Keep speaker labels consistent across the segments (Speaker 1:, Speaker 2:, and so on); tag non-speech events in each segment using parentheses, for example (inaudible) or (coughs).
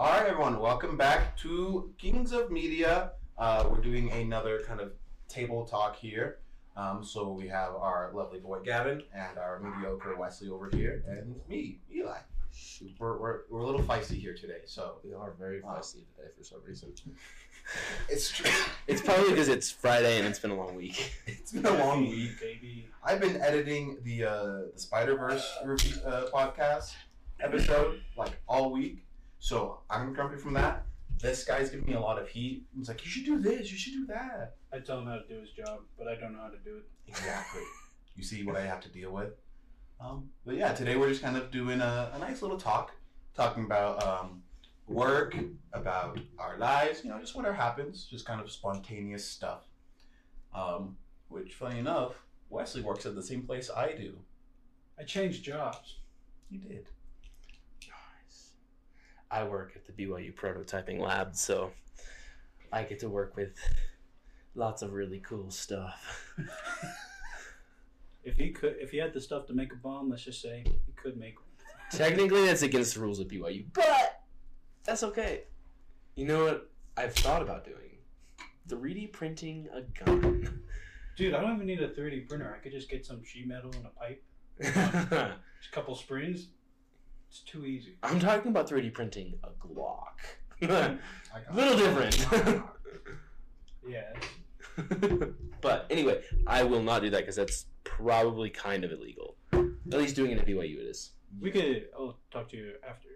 Speaker 1: All right, everyone, welcome back to Kings of Media. Uh, we're doing another kind of table talk here. Um, so we have our lovely boy Gavin and our mediocre Wesley over here, and me, Eli. We're, we're, we're a little feisty here today, so
Speaker 2: We are very
Speaker 1: Wow.
Speaker 2: feisty today for some reason. (laughs)
Speaker 1: it's true. (laughs)
Speaker 2: It's probably because it's Friday and it's been a long week. (laughs)
Speaker 1: it's been a long week.
Speaker 3: baby.
Speaker 1: I've been editing the uh, the Spider Verse uh, podcast episode like all week, so I'm grumpy from that. This guy's giving me a lot of heat. He's like, "You should do this. You should do that."
Speaker 3: I tell him how to do his job, but I don't know how to do it.
Speaker 1: Exactly. you see what I have to deal with. Um, but yeah, today we're just kind of doing a, a nice little talk, talking about um, work, about our lives, you know, just whatever happens, just kind of spontaneous stuff. Um, which, funny enough, Wesley works at the same place I do.
Speaker 3: I changed jobs.
Speaker 1: You did.
Speaker 2: I work at the BYU prototyping lab, so I get to work with lots of really cool stuff. (laughs)
Speaker 3: If he could, if he had the stuff to make a bomb, let's just say he could make one. (laughs)
Speaker 2: Technically, that's against the rules of BYU, but that's okay. You know what I've thought about doing? 3D printing a gun. (laughs)
Speaker 3: Dude, I don't even need a 3D printer. I could just get some sheet metal and a pipe, just a couple springs. It's too easy.
Speaker 2: I'm talking about 3D printing a Glock. (laughs) (laughs) Little different. (laughs)
Speaker 3: Yeah.
Speaker 2: but anyway, I will not do that because that's probably kind of illegal. At least doing it at BYU it is.
Speaker 3: We could. I'll talk to you after.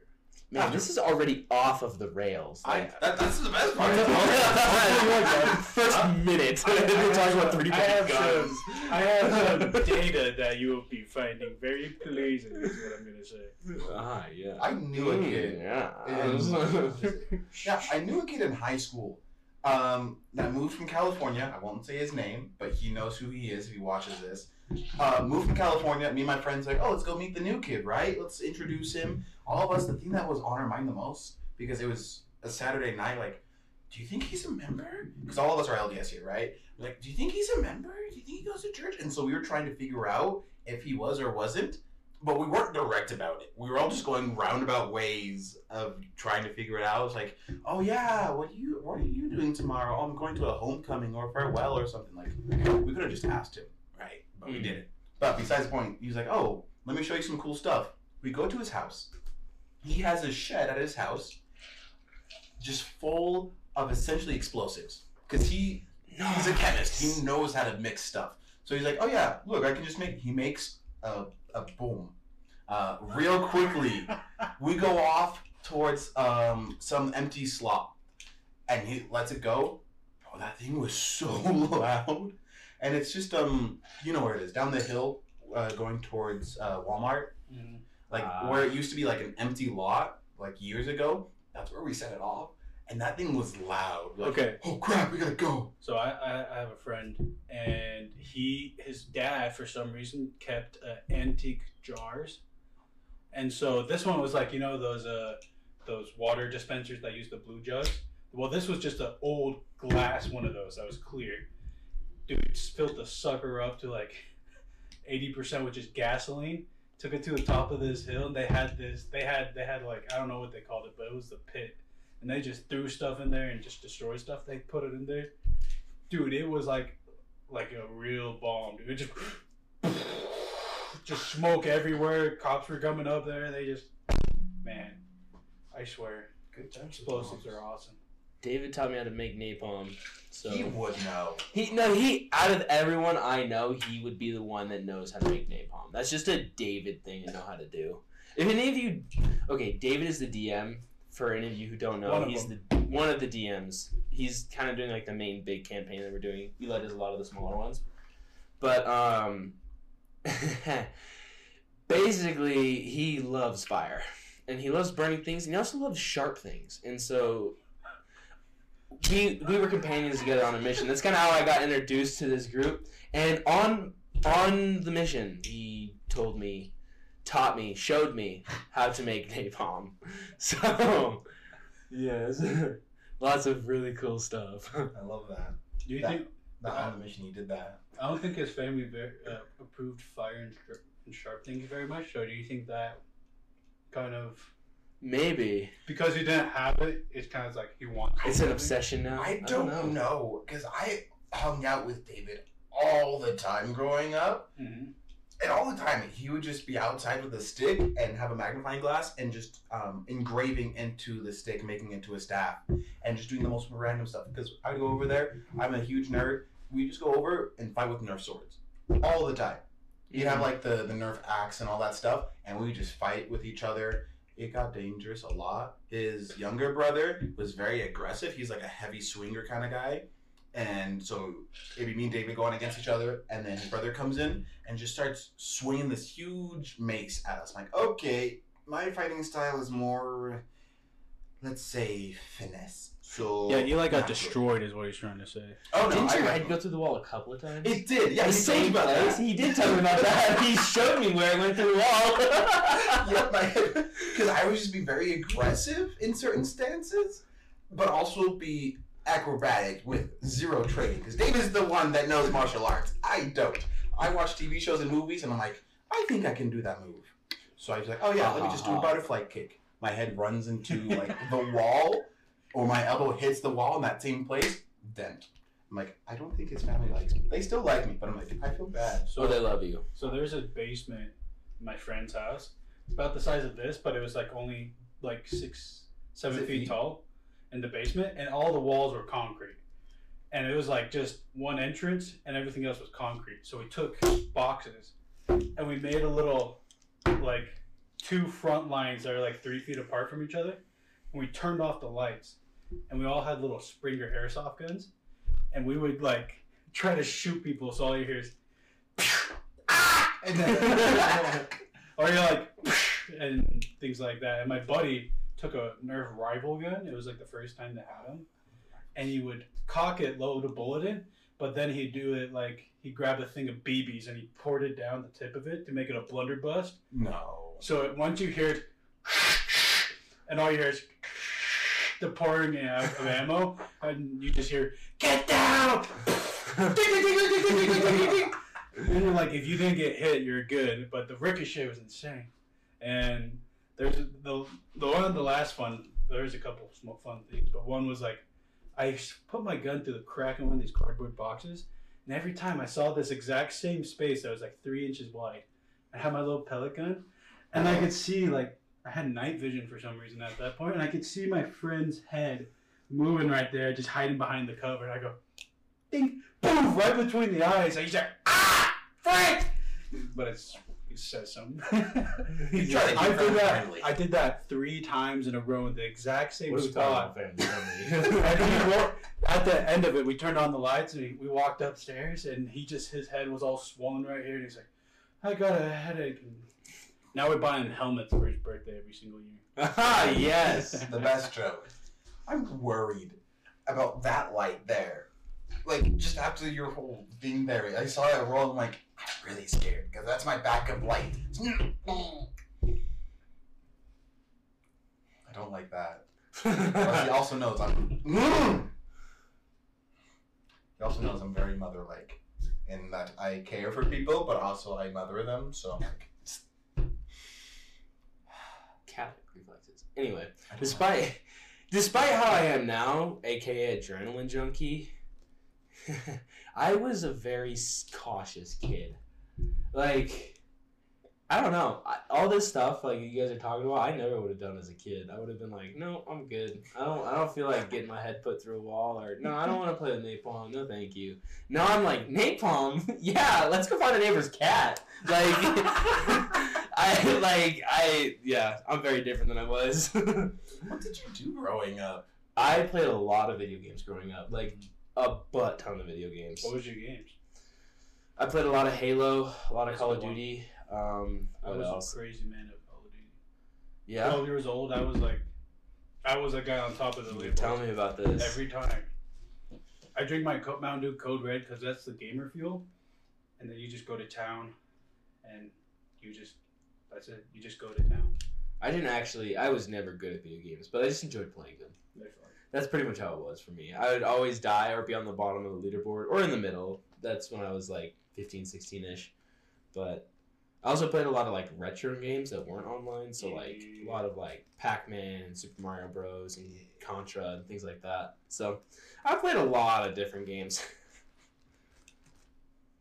Speaker 2: Man, this is already off of the rails.
Speaker 1: I,
Speaker 2: Like,
Speaker 1: that, that's the best part. (laughs)
Speaker 2: First minute, (laughs) we're talking about 3D
Speaker 3: I have
Speaker 2: guns.
Speaker 3: some. I have some (laughs) data that you will be finding very pleasing. Is what I'm gonna say.
Speaker 2: Ah, yeah.
Speaker 1: I knew a kid.
Speaker 2: Yeah.
Speaker 1: in- yeah, I knew a kid in high school um, that moved from California. I won't say his name, but he knows who he is if he watches this. Uh, moved from California. Me and my friends like, oh, let's go meet the new kid, right? Let's introduce him. All of us. The thing that was on our mind the most because it was a Saturday night. Like, do you think he's a member? Because all of us are LDS here, right? Like, do you think he's a member? Do you think he goes to church? And so we were trying to figure out if he was or wasn't. But we weren't direct about it. We were all just going roundabout ways of trying to figure it out. It was like, oh yeah, what are you what are you doing tomorrow? Oh, I'm going to a homecoming or farewell or something like. We could have just asked him? But we
Speaker 2: Mm.
Speaker 1: didn't. But besides the point, he's like, oh, let me show you some cool stuff. We go to his house. He has a shed at his house, just full of essentially explosives, because he he's a chemist. He knows how to mix stuff. So he's like, oh yeah, look, I can just make. He makes a a boom, uh, real quickly we go off towards um, some empty slot, and he lets it go. Oh, that thing was so (laughs) loud, and it's just um, you know where it is, down the hill, uh, going towards uh, Walmart,
Speaker 3: Mhm.
Speaker 1: like
Speaker 2: Ah.
Speaker 1: where it used to be like an empty lot, like years ago. That's where we set it off, and that thing was loud. Like,
Speaker 3: Okay.
Speaker 1: Oh crap, we gotta go.
Speaker 3: So I, I, I have a friend, and he his dad for some reason kept uh, antique jars, and so this one was like you know those uh those water dispensers that use the blue jugs. Well, this was just an old glass one of those that was clear. Dude filled the sucker up to like eighty percent which is gasoline. Took it to the top of this hill, and they had this. They had they had like I don't know what they called it, but it was the pit and they just threw stuff in there and just destroyed stuff. They put it in there, dude. It was like like a real bomb, dude. It just just smoke everywhere. Cops were coming up there. They just man, I swear,
Speaker 1: Good times.
Speaker 3: explosives are awesome.
Speaker 2: David taught me how to make napalm. So
Speaker 1: He would know.
Speaker 2: He no he out of everyone I know, he would be the one that knows how to make napalm. That's just a David thing to know how to do. If any of you, okay, David is the DM. For any of you who don't know,
Speaker 3: One
Speaker 2: he's the one of the DMs. He's kind of doing like the main big campaign that we're doing. Eli does a lot of the smaller ones, but um, (laughs) basically he loves fire and he loves burning things, and he also loves sharp things. And so we we were companions together on a mission. That's kind of how I got introduced to this group. And on on the mission, he told me, taught me, showed me how to make napalm. (laughs) So yes, (laughs) lots of really cool stuff.
Speaker 1: I love that.
Speaker 3: Do you
Speaker 1: That-
Speaker 3: think?
Speaker 1: Not on the mission, he did that.
Speaker 3: I don't think his family very, uh, approved fire and, sharp- and sharp things very much. So do you think that kind of
Speaker 2: Maybe
Speaker 3: Because he didn't have it, it's kind of like he wants.
Speaker 2: it's an obsession now.
Speaker 1: I don't know because I hung out with David all the time growing up,
Speaker 3: Mhm.
Speaker 1: and all the time he would just be outside with a stick and have a magnifying glass and just um, engraving into the stick, making it to a staff, and just doing the most random stuff. Because I go over there, I'm a huge nerd. We just go over and fight with Nerf swords all the time. You'd have like the the Nerf axe and all that stuff, and we just fight with each other. It got dangerous a lot. His younger brother was very aggressive. He's like a heavy swinger kind of guy, and so it'd be me and David going against each other, and then his brother comes in and just starts swinging this huge mace at us. I'm like, okay, my fighting style is more, let's say, finesse. So
Speaker 3: Yeah, Eli got destroyed, is what he's trying to say.
Speaker 1: Oh no,
Speaker 2: Didn't
Speaker 1: I
Speaker 2: your
Speaker 1: got
Speaker 2: head go through the wall a couple of times?
Speaker 1: It did. Yeah, he told me
Speaker 2: same
Speaker 1: about that.
Speaker 2: He did tell me about that. He showed me where it went through the wall. (laughs)
Speaker 1: yep, my head. Because I would just be very aggressive in certain stances, but also be acrobatic with zero training. Because Dave is the one that knows martial arts. I don't. I watch TV shows and movies, and I'm like, I think I can do that move. So I was like, oh yeah, let me just do a uh-huh. butterfly kick. My head runs into like the wall, or my elbow hits the wall in that same place. Dent. I'm like, I don't think his family likes me. They still like me, but I'm like, I feel bad.
Speaker 2: So they love you.
Speaker 3: So there's a basement in my friend's house, It's about the size of this, but it was like only like six, seven feet,
Speaker 1: feet?
Speaker 3: tall in the basement, and all the walls were concrete. And it was like just one entrance, and everything else was concrete. So we took boxes, and we made a little, like, two front lines that are like three feet apart from each other, and we turned off the lights, and we all had little Springer airsoft guns, and we would like try to shoot people. So all you hear is, ah! and then, (laughs) or you're like, and things like that. And my buddy took a Nerf rival gun. It was like the first time they had them, and he would cock it, load a bullet in, but then he'd do it like he grabbed a thing of BBs and he poured it down the tip of it to make it a blunderbust.
Speaker 1: No.
Speaker 3: So it, once you hear it, and all you hear is the pouring out of ammo, and you just hear "Get down!" and you're like, if you didn't get hit, you're good. But the ricochet was insane, and there's the the one the last one. There's a couple fun things, but one was like, I put my gun through the crack in one of these cardboard boxes, and every time I saw this exact same space that was like three inches wide, I had my little pellet gun, and I could see like I had night vision for some reason at that point, and I could see my friend's head moving right there, just hiding behind the cover. And I go, ding, boom, right between the eyes. And he's like, ah, Frank! But it's it says something. (laughs)
Speaker 1: To
Speaker 3: I did that.
Speaker 1: friendly.
Speaker 3: I did that three times in a row in the exact same spot. (laughs) and he (laughs) walked, at the end of it, we turned on the lights and he, we walked upstairs, and he just his head was all swollen right here, and he's like, "I got a headache." And now we're buying helmets for his birthday every single year.
Speaker 2: Ah, (laughs) yes.
Speaker 1: the best joke. I'm worried about that light there. Like just after your whole thing there, I saw it roll. I'm like, I'm really scared because that's my backup light. I don't like that. But he also knows I'm. He also knows I'm very mother-like, in that I care for people, but also I mother them. So I'm like,
Speaker 2: Cat reflexes. Anyway, despite (laughs) despite how I am now, aka adrenaline junkie, (laughs) I was a very cautious kid. Like, I don't know. I, all this stuff like you guys are talking about, I never would have done as a kid. I would have been like, no, I'm good. I don't. I don't feel like getting my head put through a wall, or no, I don't want to play with napalm. No, thank you. Now I'm like napalm. (laughs) Yeah, let's go find a neighbor's cat. Like, (laughs) I like I yeah. I'm very different than I was. (laughs)
Speaker 1: what did you do growing up?
Speaker 2: I played a lot of video games growing up, like a butt ton of video games.
Speaker 3: What was your games?
Speaker 2: I played a lot of Halo, a lot of
Speaker 3: That's
Speaker 2: Call
Speaker 3: the
Speaker 2: of
Speaker 3: one.
Speaker 2: Duty. Um,
Speaker 3: I was
Speaker 2: else?
Speaker 3: a crazy man of Call of Duty.
Speaker 2: Yeah,
Speaker 3: 12 years old, I was like, I was a guy on top of the leaderboard.
Speaker 2: tell me about this.
Speaker 3: Every time. I drink my Mountain Dew Code Red because that's the gamer fuel. And then you just go to town and you just, that's it. You just go to town.
Speaker 2: I didn't actually. I was never good at video games, but I just enjoyed playing them. That's pretty much how it was for me. I would always die or be on the bottom of the leaderboard or in the middle. That's when I was like 15, 16 ish. But I also played a lot of like retro games that weren't online, so like a lot of like Pac-Man and Super Mario Bros. and Contra and things like that. So I played a lot of different games. (laughs)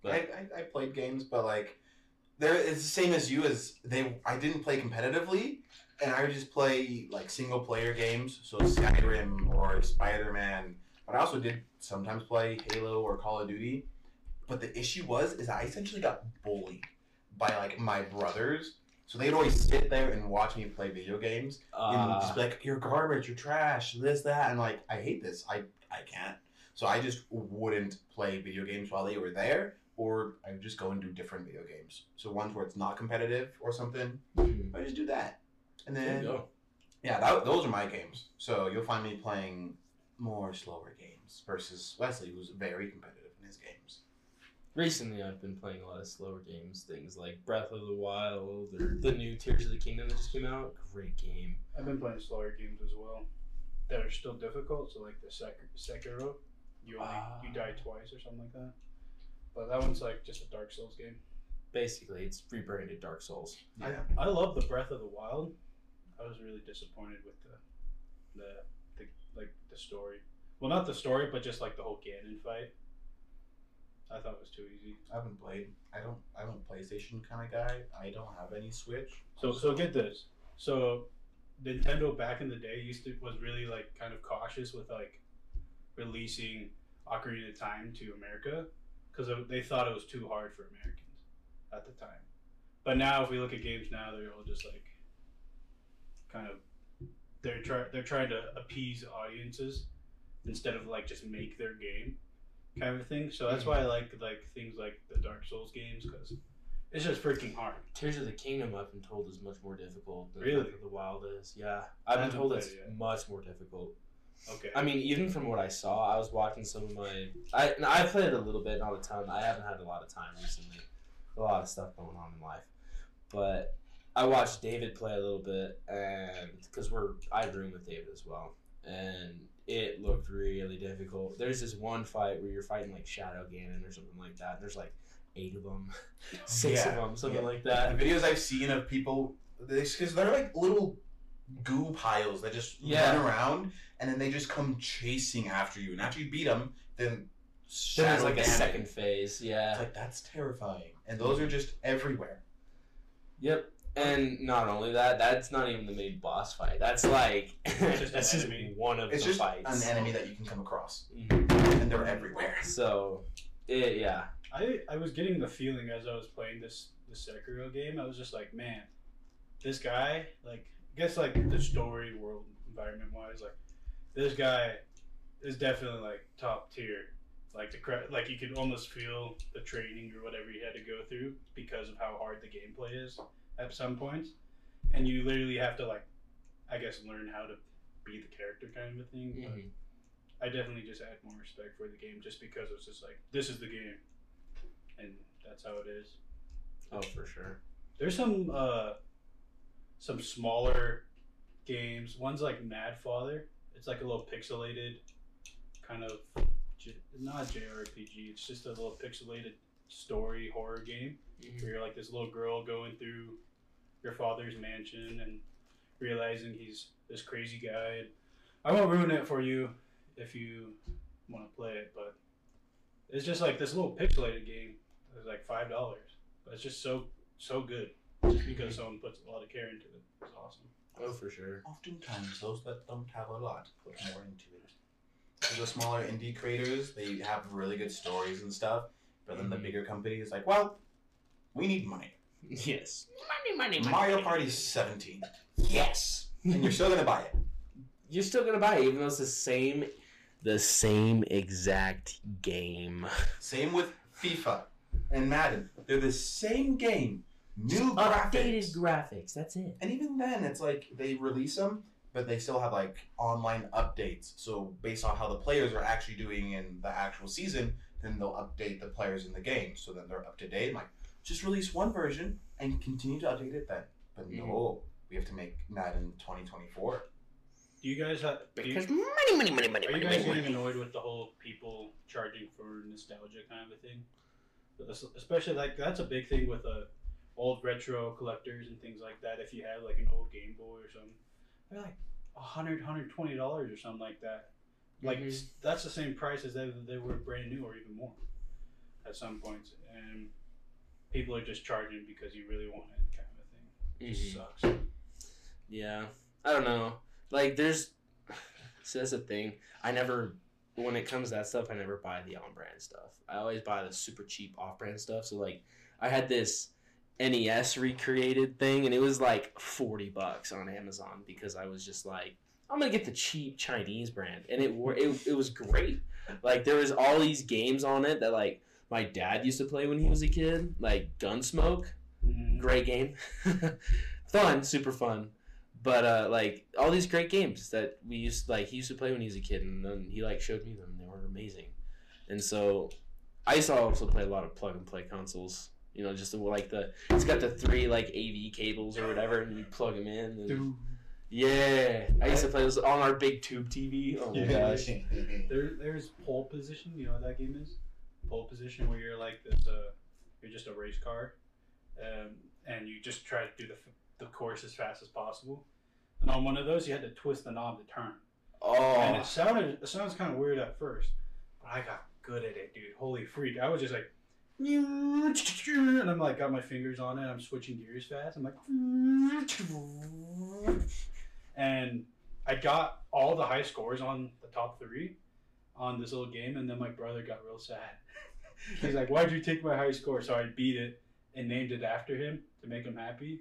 Speaker 1: I, I, I played games, but like, there it's the same as you. As they, I didn't play competitively, and I would just play like single player games, so Skyrim or Spider Man. But I also did sometimes play Halo or Call of Duty. But the issue was, is I essentially got bullied by like my brothers. So they'd always sit there and watch me play video games and
Speaker 2: Uh,
Speaker 1: just be like, "You're garbage. You're trash. This, that," and like, I hate this. I I can't. So I just wouldn't play video games while they were there, or I would just go and do different video games. So ones where it's not competitive or something,
Speaker 2: mhm.
Speaker 1: I just do that. And
Speaker 2: There you
Speaker 1: then
Speaker 2: go.
Speaker 1: yeah, that, those are my games. So you'll find me playing more slower games versus Wesley, who's very competitive in his games.
Speaker 2: Recently, I've been playing a lot of slower games, things like Breath of the Wild or the new Tears of the Kingdom that just came out. Great game.
Speaker 3: I've been playing slower games as well that are still difficult. So like the Sek- Sekiro, you only
Speaker 2: Ah.
Speaker 3: you die twice or something like that. But that one's like just a Dark Souls game.
Speaker 2: Basically, it's rebranded Dark Souls.
Speaker 1: Yeah.
Speaker 3: I love the Breath of the Wild. I was really disappointed with the the, the like the story. Well, not the story, but just like the whole Ganon fight. I thought it was too easy.
Speaker 1: I haven't played. I don't. I'm a PlayStation kind of guy. I don't have any Switch.
Speaker 3: So so get this. So Nintendo back in the day used to was really like kind of cautious with like releasing Ocarina of Time to America because they thought it was too hard for Americans at the time. But now if we look at games now, they're all just like kind of they're try they're trying to appease audiences instead of like just make their game kind of thing. So that's why I like like things like the Dark Souls games because it's just freaking hard.
Speaker 2: Tears of the Kingdom, I've been told, is much more difficult than
Speaker 3: Really?
Speaker 2: Breath of the Wild is. Yeah, I've been told it's
Speaker 3: it
Speaker 2: much more difficult.
Speaker 3: Okay.
Speaker 2: I mean, even from what I saw, I was watching some of my. I I played a little bit, not a ton. I haven't had a lot of time recently. A lot of stuff going on in life, but I watched David play a little bit, and because we're I room with David as well, and it looked really difficult. There's this one fight where you're fighting like Shadow Ganon or something like that. There's like eight of them, (laughs) six of them, something
Speaker 1: yeah.
Speaker 2: like
Speaker 1: The
Speaker 2: that.
Speaker 1: videos I've seen of people, because they're like little goo piles that just
Speaker 2: Yeah.
Speaker 1: run around, and then they just come chasing after you. And after you beat them, then
Speaker 2: Then
Speaker 1: Shadow
Speaker 2: there's like a second phase, yeah.
Speaker 1: It's like that's terrifying, and those are just everywhere.
Speaker 2: Yep. And not only that, that's not even the main boss fight. That's like (laughs)
Speaker 3: just
Speaker 2: that's just
Speaker 3: enemy.
Speaker 2: one of
Speaker 1: It's
Speaker 2: the
Speaker 1: just
Speaker 2: fights.
Speaker 1: an enemy that you can come across,
Speaker 2: Mhm.
Speaker 1: and they're everywhere.
Speaker 2: So, it, yeah,
Speaker 3: I, I was getting the feeling as I was playing this the Sekiro game, I was just like, man, this guy, like, I guess like the story world environment wise, like, this guy is definitely like top tier. Like the cre- like you could almost feel the training or whatever he had to go through because of how hard the gameplay is at some points, and you literally have to like, I guess, learn how to be the character kind of a thing. But
Speaker 2: Mhm.
Speaker 3: I definitely just had more respect for the game just because it was just like this is the game, and that's how it is.
Speaker 2: oh for sure.
Speaker 3: There's some uh, some smaller games. One's like Mad Father. It's like a little pixelated kind of J- not JRPG. It's just a little pixelated story horror game
Speaker 2: Mhm.
Speaker 3: where you're like this little girl going through your father's mansion and realizing he's this crazy guy. And I won't ruin it for you if you want to play it, but it's just like this little pixelated game. It's like five dollars, but it's just so so good just because someone puts a lot of care into it. It's awesome.
Speaker 2: Oh for sure.
Speaker 1: Oftentimes, those that don't have a lot put more into it. So the smaller indie creators, they have really good stories and stuff, but then the
Speaker 2: Mhm.
Speaker 1: bigger is like, well, we need money. (laughs)
Speaker 2: Yes. Money, money, money.
Speaker 1: Mario Party's 17. Yes! And you're still gonna buy it. (laughs)
Speaker 2: You're still gonna buy it, even though it's the same, the same exact game. (laughs)
Speaker 1: Same with FIFA and Madden. They're the same game. New
Speaker 2: Updated
Speaker 1: graphics.
Speaker 2: graphics. That's it.
Speaker 1: and even then, it's like they release them, but they still have like online updates. So based on how the players are actually doing in the actual season, then they'll update the players in the game. So then they're up to date. Like, just release one version and continue to update it then. But no, we have to make Madden 2024.
Speaker 3: Do you guys have? Do you,
Speaker 2: Because money, money, money, money,
Speaker 3: are you guys getting annoyed with the whole people charging for nostalgia kind of a thing? Especially like that's a big thing with uh, old retro collectors and things like that. If you have like an old Game Boy or something, they're like a hundred, hundred twenty dollars or something like that. Like
Speaker 2: Mhm.
Speaker 3: that's the same price as they they were brand new or even more at some points, and people are just charging because you really want it, kind of a thing. It just
Speaker 2: Mhm.
Speaker 3: sucks.
Speaker 2: Yeah, I don't know. Like, there's (sighs) so that's the thing. I never, when it comes to that stuff, I never buy the on-brand stuff. I always buy the super cheap off-brand stuff. So like, I had this NES recreated thing, and it was like forty bucks on Amazon because I was just like, I'm gonna get the cheap Chinese brand, and it wor- it it was great. Like there was all these games on it that like my dad used to play when he was a kid, like Gunsmoke. Great game. (laughs) Fun super fun. But uh like all these great games that we used like he used to play when he was a kid and then he like showed me them and they were amazing. And so i used to also play a lot of plug and play consoles. You know just the, like the it's got the three like av cables or whatever and you plug them in and, yeah i used to play those on our big tube tv oh my
Speaker 3: Yeah.
Speaker 2: gosh
Speaker 3: there, there's pole position. You know what that game is? Pole position, where you're like this. Uh, you're just a race car, um, and you just try to do the the course as fast as possible. And on one of those, you had to twist the knob to turn. Oh. And
Speaker 2: oh
Speaker 3: it sounded it sounds kind of weird at first, but I got good at it, dude. Holy freak! I was just like, and I'm like, got my fingers on it. I'm switching gears fast. I'm like, and I got all the high scores on the top three on this little game, and then my brother got real sad. (laughs) He's like, "Why'd you take my high score?" So I beat it and named it after him to make him happy.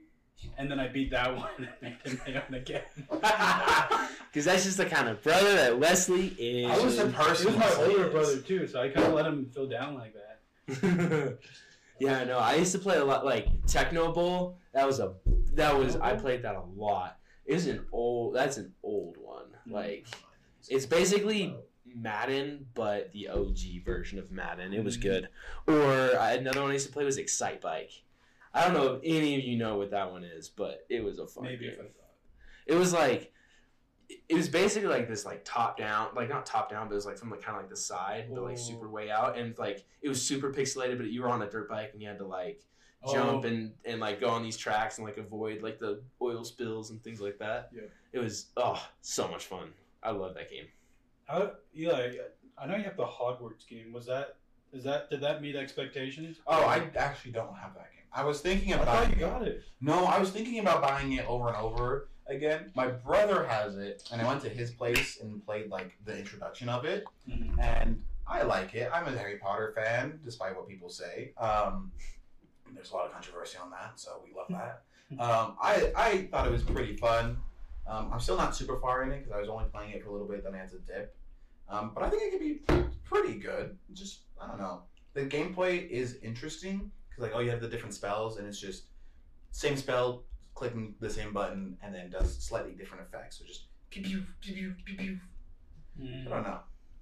Speaker 3: And then I beat that (laughs) one and made him my own again. (laughs)
Speaker 2: because that's just the kind of brother that wesley is
Speaker 1: I was the
Speaker 3: He
Speaker 1: person.
Speaker 3: was my older brother too, so I kind of let him feel down like that.
Speaker 2: yeah, I know. I used to play a lot like Tecmo Bowl. That was a that was I played that a lot. It's an old that's an old one.
Speaker 3: Mm.
Speaker 2: Like it's basically Madden, but the OG version of Madden. It was
Speaker 3: Mm.
Speaker 2: good. Or uh, another one I used to play was Excitebike. I don't know if any of you know what that one is, but it was a fun
Speaker 3: Maybe
Speaker 2: game.
Speaker 3: if I thought.
Speaker 2: It was like it was basically like this like top down like not top down but it was like from like kind of like the side but like super way out and like it was super pixelated but you were on a dirt bike and you had to like jump
Speaker 3: Oh.
Speaker 2: and and like go on these tracks and like avoid like the oil spills and things like that
Speaker 3: Yeah.
Speaker 2: it was oh so much fun i love that game
Speaker 3: How, Eli, I know you have the Hogwarts game. Was that is that did that meet expectations?
Speaker 1: Oh, I actually don't have that game. I was thinking
Speaker 3: I
Speaker 1: about
Speaker 3: thought you got it.
Speaker 1: No, I was thinking about buying it over and over again. My brother has it, and I went to his place and played like the introduction of it, and I like it. I'm a Harry Potter fan, despite what people say. Um, there's a lot of controversy on that, so we love that. Um, I I thought it was pretty fun. Um, I'm still not super far in it because I was only playing it for a little bit, then I had to dip. Um, but I think it could be pretty good. Just I don't know. The gameplay is interesting because like oh you have the different spells and it's just same spell clicking the same button and then does slightly different effects. So just pew pew pew pew pew pew. I don't know.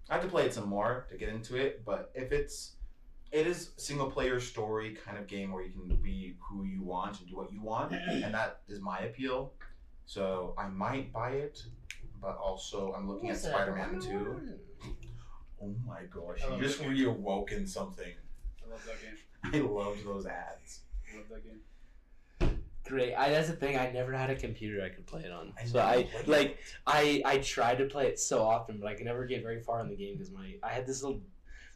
Speaker 1: I have to play it some more to get into it, but if it's it is single player story kind of game where you can be who you want and do what you want, (clears throat) and that is my appeal. So I might buy it, but also I'm looking at Spider Man 2. Oh my gosh, you just
Speaker 3: that
Speaker 1: reawoken something.
Speaker 3: I love that game. (laughs)
Speaker 1: I loved those ads.
Speaker 3: I love that game.
Speaker 2: great I, that's the thing i never had a computer i could play it on
Speaker 1: I
Speaker 2: so i like. I I tried to play it so often, but I could never get very far in the game because my I had this little.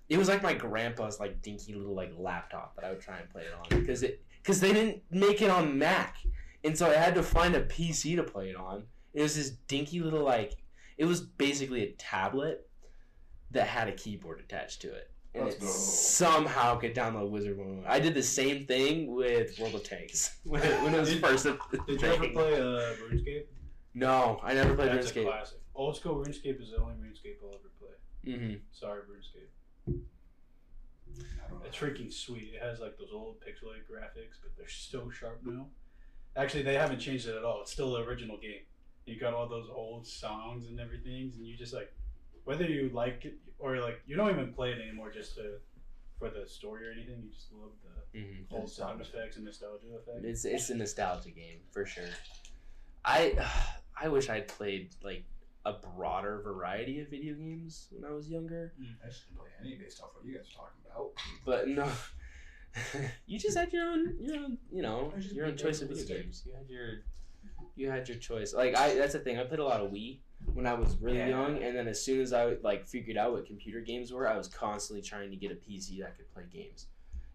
Speaker 2: It was like my grandpa's like dinky little like laptop that I would try and play it on because it because they didn't make it on Mac, and so I had to find a PC to play it on. It was this dinky little like it was basically a tablet that had a keyboard attached to it. And
Speaker 1: Let's
Speaker 2: it
Speaker 1: go.
Speaker 2: somehow could download Wizard One. I did the same thing with World of Tanks (laughs) when it, when it was
Speaker 3: Did-
Speaker 2: first. a (laughs)
Speaker 3: Did you ever
Speaker 2: thing.
Speaker 3: play uh, RuneScape?
Speaker 2: No, I never played
Speaker 3: That's a
Speaker 2: RuneScape.
Speaker 3: classic. Old school RuneScape is the only RuneScape I'll ever play.
Speaker 2: Mm-hmm.
Speaker 3: Sorry, RuneScape.
Speaker 1: I don't know.
Speaker 3: It's freaking sweet. It has like those old pixelated graphics, but they're so sharp now. Actually, they haven't changed it at all. It's still the original game. You got all those old songs and everything, and you just like, whether you like it or like, you don't even play it anymore just to for the story or anything. You just love the
Speaker 2: Mm-hmm.
Speaker 3: old sound effects and nostalgia effects.
Speaker 2: It's it's a nostalgia game for sure. I (sighs) I wish I'd played like a broader variety of video games when I was younger, mm.
Speaker 1: I just didn't play any based off what you guys are talking about.
Speaker 2: but no. (laughs) you just had your own, your own, you know, your own choice of video
Speaker 1: mistakes.
Speaker 2: games. You had your, you had your choice. Like I, that's the thing. I played a lot of Wii when I was really
Speaker 1: Yeah.
Speaker 2: young, and then as soon as I like figured out what computer games were, I was constantly trying to get a PC that could play games.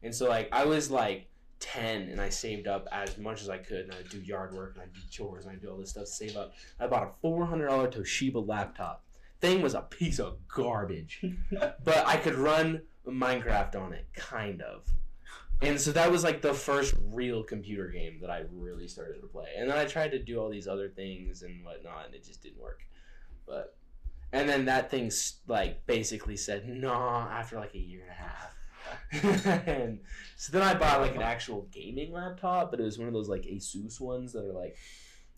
Speaker 2: And so like I was like ten, and I saved up as much as I could, and I'd do yard work, and I'd do chores, and I'd do all this stuff to save up. I bought a four hundred dollar Toshiba laptop. Thing was a piece of garbage, (laughs) but I could run Minecraft on it, kind of. And so that was like the first real computer game that I really started to play. And then I tried to do all these other things and whatnot, and it just didn't work. But and then that thing like basically said no after like a year and a half. And (laughs) so then I bought like an actual gaming laptop, but it was one of those like Asus ones that are like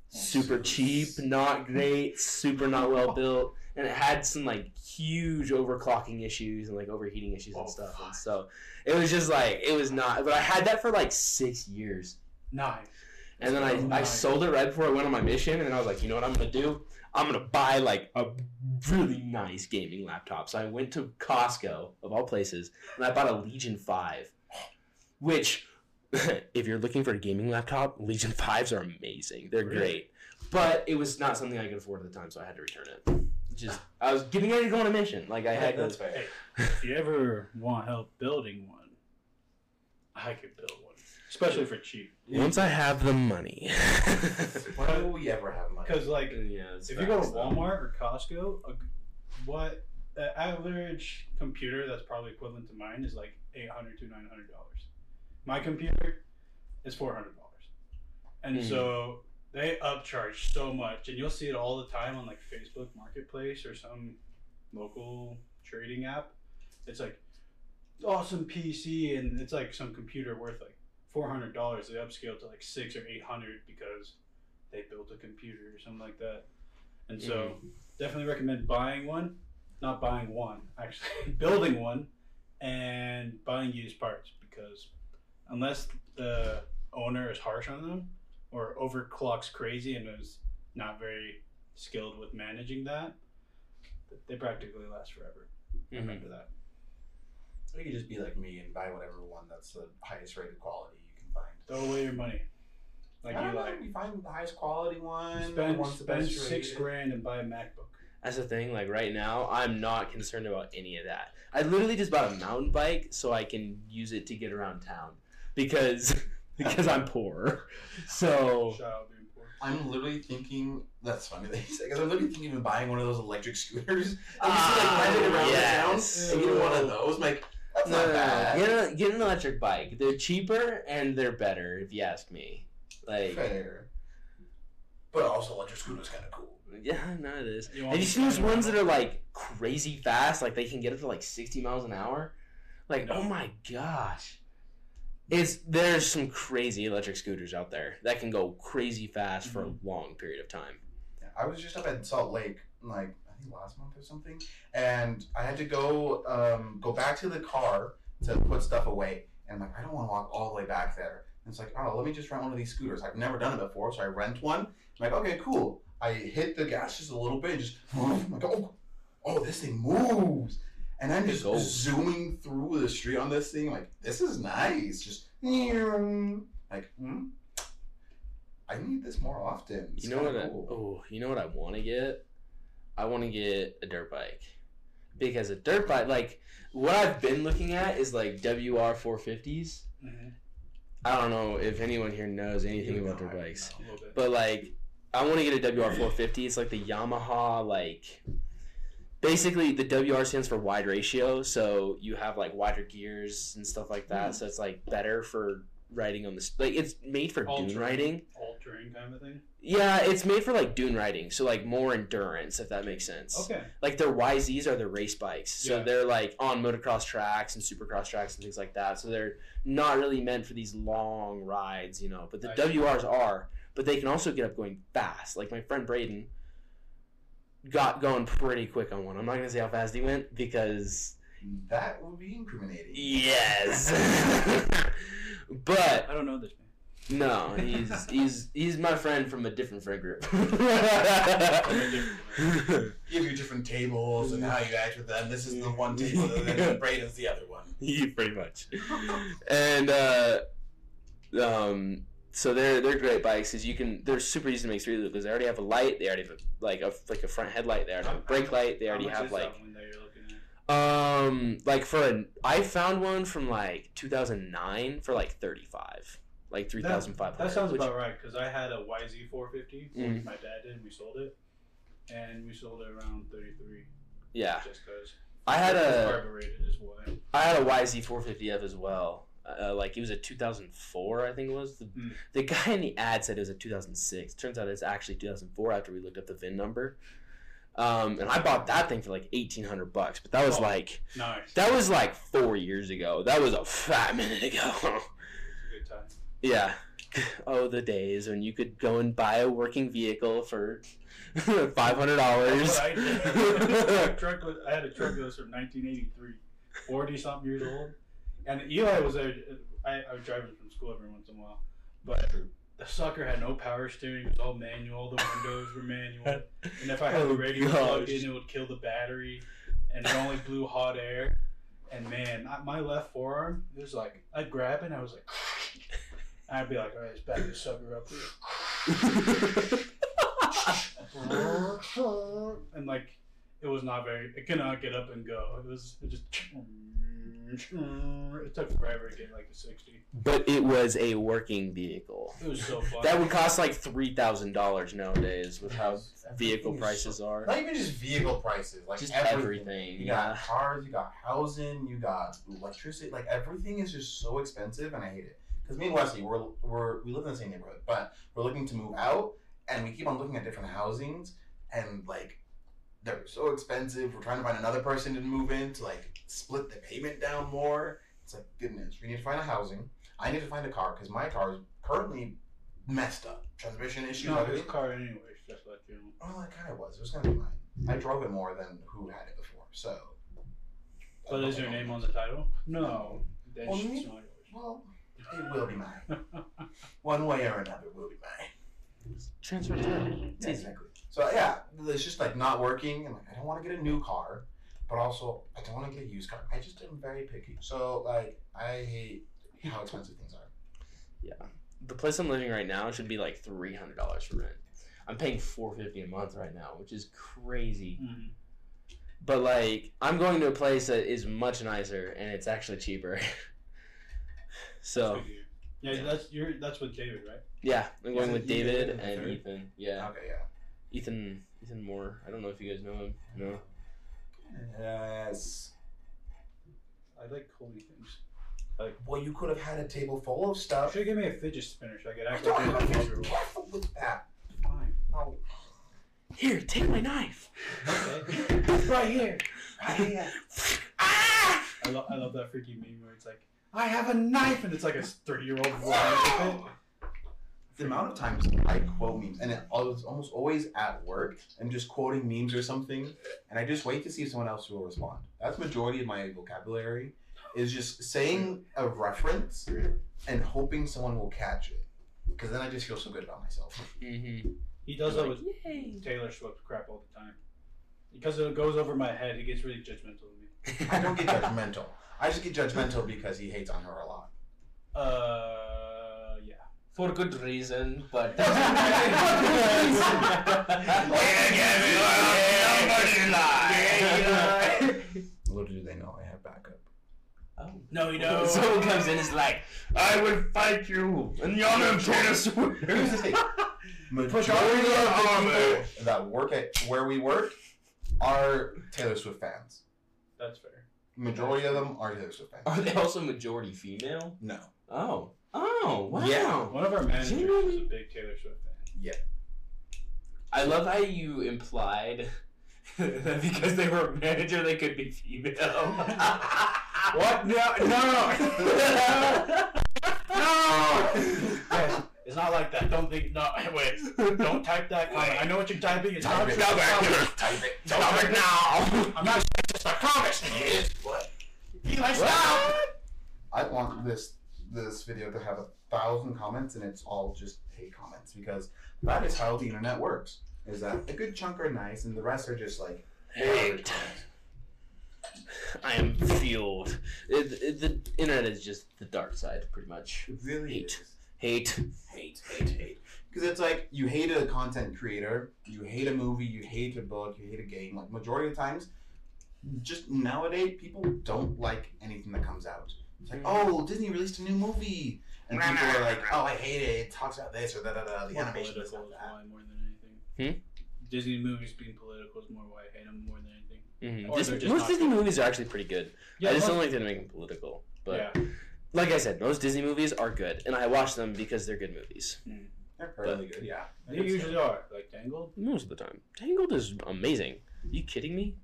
Speaker 2: super cheap, not great, super not well (laughs) built, and it had some like huge overclocking issues and like overheating issues and
Speaker 1: Oh,
Speaker 2: stuff. And so it was just like it was not. But I had that for like six years,
Speaker 3: Nice.
Speaker 2: and then I, oh,
Speaker 3: I
Speaker 2: sold it right before I went on my mission, and then I was like, you know what I'm gonna do? I'm gonna buy like a really nice gaming laptop. So I went to Costco of all places, and I bought a Legion Five, which, (laughs) if you're looking for a gaming laptop, Legion Fives are amazing. They're
Speaker 3: Really?
Speaker 2: great, but it was not something I could afford at the time, so I had to return it. Just ah. I was getting ready to go on a mission, like I had
Speaker 1: That's
Speaker 2: to.
Speaker 1: fair.
Speaker 3: If you ever want help building one, I could build one, especially for cheap.
Speaker 2: Once I have the money. (laughs)
Speaker 1: When will we ever have money?
Speaker 3: Because like,
Speaker 2: yeah,
Speaker 3: if you go to. Walmart or Costco, a, what the average computer that's probably equivalent to mine is like eight hundred to nine hundred dollars. My computer is four hundred dollars, and
Speaker 2: Mhm.
Speaker 3: so they upcharge so much, and you'll see it all the time on like Facebook Marketplace or some local trading app. It's like awesome PC, and it's like some computer worth like four hundred dollars. They upscale to like six or eight hundred because they built a computer or something like that. And so, definitely recommend buying one. Not buying one, actually, (laughs) building one and buying used parts because unless the owner is harsh on them or overclocks crazy and is not very skilled with managing that, they practically last forever.
Speaker 2: Mhm.
Speaker 3: Remember that.
Speaker 1: Or you could just be like me and buy whatever one that's the highest rated quality you can find.
Speaker 3: Throw away your money. Like
Speaker 1: I
Speaker 3: you
Speaker 1: don't know,
Speaker 3: like
Speaker 1: you find the highest quality one.
Speaker 3: spend
Speaker 1: the
Speaker 3: spend
Speaker 1: best
Speaker 3: six
Speaker 1: rated.
Speaker 3: grand and buy a MacBook.
Speaker 2: That's the thing. Like right now, I'm not concerned about any of that. I literally just bought a mountain bike so I can use it to get around town because (laughs) because I'm poor. (laughs) So
Speaker 3: Shout out being poor.
Speaker 1: I'm literally thinking that's funny that you say because I'm literally thinking of buying one of those electric scooters. (laughs) And you see
Speaker 2: Ah,
Speaker 1: like riding around
Speaker 2: yes.
Speaker 1: the town, and get one of those. I'm like, that's
Speaker 2: no,
Speaker 1: not
Speaker 2: no, no,
Speaker 1: bad.
Speaker 2: Get, a, get an electric bike. They're cheaper and they're better, if you ask me. Like,
Speaker 1: Fair. But also, electric scooters kind of cool.
Speaker 2: yeah, no, it is.
Speaker 3: You want
Speaker 2: Have you
Speaker 3: me
Speaker 2: seen those ones that are like crazy fast? Like they can get up to like 60 miles an hour? Like,
Speaker 3: No.
Speaker 2: oh my gosh. It's there's some crazy electric scooters out there that can go crazy fast for a mm-hmm. long period of time.
Speaker 1: Yeah, I was just up at Salt Lake, like I think last month or something, and I had to go um, go back to the car to put stuff away, and I'm like, I don't want to walk all the way back there. And it's like, oh, let me just rent one of these scooters. I've never done it before, so I rent one. I'm like, okay, cool. I hit the gas just a little bit, and just (laughs) I'm like, oh, oh, this thing moves. And I'm just zooming through the street on this thing, like this is nice. Just (laughs) like, hmm, I need this more often. It's
Speaker 2: You know what?
Speaker 1: kinda
Speaker 2: I, oh, you know what I want to get? I want to get a dirt bike because a dirt bike, like what I've been looking at, is like WR 450s.
Speaker 3: Mhm.
Speaker 2: I don't know if anyone here knows anything about dirt bikes, but like I want to get a WR 450. It's like the Yamaha like. Basically, the WR stands for wide ratio, so you have like wider gears and stuff like that. So it's like better for riding on the like it's made for
Speaker 3: All
Speaker 2: dune riding.
Speaker 3: All terrain kind of thing.
Speaker 2: Yeah, it's made for like dune riding, so like more endurance, if that makes sense.
Speaker 3: Okay.
Speaker 2: Like their YZs are their race bikes, so
Speaker 3: Yeah.
Speaker 2: they're like on motocross tracks and supercross tracks and things like that. So they're not really meant for these long rides, you know. But the
Speaker 3: I see.
Speaker 2: WRs are, but they can also get up going fast. Like my friend Braden got going pretty quick on one. I'm not gonna say how fast he went because
Speaker 1: That would be incriminating.
Speaker 2: yes, (laughs) (laughs) but
Speaker 3: I don't know this
Speaker 2: No, he's (laughs) he's he's my friend from a different friend group.
Speaker 1: Give you different tables and how you act with them. This is the one table, and then Braden's (laughs) the other one.
Speaker 2: Yeah, pretty much. (laughs) And uh, um, so they're they're great bikes because you can they're super easy to make three loop because they already have a light, they already have a, like a like a front headlight, they already have a brake light, they already
Speaker 3: How much
Speaker 2: have
Speaker 3: is
Speaker 2: like
Speaker 3: that one that you're looking at?
Speaker 2: um like for an I found one from like 2009 for like 35, like 3,500.
Speaker 3: That sounds
Speaker 2: which-
Speaker 3: about right because I had a YZ450.
Speaker 2: Mhm.
Speaker 3: My dad did. and We sold it, and we sold it around 33.
Speaker 2: yeah.
Speaker 3: Just because.
Speaker 2: I had a
Speaker 3: carbureted as well.
Speaker 2: I had a YZ450F as well. Uh, like it was a 2004, I think it was. The,
Speaker 3: Hmm.
Speaker 2: the guy in the ad said it was a 2006. Turns out it's actually 2004 after we looked up the VIN number. Um, and I bought that thing for like 1800 bucks, but that was
Speaker 3: Oh.
Speaker 2: like
Speaker 3: Nice.
Speaker 2: that was like four years ago. That was a fat (laughs) minute ago. Yeah. (laughs) Oh, the days when you could go and buy a working vehicle for (laughs) five hundred dollars.
Speaker 3: I did. My (laughs) truck was, I had a truck that was from 1983, 40 something years old. And Eli was there. I, I was driving from school every once in a while. But the sucker had no power steering. It was all manual. The windows were manual. And if I had
Speaker 2: Oh,
Speaker 3: the radio plugged in, it would kill the battery. And it only blew hot air. And man, my left forearm, it was like, I'd grab it and I was like, I'd be like, all right, let's back this sucker up here. (laughs) and like it was not very it cannot get up and go it was it just (laughs) it took forever to get like to 60
Speaker 2: but it was a working vehicle.
Speaker 3: it was so fun
Speaker 2: That would cost like three thousand dollars nowadays with how vehicle prices
Speaker 1: so-
Speaker 2: are.
Speaker 1: Not even just vehicle prices, like
Speaker 2: Just
Speaker 1: everything.
Speaker 2: everything.
Speaker 1: You
Speaker 2: Yeah.
Speaker 1: got cars, you got housing, you got electricity. Like everything is just so expensive, and I hate it. Because me and Wesley, we're, we're we live in the same neighborhood, but we're looking to move out, and we keep on looking at different housings, and like they're so expensive. We're trying to find another person to move in to like split the payment down more. It's like goodness, we need to find a housing. I need to find a car because my car is currently messed up. Transmission issues.
Speaker 3: no
Speaker 1: everything.
Speaker 3: his car anyways just like you know
Speaker 1: Well, it kind of was. It was gonna be mine. I drove it more than who had it before, so.
Speaker 3: but is your name on the title no then
Speaker 1: Well,
Speaker 3: it's
Speaker 1: me-
Speaker 3: not
Speaker 1: Well, it will be mine. One way or another, it will be mine.
Speaker 2: Transfer title. It's easy.
Speaker 1: Exactly. So yeah, it's just like not working, and like I don't want to get a new car, but also I don't want to get a used car. I just am very picky. So like I hate how expensive things are.
Speaker 2: Yeah, the place I'm living right now should be like three hundred dollars for rent. I'm paying four fifty a month right now, which is crazy.
Speaker 3: Mhm.
Speaker 2: But like, I'm going to a place that is much nicer and it's actually cheaper. (laughs) so
Speaker 3: Good to hear. yeah that's you're that's with David right
Speaker 2: yeah, I'm going
Speaker 1: Is
Speaker 2: with David
Speaker 1: and
Speaker 2: and
Speaker 1: third?
Speaker 2: Ethan. Yeah,
Speaker 1: Okay, yeah.
Speaker 2: Ethan. Ethan Moore. I don't know if you guys know him. No.
Speaker 1: Yes.
Speaker 3: I like holy things Like,
Speaker 1: Well, you could have had a table full of stuff.
Speaker 3: should give me a fidget spinner so I could
Speaker 1: I
Speaker 3: act
Speaker 1: don't
Speaker 3: like a
Speaker 1: have to
Speaker 3: five
Speaker 1: be
Speaker 3: year old
Speaker 1: careful with that.
Speaker 3: fine
Speaker 1: Oh,
Speaker 2: Here, take my knife.
Speaker 3: okay (laughs)
Speaker 2: right here.
Speaker 1: right here.
Speaker 2: ah!
Speaker 3: I, lo- I love that freaky meme where it's like, I have a knife, and it's like a 30 year old running with it.
Speaker 1: the amount of times I quote memes, and it, I was almost always at work and just quoting memes or something, and I just wait to see if someone else will respond. That's majority of my vocabulary, is just saying a reference and hoping someone will catch it, because then I just feel so good about myself.
Speaker 2: Mm-hmm.
Speaker 3: He does that with
Speaker 2: Yay.
Speaker 3: Taylor Swift crap all the time. Because it goes over my head, he gets really judgmental of me. (laughs)
Speaker 1: I don't get judgmental. I just get judgmental because he hates on her a lot.
Speaker 3: Uh, yeah.
Speaker 2: For good reason, but. (laughs) (laughs)
Speaker 1: Little do they know I have backup. Oh.
Speaker 3: No, you (laughs) know.
Speaker 2: Someone comes in and is like, I will fight you in the honor of Taylor Swift.
Speaker 1: Here's the thing. Majority of the people that work at where we work are Taylor Swift fans.
Speaker 3: That's fair.
Speaker 1: Majority of them are Taylor Swift fans.
Speaker 2: Are they also majority female?
Speaker 1: No.
Speaker 2: Oh. Oh, wow.
Speaker 1: Yeah.
Speaker 3: One of our managers
Speaker 2: Genuinely?
Speaker 3: is a big Taylor Swift fan. Yeah.
Speaker 2: I love how you implied (laughs) that because they were a manager, they could be female. (laughs)
Speaker 3: What? No, no, (laughs) no. It's not like that. Don't think. No, wait. Don't type that comment. I know what you're typing. It's not.
Speaker 1: Type it.
Speaker 3: Stop it.
Speaker 1: Type it.
Speaker 2: Stop it now.
Speaker 3: I'm not. A promise.
Speaker 1: What?
Speaker 3: Stop.
Speaker 1: I want this this video to have a thousand comments and it's all just hate comments because that is how the internet works. Is that a good chunk are nice and the rest are just like
Speaker 2: Hate. I am fueled. It, it, the internet is just the dark side, pretty much.
Speaker 1: It really
Speaker 2: Hate.
Speaker 1: is.
Speaker 2: Hate.
Speaker 1: hate, hate, hate. Because it's like you hate a content creator, you hate a movie, you hate a book, you hate a game. Like majority of times, just nowadays people don't like anything that comes out. It's like, mm. oh, Disney released a new movie, and people are like, oh, I hate it. It talks about this or that, that, that. The
Speaker 3: More
Speaker 1: animation
Speaker 3: political
Speaker 1: is
Speaker 3: is
Speaker 1: not that.
Speaker 3: why more than anything. Hmm? Disney movies being political is more why I hate them more than anything.
Speaker 2: Mm-hmm.
Speaker 3: Or they're just
Speaker 2: most
Speaker 3: not
Speaker 2: Disney
Speaker 3: good.
Speaker 2: movies are actually pretty good. I just don't like them making political. But
Speaker 3: yeah.
Speaker 2: like I said, most Disney movies are good, and I watch them because they're good movies. Hmm.
Speaker 1: They're fairly good, yeah.
Speaker 3: They usually are. Like Tangled.
Speaker 2: Most of the time, Tangled is amazing. Are you kidding me?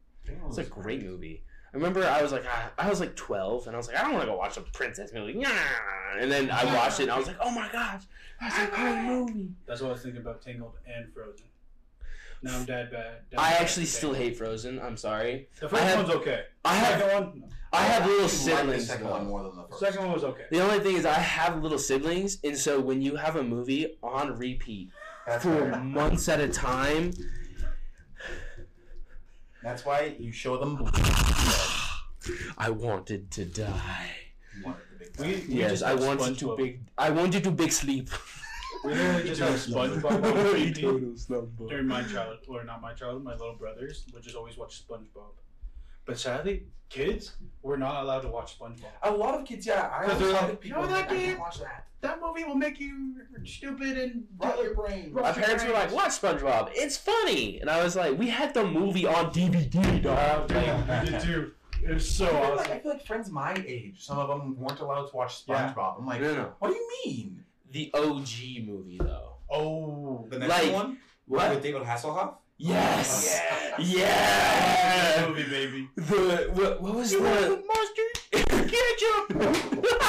Speaker 2: It's a great movie. I remember I was like, ah, I was like 12, and I was like, I don't want to go watch a princess movie. Nah. And then I watched it, and I was like, oh my gosh, that's a great movie.
Speaker 3: That's what I was thinking about Tangled and Frozen. Now I'm dead bad. dad
Speaker 2: I
Speaker 3: bad
Speaker 2: actually
Speaker 3: to
Speaker 2: still hate Frozen. I'm sorry.
Speaker 3: The first
Speaker 2: have-
Speaker 3: one's okay.
Speaker 2: I have
Speaker 3: second one. no.
Speaker 2: I have little
Speaker 1: like
Speaker 2: siblings.
Speaker 1: The second
Speaker 2: though.
Speaker 1: one more than the
Speaker 3: The
Speaker 1: first.
Speaker 3: second one was okay.
Speaker 2: The only thing is, I have little siblings, and so when you have a movie on repeat
Speaker 1: That's
Speaker 2: for
Speaker 1: fair.
Speaker 2: months at a time,
Speaker 1: That's why you show them. (sighs)
Speaker 2: I wanted to die.
Speaker 1: You wanted the big
Speaker 3: We- we
Speaker 2: yes, I wanted to
Speaker 3: SpongeBob.
Speaker 2: big. I wanted to big sleep.
Speaker 3: We literally just have (laughs) SpongeBob on repeat
Speaker 2: slumber.
Speaker 3: during my childhood, or not my childhood, my little brothers would just always watch SpongeBob. But sadly, kids were not allowed to watch SpongeBob.
Speaker 1: A lot of kids, yeah. I
Speaker 3: Because they're
Speaker 1: always
Speaker 3: like,
Speaker 1: like, people
Speaker 3: "No,
Speaker 1: like,
Speaker 3: that
Speaker 1: I can't
Speaker 3: kid-
Speaker 1: watch that.
Speaker 3: That movie will make you stupid and
Speaker 1: Rot your brain.
Speaker 3: Rot
Speaker 2: My
Speaker 3: your
Speaker 2: parents were like,
Speaker 3: brains.
Speaker 2: "Watch SpongeBob. It's funny," and I was like, "We had the movie on DVD, dog."
Speaker 3: I did too. It was so
Speaker 1: I feel, like,
Speaker 3: awesome.
Speaker 1: I feel like friends my age, some of them weren't allowed to watch
Speaker 3: Yeah.
Speaker 1: SpongeBob. I'm like,
Speaker 2: No, no.
Speaker 1: what do you mean?
Speaker 2: The OG movie, though.
Speaker 3: Oh,
Speaker 1: The
Speaker 2: next Like-
Speaker 1: one
Speaker 2: What?
Speaker 1: with David Hasselhoff.
Speaker 2: Yes.
Speaker 3: Yeah.
Speaker 2: Yeah.
Speaker 3: movie, baby.
Speaker 2: The what, what was
Speaker 3: You want
Speaker 2: the
Speaker 3: mustard? Ketchup. (laughs)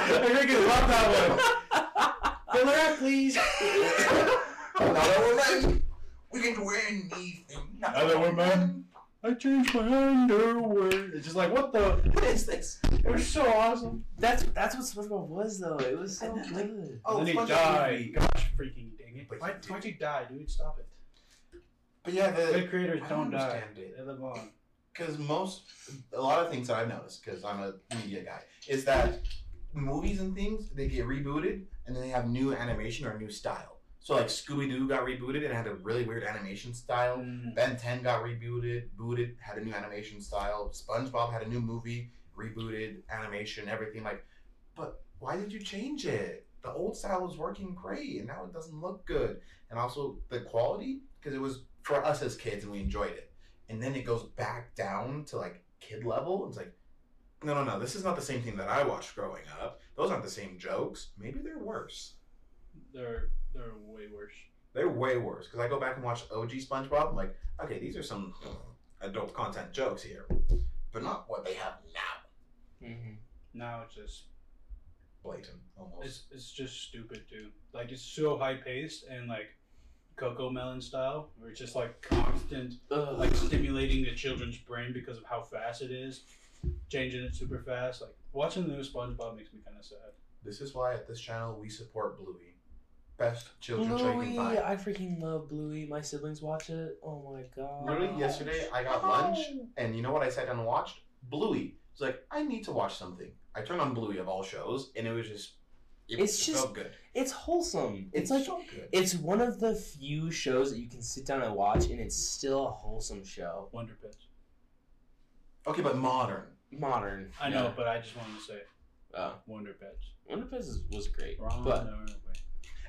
Speaker 2: I think freaking love that one.
Speaker 1: Fill her up, please. Another woman. We can do anything.
Speaker 3: Another woman. I changed my underwear. It's just like what the?
Speaker 1: What is this?
Speaker 3: It was so awesome.
Speaker 2: That's that's what SpongeBob was though. It was so
Speaker 1: And then, like,
Speaker 2: good.
Speaker 1: Oh,
Speaker 3: and then he died. Gosh, freaking dang it!
Speaker 1: But
Speaker 3: Why,
Speaker 1: he
Speaker 3: why'd
Speaker 1: did.
Speaker 3: you die, dude? Stop it.
Speaker 1: But yeah, the
Speaker 3: Good creators
Speaker 1: I
Speaker 3: don't,
Speaker 1: don't
Speaker 3: die.
Speaker 1: understand it.
Speaker 3: They live on.
Speaker 1: because most a lot of things that I've noticed because I'm a media guy is that movies and things they get rebooted and then they have new animation or new style. So like Scooby Doo got rebooted and had a really weird animation style.
Speaker 3: Mm.
Speaker 1: Ben 10 got rebooted, booted, had a new animation style. SpongeBob had a new movie, rebooted, animation, everything. Like, but why did you change it? The old style was working great, and now it doesn't look good. And also the quality, because it was for us as kids and we enjoyed it. And then it goes back down to like kid level. It's like, no, no, no, this is not the same thing that I watched growing up. Those aren't the same jokes. Maybe they're worse.
Speaker 3: They're they're way worse.
Speaker 1: They're way worse because I go back and watch OG SpongeBob. I'm like, okay, these are some adult content jokes here, but not what they have now.
Speaker 2: Mm-hmm.
Speaker 3: Now it's just
Speaker 1: Blatant, almost.
Speaker 3: it's it's just stupid too. Like it's so high paced and like CoComelon style, where it's just like constant like stimulating the children's brain because of how fast it is, changing it super fast. Like watching the new SpongeBob makes me kind of sad.
Speaker 1: this is why at this channel we support Bluey, best children's show you can
Speaker 2: Bluey,
Speaker 1: find.
Speaker 2: I freaking love Bluey. My siblings watch it. Oh my god.
Speaker 1: Literally yesterday, I got lunch, and you know what I sat down and watched? Bluey. It's like I need to watch something. I turned on Bluey of all shows, and it was just. It,
Speaker 2: It's
Speaker 1: it
Speaker 2: just-
Speaker 1: felt good.
Speaker 2: It's wholesome. It's, like
Speaker 1: so good.
Speaker 2: it's one of the few shows that you can sit down and watch, and it's still a wholesome show.
Speaker 3: Wonder Pets.
Speaker 1: Okay, but modern.
Speaker 2: Modern.
Speaker 3: I know,
Speaker 2: Yeah.
Speaker 3: but I just wanted to say
Speaker 2: Oh,
Speaker 3: Wonder Pets.
Speaker 2: Wonder Pets is- was great,
Speaker 3: Wrong.
Speaker 2: but
Speaker 3: no, no.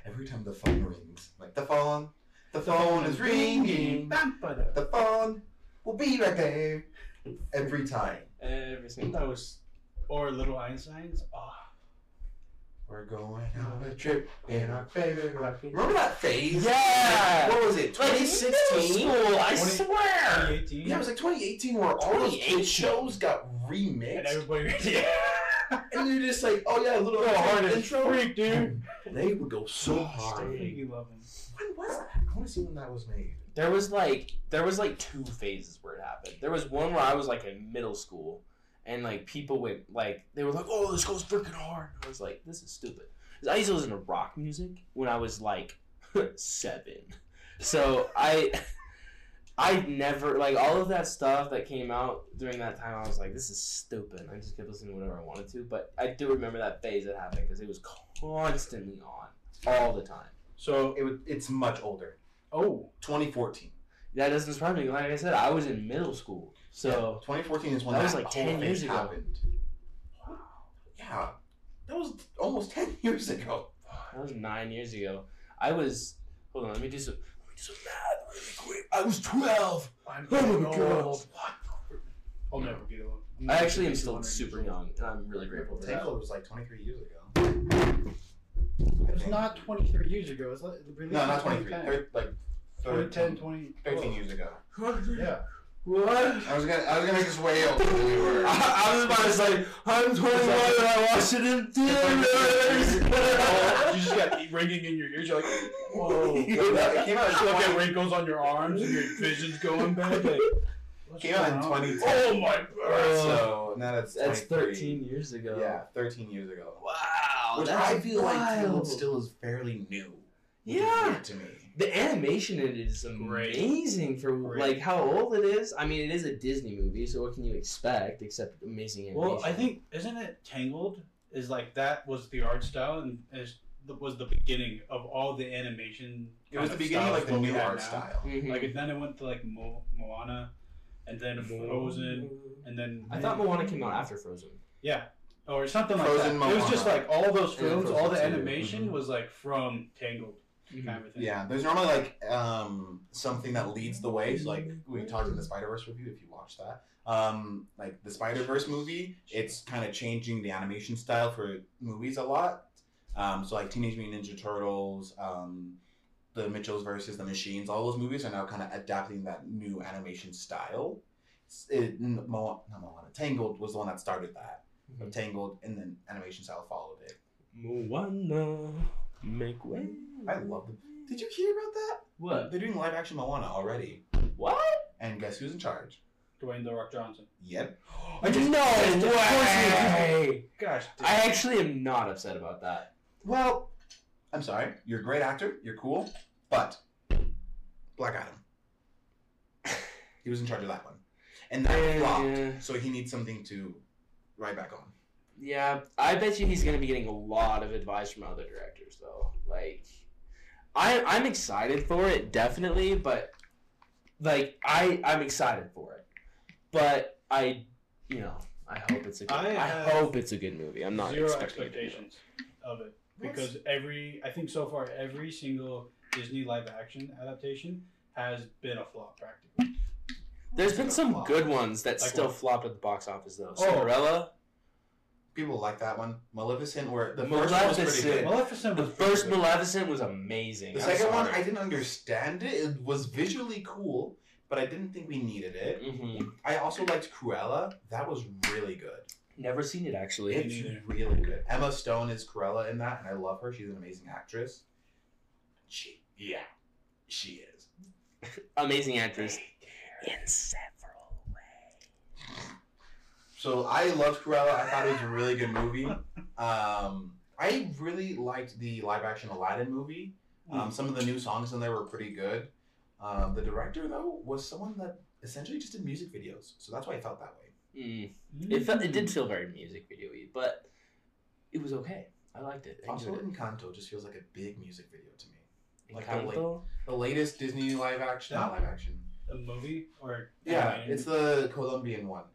Speaker 1: Every time the phone rings, like the phone, the phone is ringing.
Speaker 3: Bam-ba-da.
Speaker 1: The phone will be right there every time.
Speaker 2: Every single
Speaker 3: That was or Little Einsteins. Oh,
Speaker 1: We're going on a trip in our favorite
Speaker 2: Rocky.
Speaker 1: Remember that phase?
Speaker 2: Yeah.
Speaker 1: What was it? 2016?
Speaker 2: middle school, I
Speaker 3: 20
Speaker 2: swear.
Speaker 3: 2018.
Speaker 1: Yeah, it was like 2018 where all those
Speaker 2: 2018.
Speaker 1: kid shows got
Speaker 3: and
Speaker 1: remixed.
Speaker 3: everybody. Yeah. (laughs)
Speaker 1: And you're just like, oh yeah, a little
Speaker 3: Go hard as
Speaker 1: intro.
Speaker 3: freak, dude.
Speaker 1: They would go so
Speaker 2: Oh,
Speaker 1: hard.
Speaker 3: You love him.
Speaker 1: When was that? I want to see when that was made.
Speaker 2: There was like there was like two phases where it happened. There was one where I was like in middle school, and like people went like they were like, "Oh, this goes freaking hard." I was like, "This is stupid." I used to listen to rock music when I was like (laughs) seven, so I. (laughs) I never like all of that stuff that came out during that time. I was like, "This is stupid." I just kept listening to whatever I wanted to. But I do remember that phase that happened because it was constantly on all the time.
Speaker 3: So,
Speaker 1: It would, it's much older.
Speaker 3: Oh,
Speaker 1: 2014.
Speaker 2: That doesn't surprise me. Like I said, I was in middle school, so
Speaker 1: 2014 is when
Speaker 2: That
Speaker 1: that,
Speaker 2: was like
Speaker 1: whole
Speaker 2: 10
Speaker 1: phase
Speaker 2: years ago.
Speaker 1: happened. Wow. Yeah, that was almost (laughs) 10 years ago.
Speaker 2: that was nine years ago. I was. Hold on, let me do some. Let me do some math really quick. I was twelve.
Speaker 3: I'm
Speaker 2: Oh my
Speaker 3: getting
Speaker 2: God.
Speaker 3: old. I'll never be the one.
Speaker 2: I actually am still super young, and I'm really grateful for that.
Speaker 1: Tangled was like 23 years ago.
Speaker 3: It was not 23 years ago. It was like, released
Speaker 1: No,
Speaker 3: in
Speaker 1: not 23.
Speaker 3: 2010.
Speaker 1: Thir- like
Speaker 3: 2010, 20.
Speaker 1: 13 years ago.
Speaker 3: Yeah.
Speaker 2: What?
Speaker 1: I was gonna, I was gonna make this way older than we were. (laughs)
Speaker 2: I, I was about to say I'm 21 and I watched it in theaters. (laughs) (laughs)
Speaker 3: you just got ringing in your ears. You're like, whoa.
Speaker 1: It came out- it came out in
Speaker 3: You look at
Speaker 1: 20
Speaker 3: wrinkles on your arms and your vision's going bad. Like, what's
Speaker 1: Came out in
Speaker 3: going on?
Speaker 1: 2010.
Speaker 3: Oh my god.
Speaker 1: So now that's
Speaker 2: That's
Speaker 1: 23.
Speaker 2: 13 years ago.
Speaker 1: Yeah, 13 years ago.
Speaker 2: Wow.
Speaker 1: Which
Speaker 2: that's
Speaker 1: I feel like
Speaker 2: wild.
Speaker 1: Tangled still is fairly new.
Speaker 2: Yeah.
Speaker 1: To me.
Speaker 2: The animation in it is
Speaker 3: Great.
Speaker 2: amazing for
Speaker 3: Great.
Speaker 2: like how old it is. I mean, it is a Disney movie, so what can you expect except amazing animation?
Speaker 3: Well, I think isn't it Tangled? Is like that was the art style and is was the beginning of all the animation.
Speaker 1: It was the beginning of like the
Speaker 3: what we
Speaker 1: new
Speaker 3: have
Speaker 1: art
Speaker 3: now.
Speaker 1: style.
Speaker 2: Mhm.
Speaker 3: Like then it went to like Mo- Moana, and then Frozen, and then
Speaker 2: I thought Moana came out after Frozen.
Speaker 3: Yeah, or something like
Speaker 1: Frozen,
Speaker 3: that. It was just like all those films, all the
Speaker 2: Frozen too.
Speaker 3: animation
Speaker 2: Mhm.
Speaker 3: was like from Tangled kind of thing.
Speaker 1: Yeah, there's normally like um, something that leads the way. So like we talked in the Spider Verse review, if you watched that. Um, like the Spider Verse movie, it's kind of changing the animation style for movies a lot. Um, so like Teenage Mutant Ninja Turtles, um, the Mitchells versus the Machines, all those movies are now kind of adapting that new animation style. It's- It, Mo- not Moana, Tangled was the one that started that.
Speaker 2: Mhm.
Speaker 1: Tangled, and then animation style followed it.
Speaker 2: Moana, make way.
Speaker 1: I love them. Did you hear about that?
Speaker 2: What?
Speaker 1: They're doing live action Moana already.
Speaker 2: What?
Speaker 1: And guess who's in charge?
Speaker 3: Dwayne the Rock Johnson.
Speaker 1: Yep. (gasps)
Speaker 2: I just no
Speaker 3: Of course
Speaker 2: way.
Speaker 3: Gosh,
Speaker 2: I actually am not upset about that.
Speaker 1: Well, I'm sorry. You're a great actor. You're cool. But Black Adam. (laughs) He was in charge of that one. And that
Speaker 2: Yeah.
Speaker 1: flopped. So he needs something to ride back on.
Speaker 2: Yeah, I bet you he's gonna be getting a lot of advice from other directors though. Like, I I'm excited for it definitely, but like I I'm excited for it, but I you know I hope it's a good,
Speaker 3: I
Speaker 2: I, hope it's a good movie. I'm not
Speaker 3: zero
Speaker 2: expecting it
Speaker 3: expectations of it because every I think so far every single Disney live action adaptation has been a flop practically.
Speaker 2: There's been some good ones that
Speaker 3: Like
Speaker 2: still
Speaker 3: what?
Speaker 2: flopped at the box office though.
Speaker 3: Oh.
Speaker 2: Cinderella,
Speaker 1: People like that one. Maleficent, where the first one was pretty
Speaker 2: Maleficent.
Speaker 1: good.
Speaker 3: Maleficent
Speaker 2: the
Speaker 3: was pretty
Speaker 2: first
Speaker 3: good.
Speaker 2: Maleficent was amazing.
Speaker 1: The
Speaker 2: I'm
Speaker 1: second one,
Speaker 2: sorry.
Speaker 1: I didn't understand it. It was visually cool, but I didn't think we needed it.
Speaker 2: Mhm.
Speaker 1: I also liked Cruella. That was really good.
Speaker 2: Never seen it actually.
Speaker 1: It's
Speaker 3: neither.
Speaker 1: really good. Emma Stone is Cruella in that, and I love her. She's an amazing actress. She, yeah, she is. (laughs)
Speaker 2: Amazing actress in several ways.
Speaker 1: So I loved Cruella. I thought it was a really good movie. Um, I really liked the live action Aladdin movie. Um, some of the new songs in there were pretty good. Um, the director though was someone that essentially just did music videos, so that's why I felt that way.
Speaker 2: Mm. It felt it did feel very music video-y, but it was okay. I liked it. I
Speaker 1: Also,
Speaker 2: enjoyed
Speaker 1: Encanto just feels like a big music video to me.
Speaker 2: it.
Speaker 1: like the late-
Speaker 2: Encanto?
Speaker 1: The latest Disney live action, not live action.
Speaker 3: A movie or
Speaker 1: Yeah,
Speaker 3: animated?
Speaker 1: it's the Colombian one.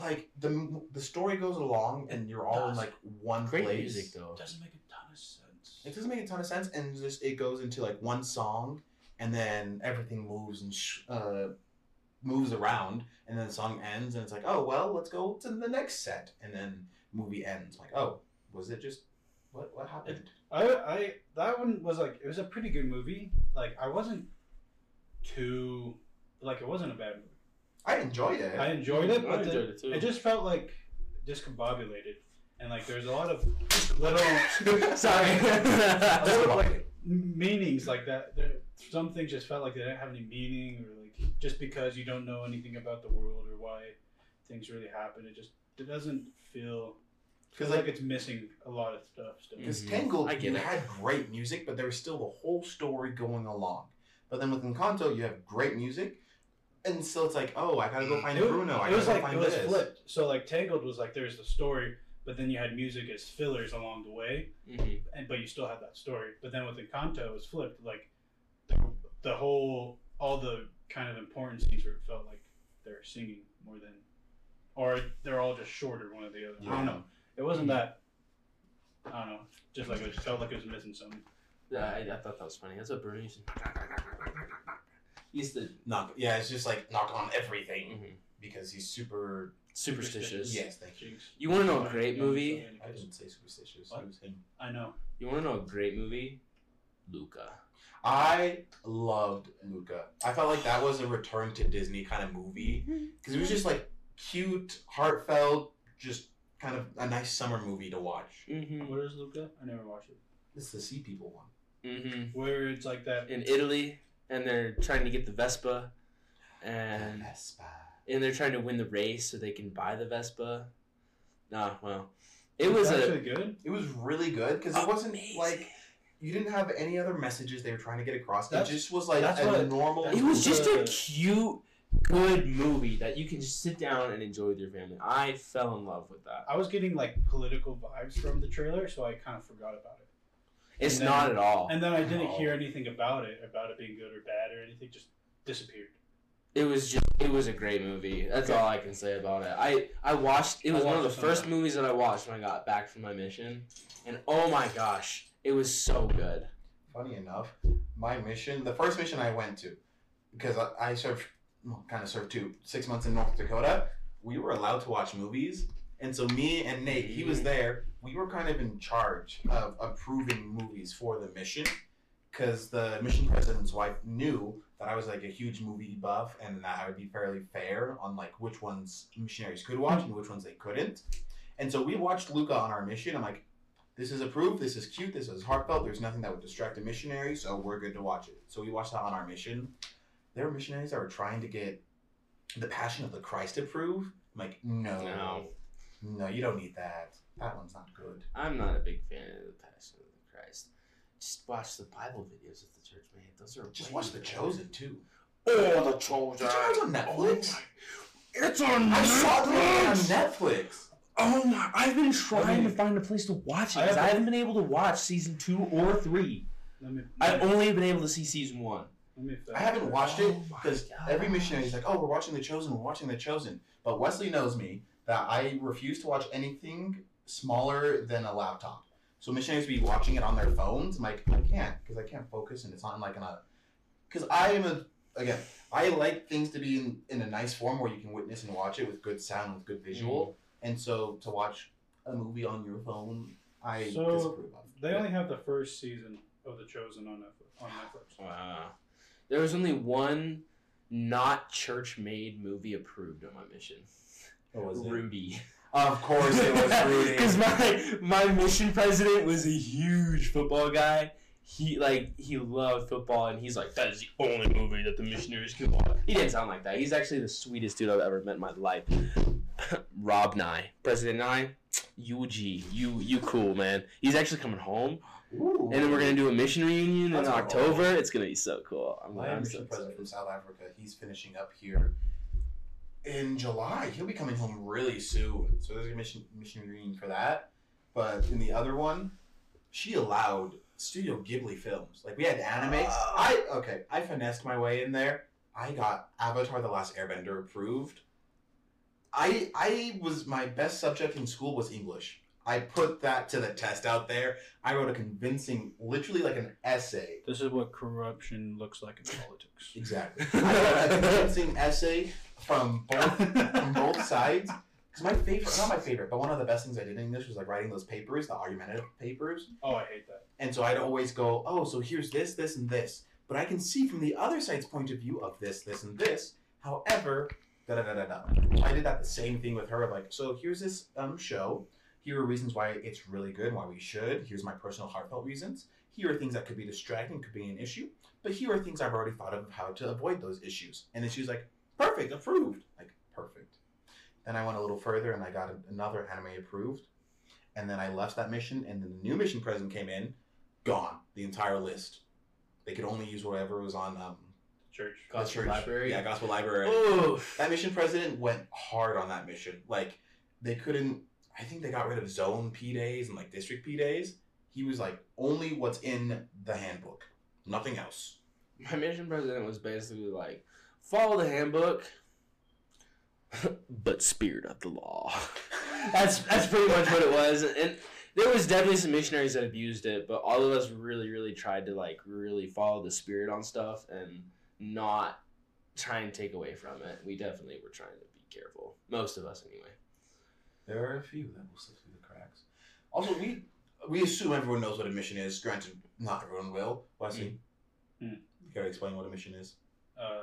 Speaker 1: Like the the story goes along, and you're all in like one
Speaker 2: Great
Speaker 1: place.
Speaker 2: music though.
Speaker 3: It doesn't make a ton of sense.
Speaker 1: It doesn't make a ton of sense, and just it goes into like one song, and then everything moves and sh- uh, moves around, and then the song ends, and it's like, oh well, let's go to the next set, and then movie ends. like, oh, was it just what what happened?
Speaker 3: I, I that one was like it was a pretty good movie. Like I wasn't too like it wasn't a bad movie.
Speaker 1: I enjoyed it.
Speaker 3: I enjoyed it,
Speaker 2: I
Speaker 3: but the-
Speaker 2: enjoyed it too.
Speaker 3: it just felt like discombobulated, and like there's a lot of little (laughs)
Speaker 2: Sorry. (laughs)
Speaker 3: a
Speaker 1: Just
Speaker 3: little
Speaker 1: like-
Speaker 3: like meanings like that. There, some things just felt like they didn't have any meaning, or like just because you don't know anything about the world or why things really happen, it just it doesn't feel
Speaker 1: Because
Speaker 3: feels
Speaker 1: like
Speaker 3: like it's missing a lot of stuff still.
Speaker 1: Because
Speaker 2: Mhm.
Speaker 1: Tangled,
Speaker 2: I get
Speaker 1: you
Speaker 2: it.
Speaker 1: had great music, but there was still the whole story going along. But then with Encanto, you have great music, and so it's like, oh, I gotta go find
Speaker 3: it, was-
Speaker 1: Bruno. I
Speaker 3: it was
Speaker 1: gotta
Speaker 3: like
Speaker 1: go
Speaker 3: it was
Speaker 1: this.
Speaker 3: flipped. So like Tangled was like there's the story, but then you had music as fillers along the way,
Speaker 2: hmm
Speaker 3: and but you still had that story. But then with Encanto, it was flipped. Like the, the whole all the kind of important scenes where it felt like they're singing more than, or they're all just shorter one or the other. I don't know. It wasn't that. I don't know. Just like it felt like it was missing something.
Speaker 2: Yeah, I, I thought that was funny. That's what Bruno used to. He used to
Speaker 1: Knock, yeah, it's just like knock on everything
Speaker 2: mhm.
Speaker 1: because he's super.
Speaker 2: superstitious.
Speaker 1: Yes, thank you.
Speaker 2: You wanna know a great movie?
Speaker 1: I didn't say superstitious.
Speaker 3: What?
Speaker 1: It was him.
Speaker 3: I know.
Speaker 2: You want to know a great movie? Luca.
Speaker 1: I loved Luca. I felt like that was a return to Disney kind of movie because it was just like cute, heartfelt, just kind of a nice summer movie to watch.
Speaker 2: Mm-hmm.
Speaker 3: What is Luca? I never watched it.
Speaker 1: It's the Sea People one.
Speaker 2: Mm-hmm.
Speaker 3: Where it's like that.
Speaker 2: In Italy, and they're trying to get the Vespa, and
Speaker 1: Vespa.
Speaker 2: and they're trying to win the race so they can buy the Vespa. Nah, well, it
Speaker 3: It's
Speaker 2: was a
Speaker 3: actually good.
Speaker 1: It was really good because it wasn't
Speaker 2: Amazing.
Speaker 1: like you didn't have any other messages they were trying to get across.
Speaker 3: That's-
Speaker 1: it just was like
Speaker 3: that's
Speaker 1: a
Speaker 3: what-
Speaker 1: normal.
Speaker 2: It was just a cute, good movie that you can just sit down and enjoy with your family. I fell in love with that.
Speaker 3: I was getting like political vibes from the trailer, so I kind of forgot about it.
Speaker 2: It's
Speaker 3: then-
Speaker 2: not at all.
Speaker 3: And then I didn't
Speaker 1: No.
Speaker 3: hear anything about it, about it being good or bad or anything. Just disappeared.
Speaker 2: It was just it was a great movie. That's
Speaker 3: Okay.
Speaker 2: all I can say about it. I I watched it
Speaker 3: I
Speaker 2: was one of the first
Speaker 3: sometime.
Speaker 2: movies that I watched when I got back from my mission. And oh my gosh, it was so good.
Speaker 1: Funny enough, my mission, the first mission I went to, because I, I served, well, kind of served two, six months in North Dakota, we were allowed to watch movies. And so me and Nate, he was there, we were kind of in charge of approving movies for the mission. Because the mission president's wife knew that I was like a huge movie buff and that I would be fairly fair on like which ones missionaries could watch and which ones they couldn't. And so we watched Luca on our mission. I'm like, this is approved, this is cute, this is heartfelt, there's nothing that would distract a missionary, so we're good to watch it. So we watched that on our mission. There were missionaries that were trying to get the Passion of the Christ approved. I'm like, no,
Speaker 2: No.
Speaker 1: No, you don't need that. That one's not good.
Speaker 2: I'm not a big fan of the Passion of the Christ. Just watch the Bible videos that the church made. Those are
Speaker 1: Just watch The
Speaker 2: better.
Speaker 1: Chosen too.
Speaker 2: Oh, the Chosen.
Speaker 1: The Chosen's on Netflix.
Speaker 2: Oh it's on
Speaker 1: I saw it on
Speaker 2: Netflix.
Speaker 1: Netflix.
Speaker 2: Oh my! I've been trying
Speaker 3: me-
Speaker 2: to find a place to watch it.
Speaker 3: I
Speaker 2: 'cause I,
Speaker 3: have-
Speaker 2: haven't been able to watch season two or three.
Speaker 3: Let me.
Speaker 2: I've
Speaker 3: me,
Speaker 2: only been able to see season one.
Speaker 3: let me
Speaker 1: I haven't watched oh it
Speaker 2: Oh
Speaker 1: because
Speaker 2: God.
Speaker 1: every missionary is like, "Oh, we're watching The Chosen. We're watching The Chosen." But Wesley knows me that I refuse to watch anything smaller than a laptop. So missionaries be watching it on their phones. I'm like, I can't because I can't focus, and it's not in like in a. Because I am a again, I like things to be in, in a nice form where you can witness and watch it with good sound, with good visual, mm-hmm. and so to watch a movie on your phone, I
Speaker 3: So,
Speaker 1: disapprove of.
Speaker 3: They only have the first season of The Chosen on Netflix. On Netflix.
Speaker 2: Wow. There was only one not church made movie approved on my mission.
Speaker 1: Oh, it?
Speaker 2: Ruby.
Speaker 1: Of course, it was (laughs) Rudy.
Speaker 2: Because my my mission president was a huge football guy. He like he loved football, and he's like, that is the only movie that the missionaries can watch. He didn't sound like that. He's actually the sweetest dude I've ever met in my life. (coughs) Rob Nye, President Nye, UG, you you cool man. He's actually coming home,
Speaker 1: Ooh.
Speaker 2: and then we're gonna do a mission reunion
Speaker 1: That's
Speaker 2: in
Speaker 1: cool.
Speaker 2: October. It's gonna be so cool. I'm,
Speaker 1: My
Speaker 2: I'm so
Speaker 1: mission president from South Africa, he's finishing up here in July. He'll be coming home really soon. So there's a mission mission reunion for that. But in the other one, she allowed Studio Ghibli films. Like we had anime. Oh. I okay, I finessed my way in there. I got Avatar the Last Airbender approved. I I was my best subject in school was English. I put that to the test out there. I wrote a convincing, literally like an essay
Speaker 3: This is what corruption looks like in politics.
Speaker 1: Exactly. (laughs) I wrote a convincing essay from both from both (laughs) sides. Because my favorite, not my favorite, but one of the best things I did in English was like writing those papers, the argumentative papers.
Speaker 3: Oh, I hate that.
Speaker 1: And so I'd always go, oh, so here's this, this, and this. But I can see from the other side's point of view of this, this, and this. However, da da da da da. I did that the same thing with her. Of like, so here's this um show. Here are reasons why it's really good, why we should. Here's my personal heartfelt reasons. Here are things that could be distracting, could be an issue. But here are things I've already thought of how to avoid those issues. And then she was like, perfect, approved. Like, perfect. Then I went a little further and I got a- another anime approved. And then I left that mission, and then the new mission president came in, gone the entire list. They could only use whatever was on um,
Speaker 3: Church.
Speaker 2: Gospel
Speaker 1: church.
Speaker 2: Library?
Speaker 1: Yeah, gospel library. That mission president went hard on that mission. Like they couldn't. I think they got rid of zone P days and like district P days. He was like only what's in the handbook, nothing else.
Speaker 2: my mission president was basically like, follow the handbook, but spirit of the law. that's that's pretty much what it (laughs) was, and there was definitely some missionaries that abused it, but all of us really, really tried to like really follow the spirit on stuff and not try and take away from it. We definitely were trying to be careful. Most of us, anyway.
Speaker 1: There are a few that will slip through the cracks. Also, we we assume everyone knows what a mission is. Granted, not everyone will. Wesley,
Speaker 3: Mm.
Speaker 1: you gotta explain what a mission is.
Speaker 3: Uh,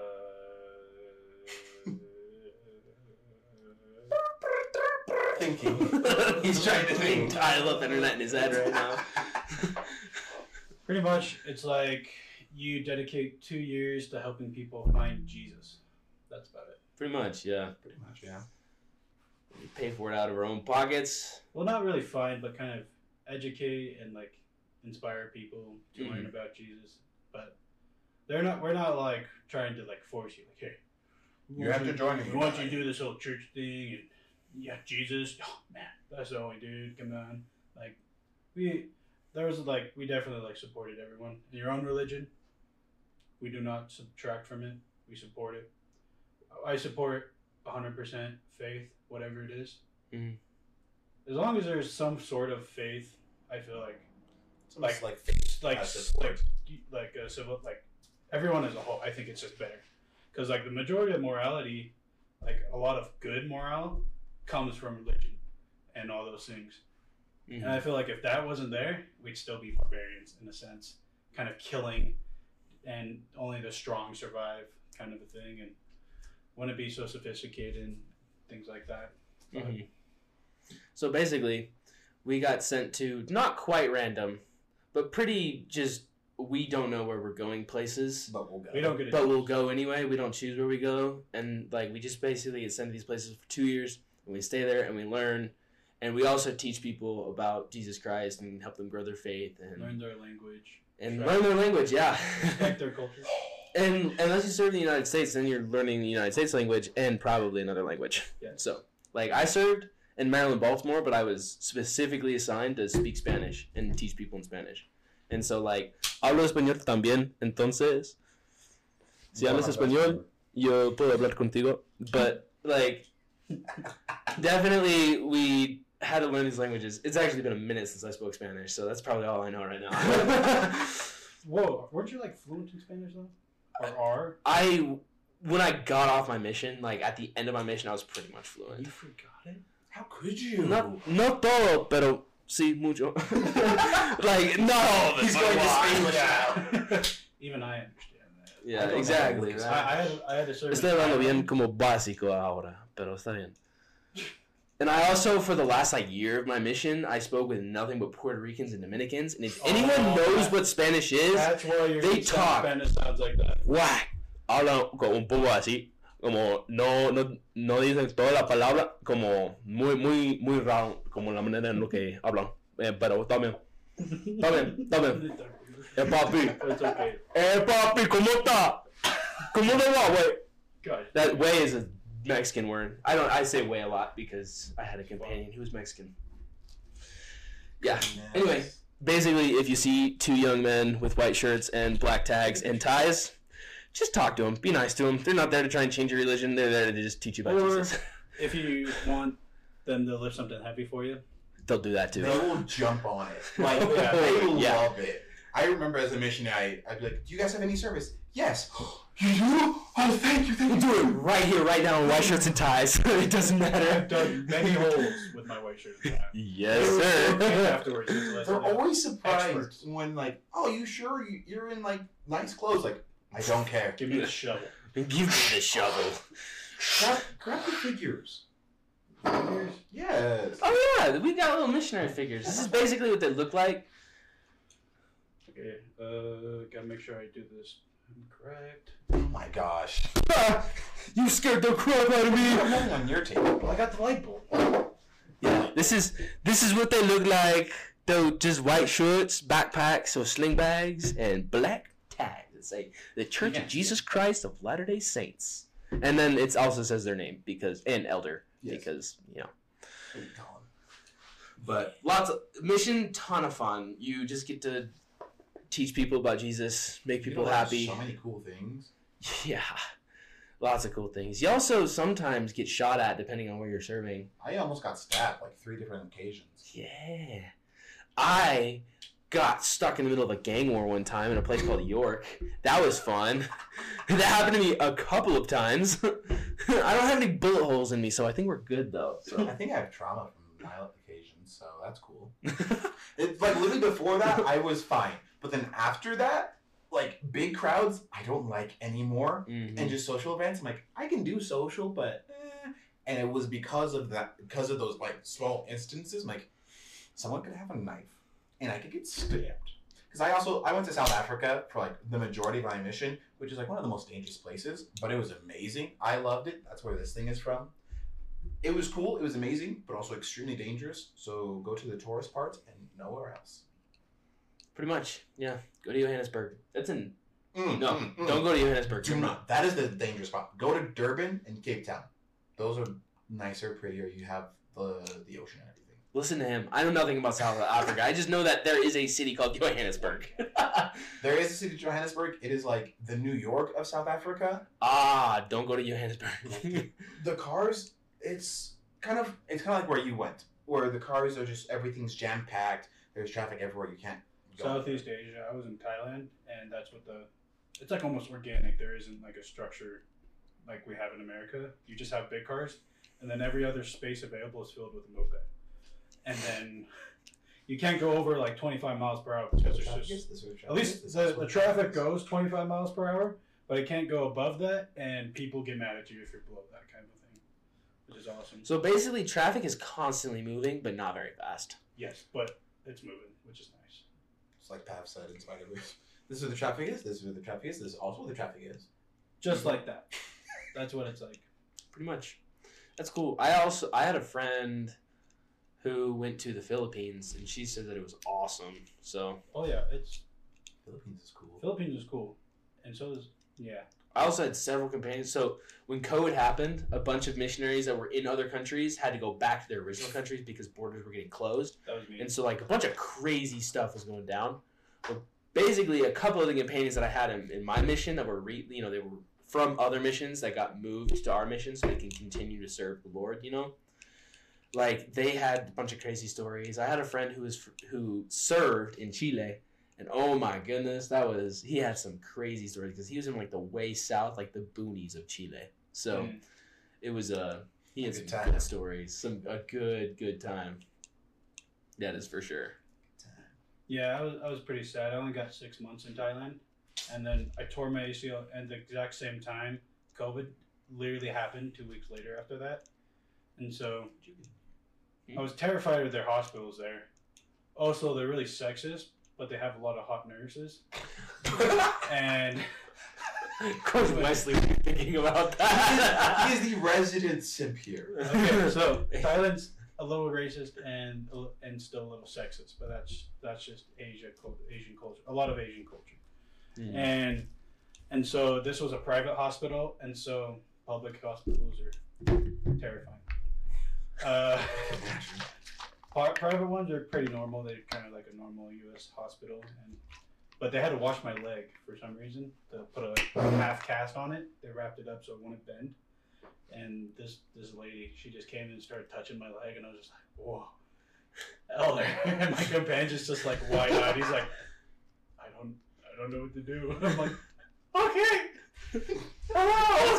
Speaker 1: Thinking. (laughs)
Speaker 2: He's trying to think, dial up internet in his head right now. (laughs)
Speaker 3: pretty much, it's like you dedicate two years to helping people find Jesus. That's about it.
Speaker 2: Pretty much, yeah.
Speaker 1: Pretty much, yeah.
Speaker 2: We pay for it out of our own pockets.
Speaker 3: Well, not really find, but kind of educate and like inspire people to mm-hmm. learn about Jesus. But they're not. We're not like trying to like force you. Like, hey,
Speaker 1: You
Speaker 3: want
Speaker 1: have to join
Speaker 3: We
Speaker 1: me.
Speaker 3: want you to do this whole church thing, and yeah, Jesus. Oh man, that's the only dude. Come on, like we. There was like we definitely like supported everyone in your own religion. We do not subtract from it. We support it. I support 100% faith, whatever it is.
Speaker 2: Mhm.
Speaker 3: As long as there's some sort of faith, I feel like
Speaker 1: It's
Speaker 3: Like-
Speaker 1: like faith
Speaker 3: like
Speaker 1: as
Speaker 3: s-
Speaker 1: support.
Speaker 3: like like a civil like everyone as a whole. I think it's just better because like the majority of morality, like a lot of good morale, comes from religion and all those things.
Speaker 2: Mhm.
Speaker 3: And I feel like if that wasn't there, we'd still be barbarians in a sense, kind of killing, and only the strong survive, kind of a thing, and wouldn't be so sophisticated and things like that.
Speaker 2: Mhm. So basically, we got sent to not quite random, but pretty just we don't know where we're going places,
Speaker 1: But we'll go.
Speaker 3: We don't get it.
Speaker 2: but we'll go anyway. We don't choose where we go, and like we just basically get sent to these places for two years, and we stay there and we learn, and we also teach people about Jesus Christ and help them grow their faith and
Speaker 3: learn their language,
Speaker 2: and
Speaker 3: Right.
Speaker 2: learn their language. Yeah.
Speaker 3: respect their culture. (laughs)
Speaker 2: And unless you serve in the United States, then you're learning the United States language and probably another language.
Speaker 3: Yeah.
Speaker 2: So, like, I served in Maryland, Baltimore, but I was specifically assigned to speak Spanish and teach people in Spanish. And so, like, hablo español también. Entonces, si hablas español, yo puedo hablar contigo. But, like, definitely we had to learn these languages. It's actually been a minute since I spoke Spanish, so that's probably all I know right now. (laughs)
Speaker 3: Whoa, weren't you like fluent in Spanish though, or are?
Speaker 2: I when I got off my mission, like at the end of my mission, I was pretty much fluent.
Speaker 3: You forgot it.
Speaker 1: How could you?
Speaker 2: Not no todo, pero sí mucho. (laughs) (laughs) like not all of it.
Speaker 1: He's going to
Speaker 2: a lot.
Speaker 1: Spanish now.
Speaker 3: Even I understand that.
Speaker 2: Yeah, exactly.
Speaker 1: know.
Speaker 3: I, I had I had a service.
Speaker 2: Estoy hablando bien como básico ahora, pero está bien. And I also, for the last like year of my mission, I spoke with nothing but Puerto Ricans and Dominicans. And if
Speaker 3: Oh,
Speaker 2: anyone knows
Speaker 3: that-
Speaker 2: what Spanish is,
Speaker 3: That's why your
Speaker 2: They talk.
Speaker 3: Spanish sounds like that.
Speaker 2: whack, hablan como un poco así, como no, no, no dicen toda la palabra, como muy, muy, muy round, como la manera en lo que hablan. Eh, pero está bien, está bien, está bien. (laughs) Eh, papi,
Speaker 3: It's okay.
Speaker 2: eh, papi, ¿cómo está? ¿Cómo te va, güey?
Speaker 3: God.
Speaker 2: That güey is a Mexican word. I don't. I say güey a lot because I had a companion who was Mexican. Yeah. Anyway, basically, if you see two young men with white shirts and black tags and ties, just talk to them. Be nice to them. They're not there to try and change your religion. They're there to just teach you about
Speaker 3: Or-
Speaker 2: Jesus. (laughs)
Speaker 3: If you want them to lift something heavy for you,
Speaker 2: They'll do that too.
Speaker 1: They will jump on it. Like (laughs)
Speaker 3: Yeah.
Speaker 1: they
Speaker 2: Yeah.
Speaker 1: love it. I remember as a missionary, I'd be like, "Do you guys have any service?" Yes. (gasps) you do? Oh, thank you, thank you.
Speaker 2: Do it right here, right now, in white shirts and ties. (laughs) it doesn't matter.
Speaker 3: I've
Speaker 2: matter.
Speaker 3: done many holes with my white shirt. Yeah.
Speaker 2: Yes, sir.
Speaker 3: Afterwards, just to let you
Speaker 1: They're always surprised
Speaker 3: Experts.
Speaker 1: when like, "Oh, you sure you- you're in like nice clothes?" Like, I don't care.
Speaker 3: Give me the shovel.
Speaker 2: Give me the shovel.
Speaker 1: grab, grab the figures.
Speaker 3: Figures.
Speaker 1: Yes.
Speaker 2: Oh yeah, we got little missionary figures. This is basically what they look like.
Speaker 3: Okay, uh, gotta make sure I do this correct.
Speaker 1: Oh my gosh.
Speaker 2: You scared the crap out of me.
Speaker 1: I got
Speaker 2: me.
Speaker 1: on your table. I got the light bulb.
Speaker 2: Yeah, this is this is what they look like. Though just white shorts, backpacks, or sling bags, and black tags that say the Church
Speaker 1: Yeah.
Speaker 2: of Jesus Christ of Latter Day Saints. And then it also says their name because and elder
Speaker 1: Yes.
Speaker 2: because you know. But lots of mission, ton of fun. You just get to teach people about Jesus, make people
Speaker 1: You know,
Speaker 2: happy.
Speaker 1: So many cool things. (laughs)
Speaker 2: Yeah, lots of cool things. You also sometimes get shot at depending on where you're serving.
Speaker 1: I almost got stabbed like three different occasions.
Speaker 2: Yeah. I got stuck in the middle of a gang war one time in a place called York. That was fun. (laughs) that happened to me a couple of times. (laughs) I don't have any bullet holes in me, so I think we're good though. So.
Speaker 1: I think I have trauma from violent occasions, so that's cool. It's like literally before that, I was fine, but then after that, like big crowds, I don't like anymore,
Speaker 2: Mhm.
Speaker 1: and just social events, I'm like, I can do social, but. Eh. And it was because of that, because of those like small instances. I'm like, someone could have a knife, and I could get stabbed. Because I also I went to South Africa for like the majority of my mission, which is like one of the most dangerous places, but it was amazing. I loved it. That's where this thing is from. It was cool. It was amazing, but also extremely dangerous. So go to the tourist parts and nowhere else.
Speaker 2: Pretty much, yeah. Go to Johannesburg. That's in.
Speaker 1: Mm,
Speaker 2: No,
Speaker 1: mm, mm.
Speaker 2: don't go to Johannesburg.
Speaker 1: Do not. That is the dangerous spot. Go to Durban and Cape Town. Those are nicer, prettier. You have the the ocean and everything.
Speaker 2: Listen to him. I know nothing about South Africa. I just know that there is a city called Johannesburg. (laughs)
Speaker 1: There is a city, Johannesburg. It is like the New York of South Africa.
Speaker 2: ah, don't go to Johannesburg. (laughs)
Speaker 1: the cars it's kind of it's kind of like where you went where the cars are just everything's jam packed there's traffic everywhere you can't
Speaker 3: Southeast Asia. I was in Thailand, and that's what the. It's like almost organic. There isn't like a structure like we have in America. You just have big cars, and then every other space available is filled with a moped. And then you can't go over like 25 miles per hour because there's just
Speaker 1: is, this is
Speaker 3: At least
Speaker 1: this
Speaker 3: the, the traffic goes 25 miles per hour, but it can't go above that, and people get mad at you if you're below that kind of thing, which is awesome.
Speaker 2: so basically, traffic is constantly moving, but not very fast.
Speaker 3: yes, but it's moving, which is nice.
Speaker 1: It's like Pav said in Spider Verse (laughs) this is where the traffic is this is where the traffic is this is also where the traffic is
Speaker 3: Just like that. That's what it's like.
Speaker 2: Pretty much. That's cool. I also I had a friend who went to the Philippines, and she said that it was awesome. So
Speaker 3: Oh yeah, it's
Speaker 1: Philippines is cool
Speaker 3: Philippines is cool, and so is yeah.
Speaker 2: I also had several companions. So when COVID happened, a bunch of missionaries that were in other countries had to go back to their original countries because borders were getting closed.
Speaker 3: That was me.
Speaker 2: And so like a bunch of crazy stuff was going down. But basically, a couple of the companions that I had in, in my mission that were re, you know they were from other missions that got moved to our mission so they can continue to serve the Lord. You know, like they had a bunch of crazy stories. I had a friend who was who served in Chile. And oh my goodness, that was he had some crazy stories because he was in like the way south, like the boonies of Chile. So
Speaker 3: Mm.
Speaker 2: it was uh, he had
Speaker 1: Good
Speaker 2: some
Speaker 1: time.
Speaker 2: good stories, some a good good time. That is for sure.
Speaker 3: Yeah, I was, I was pretty sad. I only got six months in Thailand, and then I tore my ACL. And the exact same time, COVID literally happened two weeks later after that, and so I was terrified of their hospitals there. Also, they're really sexist, but they have a lot of hot nurses, (laughs) and
Speaker 2: Of course, Wesley would be thinking about that.
Speaker 1: he is the resident simp here (laughs)
Speaker 3: okay, so (laughs) Thailand's a little racist and and still a little sexist, but that's that's just Asia Asian culture, a lot of Asian culture.
Speaker 2: Mm.
Speaker 3: and and so this was a private hospital, and so public hospitals are terrifying. Uh, pri- private ones are pretty normal. They're kind of like a normal U.S. hospital, and but they had to wash my leg for some reason. To put a half cast on it, they wrapped it up so it wouldn't bend. And this this lady, she just came in and started touching my leg, and I was just like, whoa. Elder, (laughs) and my companion's just like wide eyed. He's like, I don't, I don't know what to do. (laughs) I'm like, okay, (laughs) hello,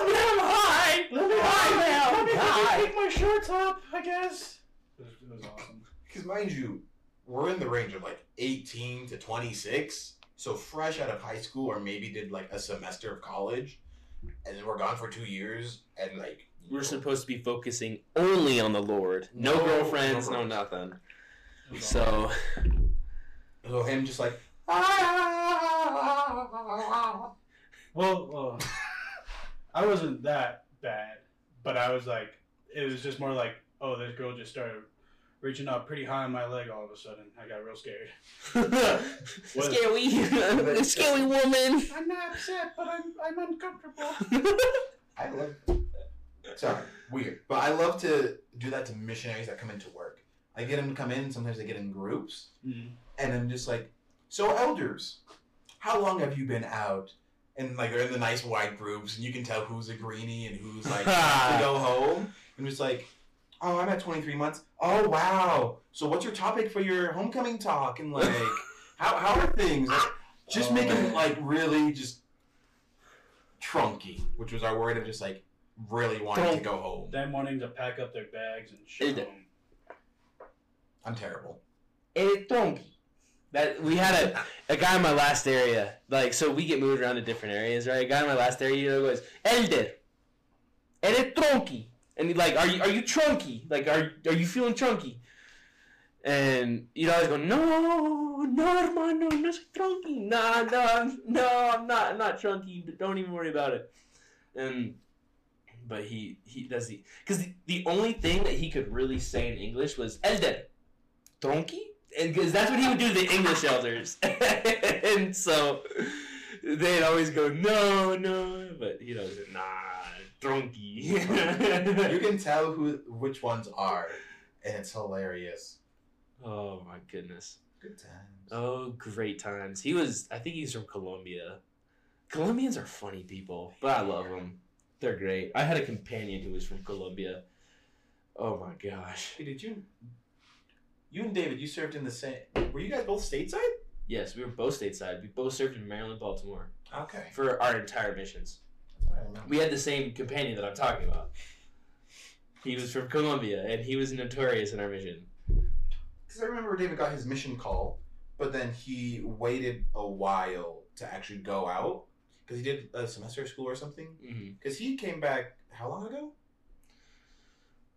Speaker 2: I'm high.
Speaker 3: let me,
Speaker 2: Hi, ma'am.
Speaker 3: let me
Speaker 2: Hi.
Speaker 3: take my shorts up, I guess. It was, it was awesome.
Speaker 1: Because mind you we're in the range of like 18 to 26 so fresh out of high school or maybe did like a semester of college and then we're gone for two years and like
Speaker 2: We're supposed to be focusing only on the Lord. No,
Speaker 1: No,
Speaker 2: girlfriends,
Speaker 1: no
Speaker 2: no nothing.
Speaker 3: It was
Speaker 2: So
Speaker 1: so him just like (laughs)
Speaker 3: Well, well, I wasn't that, bad, but I was like, it was just more like, oh, this girl just started reaching up pretty high on my leg all of a sudden. I got real scared. (laughs)
Speaker 2: scary, (laughs) (laughs) scary woman.
Speaker 3: I'm not upset, but I'm I'm uncomfortable.
Speaker 1: I love. Sorry, weird, but I love to do that to missionaries that come into work. I get them to come in. Sometimes they get in groups,
Speaker 3: Mm.
Speaker 1: and I'm just like, so elders, how long have you been out? And like they're in the nice wide groups, and you can tell who's a greenie and who's like to go home. And just like, oh, I'm at 23 months. Oh wow. So what's your topic for your homecoming talk? And like, (laughs) how how are things? Like, just
Speaker 3: Oh,
Speaker 1: making
Speaker 3: man.
Speaker 1: like really just trunky, which was our word of just like really wanting to go home.
Speaker 3: Them wanting to pack up their bags and ship
Speaker 2: It-
Speaker 3: home.
Speaker 1: I'm terrible.
Speaker 2: El tronqui. That we had a, a guy in my last area. Like so we get moved around to different areas, right? A guy in my last area you know, goes, Elder. Eres tronqui. And he like, are you are you trunky? Like are are you feeling trunky? And you'd always go, No, no hermano, no soy trunky. Nah, no, no, I'm not I'm not trunky. But don't even worry about it. And but he he does the because the, the only thing that he could really say in English was Elder. Tronky? And because that's what he would do to the English elders. (laughs) and so they'd always go, no, no. But he knows, nah, Tronky.
Speaker 1: You can (laughs) tell who which ones are, and it's hilarious.
Speaker 2: oh my goodness.
Speaker 1: Good times.
Speaker 2: Oh, great times. He was, I think he's from Colombia. Colombians are funny people, but I love them. They're great. I had a companion who was from Colombia. Oh my gosh.
Speaker 1: Hey, did you? You and David, you served in the same. Were you guys both stateside?
Speaker 2: Yes, we were both stateside. We both served in Maryland, Baltimore
Speaker 1: Okay.
Speaker 2: for our entire missions.
Speaker 1: That's what I remember.
Speaker 2: We had the same companion that I'm talking about. He was from Colombia, and he was notorious in our mission.
Speaker 1: Because I remember David got his mission call, but then he waited a while to actually go out because he did a semester of school or something.
Speaker 2: Mm-hmm.
Speaker 1: Because he came back how long ago?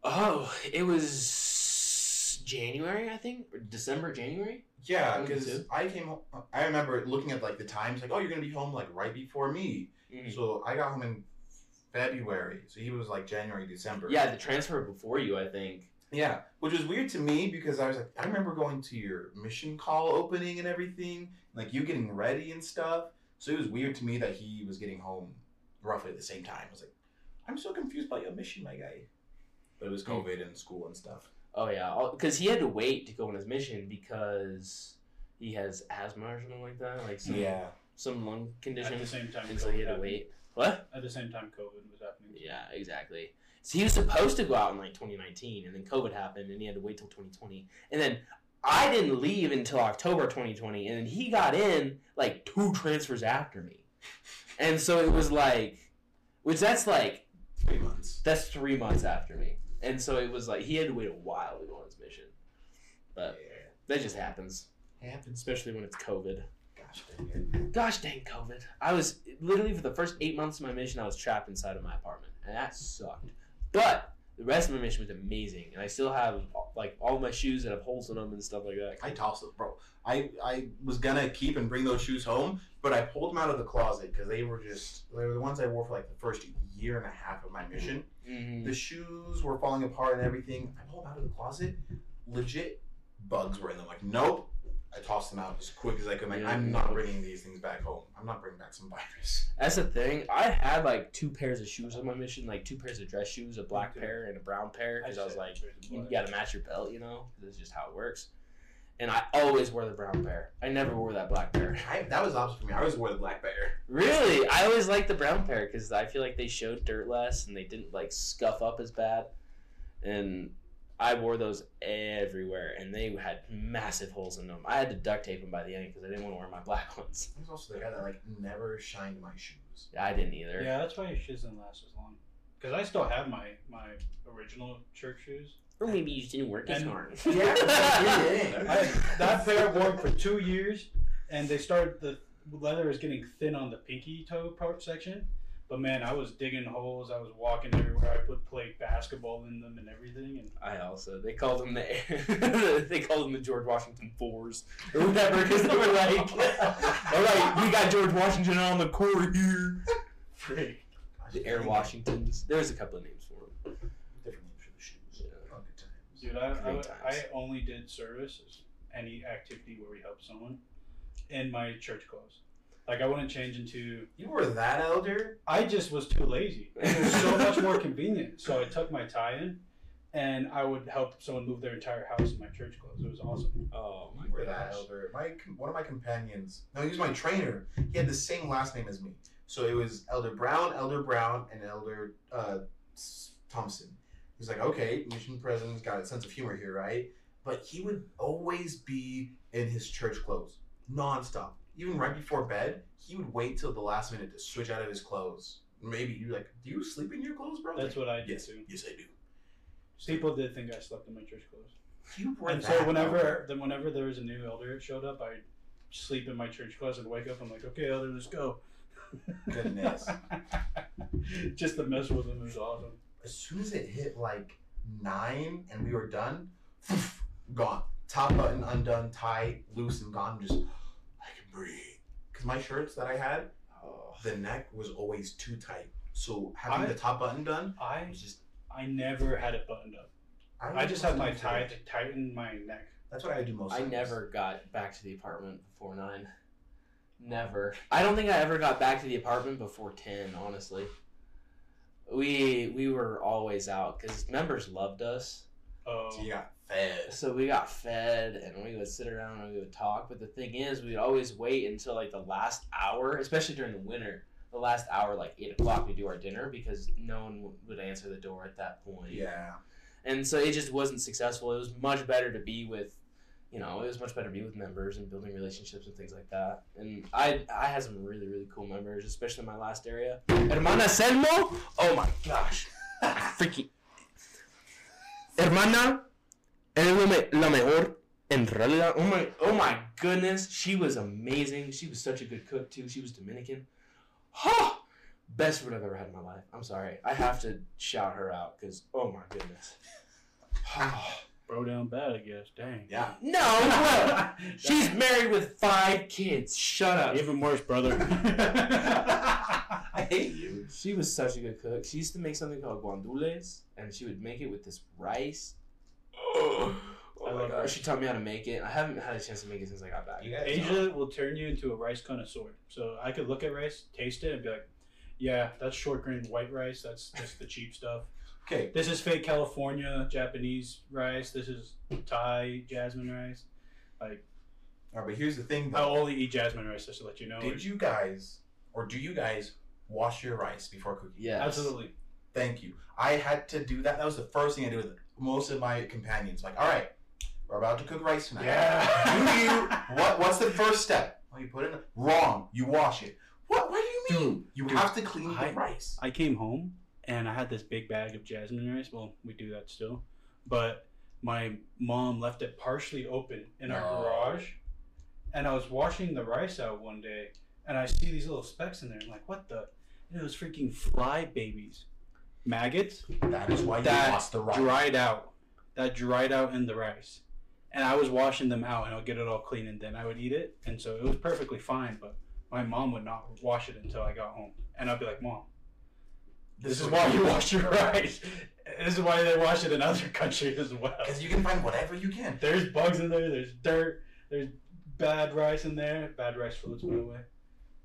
Speaker 2: Oh, it was January, I think, or December, January.
Speaker 1: Yeah, because. I came. home I remember looking at like the times, like, oh, you're gonna be home like right before me.
Speaker 2: Mhm.
Speaker 1: So I got home in February. So he was like January, December.
Speaker 2: Yeah, the transfer before you, I think.
Speaker 1: Yeah, which was weird to me because I was like, I remember going to your mission call opening and everything, like you getting ready and stuff. So it was weird to me that he was getting home roughly at the same time. I was like, I'm so confused by your mission, my guy. But it was COVID and school and stuff.
Speaker 2: Oh yeah, because he had to wait to go on his mission because he has asthma or something like that, like some
Speaker 1: Yeah.
Speaker 2: Some lung condition.
Speaker 3: At the same time,
Speaker 2: and so he had to wait. What?
Speaker 3: At the same time, COVID was happening.
Speaker 2: Yeah, exactly. So he was supposed to go out in like 2019, and then COVID happened, and he had to wait till 2020. And then I didn't leave until October 2020, and then he got in like two transfers after me. And so it was like, which that's like
Speaker 1: Three months.
Speaker 2: that's three months after me. And so it was like he had to wait a while to go on his mission. But that just happens,
Speaker 1: yeah. Happens.
Speaker 2: especially when it's COVID.
Speaker 1: Gosh dang it.
Speaker 2: Gosh dang COVID. I was literally for the first eight months of my mission, I was trapped inside of my apartment, and that sucked. But the rest of my mission was amazing, and I still have like all my shoes that have holes in them and stuff like that.
Speaker 1: I tossed them, bro. I, I was gonna keep and bring those shoes home, but I pulled them out of the closet because they were just they were the ones I wore for like the first year and a half of my mission.
Speaker 2: Mhm.
Speaker 1: The shoes were falling apart and everything. I pulled them out of the closet. Legit bugs were in them. Like, nope. I tossed them out as quick as I could. Like,
Speaker 2: Yeah.
Speaker 1: I'm not bringing these things back home. I'm not bringing back some virus.
Speaker 2: That's the thing. I had like two pairs of shoes on my mission, like two pairs of dress shoes, a black
Speaker 3: too.
Speaker 2: pair and a brown pair, because I, was like, you got to match your belt, you know, 'cause that's just how it works. And I always wore the brown pair. I never wore that black pair. (laughs)
Speaker 1: I, that was the opposite for me. I always wore the black pair.
Speaker 2: Really, I always liked the brown pair because I feel like they showed dirt less and they didn't like scuff up as bad. And I wore those everywhere, and they had massive holes in them. I had to duct tape them by the end because I didn't want to wear my black (laughs) ones.
Speaker 1: I was also the guy that like never shined my shoes.
Speaker 2: Yeah, I didn't either.
Speaker 3: Yeah, that's why your shoes didn't last as long. Because I still have my my original church shoes.
Speaker 2: Or maybe you just didn't work as
Speaker 3: And-
Speaker 2: hard. (laughs)
Speaker 1: Yeah, (laughs)
Speaker 3: I, that pair I wore for two years, and they started the leather is getting thin on the pinky toe part section. But man, I was digging holes. I was walking everywhere. I put play basketball in them and everything. And
Speaker 2: I also they called them the (laughs) they called them the George Washington fours or whatever because they were like, (laughs) all right, we got George Washington on the court here.
Speaker 3: freak.
Speaker 2: the Air Washingtons. There's a couple of names for them.
Speaker 1: Different names for the shoes.
Speaker 2: Yeah.
Speaker 1: Good times.
Speaker 3: Dude, I, I,
Speaker 2: Great
Speaker 3: I only did service, any activity where we help someone, in my church clothes. Like I wouldn't change into.
Speaker 1: You were that elder?
Speaker 3: I just was too lazy. It was so much more convenient. So I took my tie in, and I would help someone move their entire house in my church clothes. It was awesome.
Speaker 2: Oh my
Speaker 1: You were that elder. My one of my companions. No, he was my trainer. He had the same last name as me. So it was Elder Brown, Elder Brown, and Elder uh, Thompson. He's like, okay, mission president's got a sense of humor here, right? But he would always be in his church clothes, nonstop. Even right before bed, he would wait till the last minute to switch out of his clothes. Maybe you're like, do you sleep in your clothes, bro?
Speaker 3: That's what I did
Speaker 1: yes,
Speaker 3: too.
Speaker 1: yes, I do.
Speaker 3: People did think I slept in my church clothes.
Speaker 1: You were
Speaker 3: and
Speaker 1: that
Speaker 3: so whenever then whenever there was a new elder that showed up, I'd sleep in my church clothes and wake up. I'm like, okay, elder, let's go.
Speaker 1: Goodness. (laughs)
Speaker 3: Just to mess with him was awesome.
Speaker 1: as soon as it hit like nine and we were done, gone. Top button undone, tie loose and gone. Just breathe. Cause my shirts that I had,
Speaker 2: Oh.
Speaker 1: the neck was always too tight. So having
Speaker 3: I-
Speaker 1: the top button done
Speaker 3: I
Speaker 1: was just.
Speaker 3: I never had it buttoned up. I just had my tie to tighten my neck.
Speaker 1: That's what I do most.
Speaker 2: I
Speaker 1: times.
Speaker 2: never got back to the apartment before nine. Never. I don't think I ever got back to the apartment before ten. Honestly, we we were always out because members loved us,
Speaker 3: Oh,
Speaker 1: So you got fed.
Speaker 2: so we got fed and we would sit around and we would talk. But the thing is, we'd always wait until like the last hour, especially during the winter. The last hour, like eight o'clock, we do our dinner because no one would answer the door at that point.
Speaker 1: Yeah.
Speaker 2: and so it just wasn't successful. It was much better to be with, you know, it was much better to be with members and building relationships and things like that. And I I had some really really cool members, especially in my last area. Hermana Selmo, oh my gosh, (laughs) freaking hermana, eres lo me- la mejor. En realidad, oh my, oh my goodness, she was amazing. She was such a good cook too. She was Dominican. Ha! Best food I've ever had in my life. I'm sorry, I have to shout her out because oh my goodness. (sighs)
Speaker 3: bro down bad, I guess. Dang.
Speaker 1: Yeah.
Speaker 2: no, bro. She's married with five kids. Shut up.
Speaker 3: even worse, brother. (laughs)
Speaker 1: I hate you.
Speaker 2: She was such a good cook. She used to make something called guandules, and she would make it with this rice. Oh,
Speaker 3: I oh
Speaker 2: my
Speaker 3: love
Speaker 2: gosh. She taught me how to make it. I haven't had a chance to make it since I got back.
Speaker 1: You guys
Speaker 3: Asia will turn you into a rice connoisseur. So I could look at rice, taste it, and be like, "Yeah, that's short grain white rice. That's just the cheap stuff.
Speaker 1: Okay.
Speaker 3: This is fake California Japanese rice. This is Thai jasmine rice.
Speaker 1: Like, All right, but here's the thing
Speaker 3: I
Speaker 1: though.
Speaker 3: only eat jasmine rice just to let you know.
Speaker 1: Did you guys, or do you guys, wash your rice before cooking?
Speaker 2: Yes.
Speaker 3: Absolutely.
Speaker 1: Thank you. I had to do that. That was the first thing I did with most of my companions. Like, all right, we're about to cook rice tonight. Do you? (laughs) What? What's the first step? Oh, you put it in. Wrong. You wash it. What? What do you mean? you
Speaker 3: dude,
Speaker 1: have to clean
Speaker 3: I-
Speaker 1: the rice.
Speaker 3: I came home and I had this big bag of jasmine rice. Well, we do that still, but my mom left it partially open in our
Speaker 1: No.
Speaker 3: garage, and I was washing the rice out one day, and I see these little specks in there. I'm like, what the? And it was freaking fly babies, maggots
Speaker 1: That is why you
Speaker 3: That
Speaker 1: lost the rice.
Speaker 3: dried out, that dried out in the rice. And I was washing them out, and I'll get it all clean, and then I would eat it, and so it was perfectly fine. But my mom would not wash it until I got home, and I'd be like, "Mom, this is why you wash your rice. This is why they wash it in other (laughs) countries as well.
Speaker 1: Because you can find whatever you can.
Speaker 3: There's bugs in there. There's dirt. There's bad rice in there. Bad rice floats, by the way.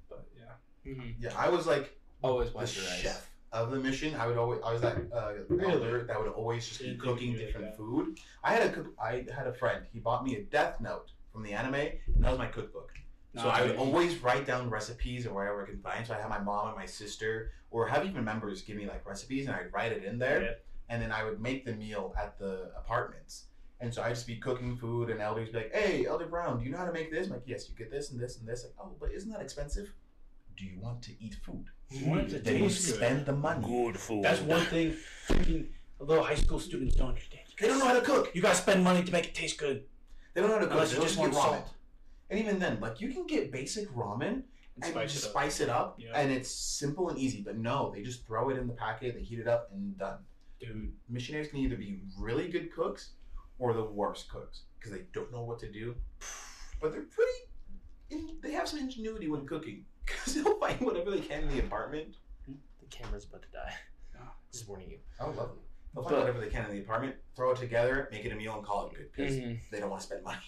Speaker 3: But yeah,
Speaker 2: Mhm.
Speaker 1: Yeah, I was like
Speaker 2: Always
Speaker 1: the
Speaker 2: wash your rice.
Speaker 1: chef of the mission. I would always. I was that (laughs) uh,
Speaker 3: Really?
Speaker 1: elder that would always just be cooking
Speaker 3: you'd like
Speaker 1: different food. I had a cook. I had a friend. He bought me a Death Note from the anime, and that was my cookbook. So I would always write down recipes or whatever I can find. So I have my mom and my sister, or have even members give me like recipes, and I'd write it in there,
Speaker 3: Yeah.
Speaker 1: and then I would make the meal at the apartments. And so I'd just be cooking food, and elders be like, "Hey, Elder Brown, do you know how to make this?" I'm like, "Yes, you get this and this and this." Like, "Oh, but isn't that expensive?" Do you want to eat food?
Speaker 3: You want it to
Speaker 1: Then you spend the money.
Speaker 2: Good food.
Speaker 3: That's one thing freaking little high school students don't understand.
Speaker 1: They don't know how to cook.
Speaker 3: You gotta spend money to make it taste good.
Speaker 1: They don't know how to cook.
Speaker 3: Unless
Speaker 1: They
Speaker 3: you
Speaker 1: just
Speaker 3: just
Speaker 1: want
Speaker 3: want
Speaker 1: ramen.
Speaker 3: salt.
Speaker 1: And even then, like you can get basic ramen
Speaker 3: And
Speaker 1: and
Speaker 3: spice it up.
Speaker 1: spice it up,
Speaker 3: Yeah.
Speaker 1: and it's simple and easy. But no, they just throw it in the packet, they heat it up, and done.
Speaker 3: Dude,
Speaker 1: Missionaries can either be really good cooks or the worst cooks because they don't know what to do. But they're pretty. In, they have some ingenuity when cooking because they'll (laughs) find whatever they can in the apartment.
Speaker 2: The camera's about to die.
Speaker 3: No.
Speaker 2: Just warning you.
Speaker 1: Oh, lovely. They'll
Speaker 2: But-
Speaker 1: find whatever they can in the apartment, throw it together, make it a meal, and call it good because
Speaker 2: Mhm.
Speaker 1: they don't want to spend money.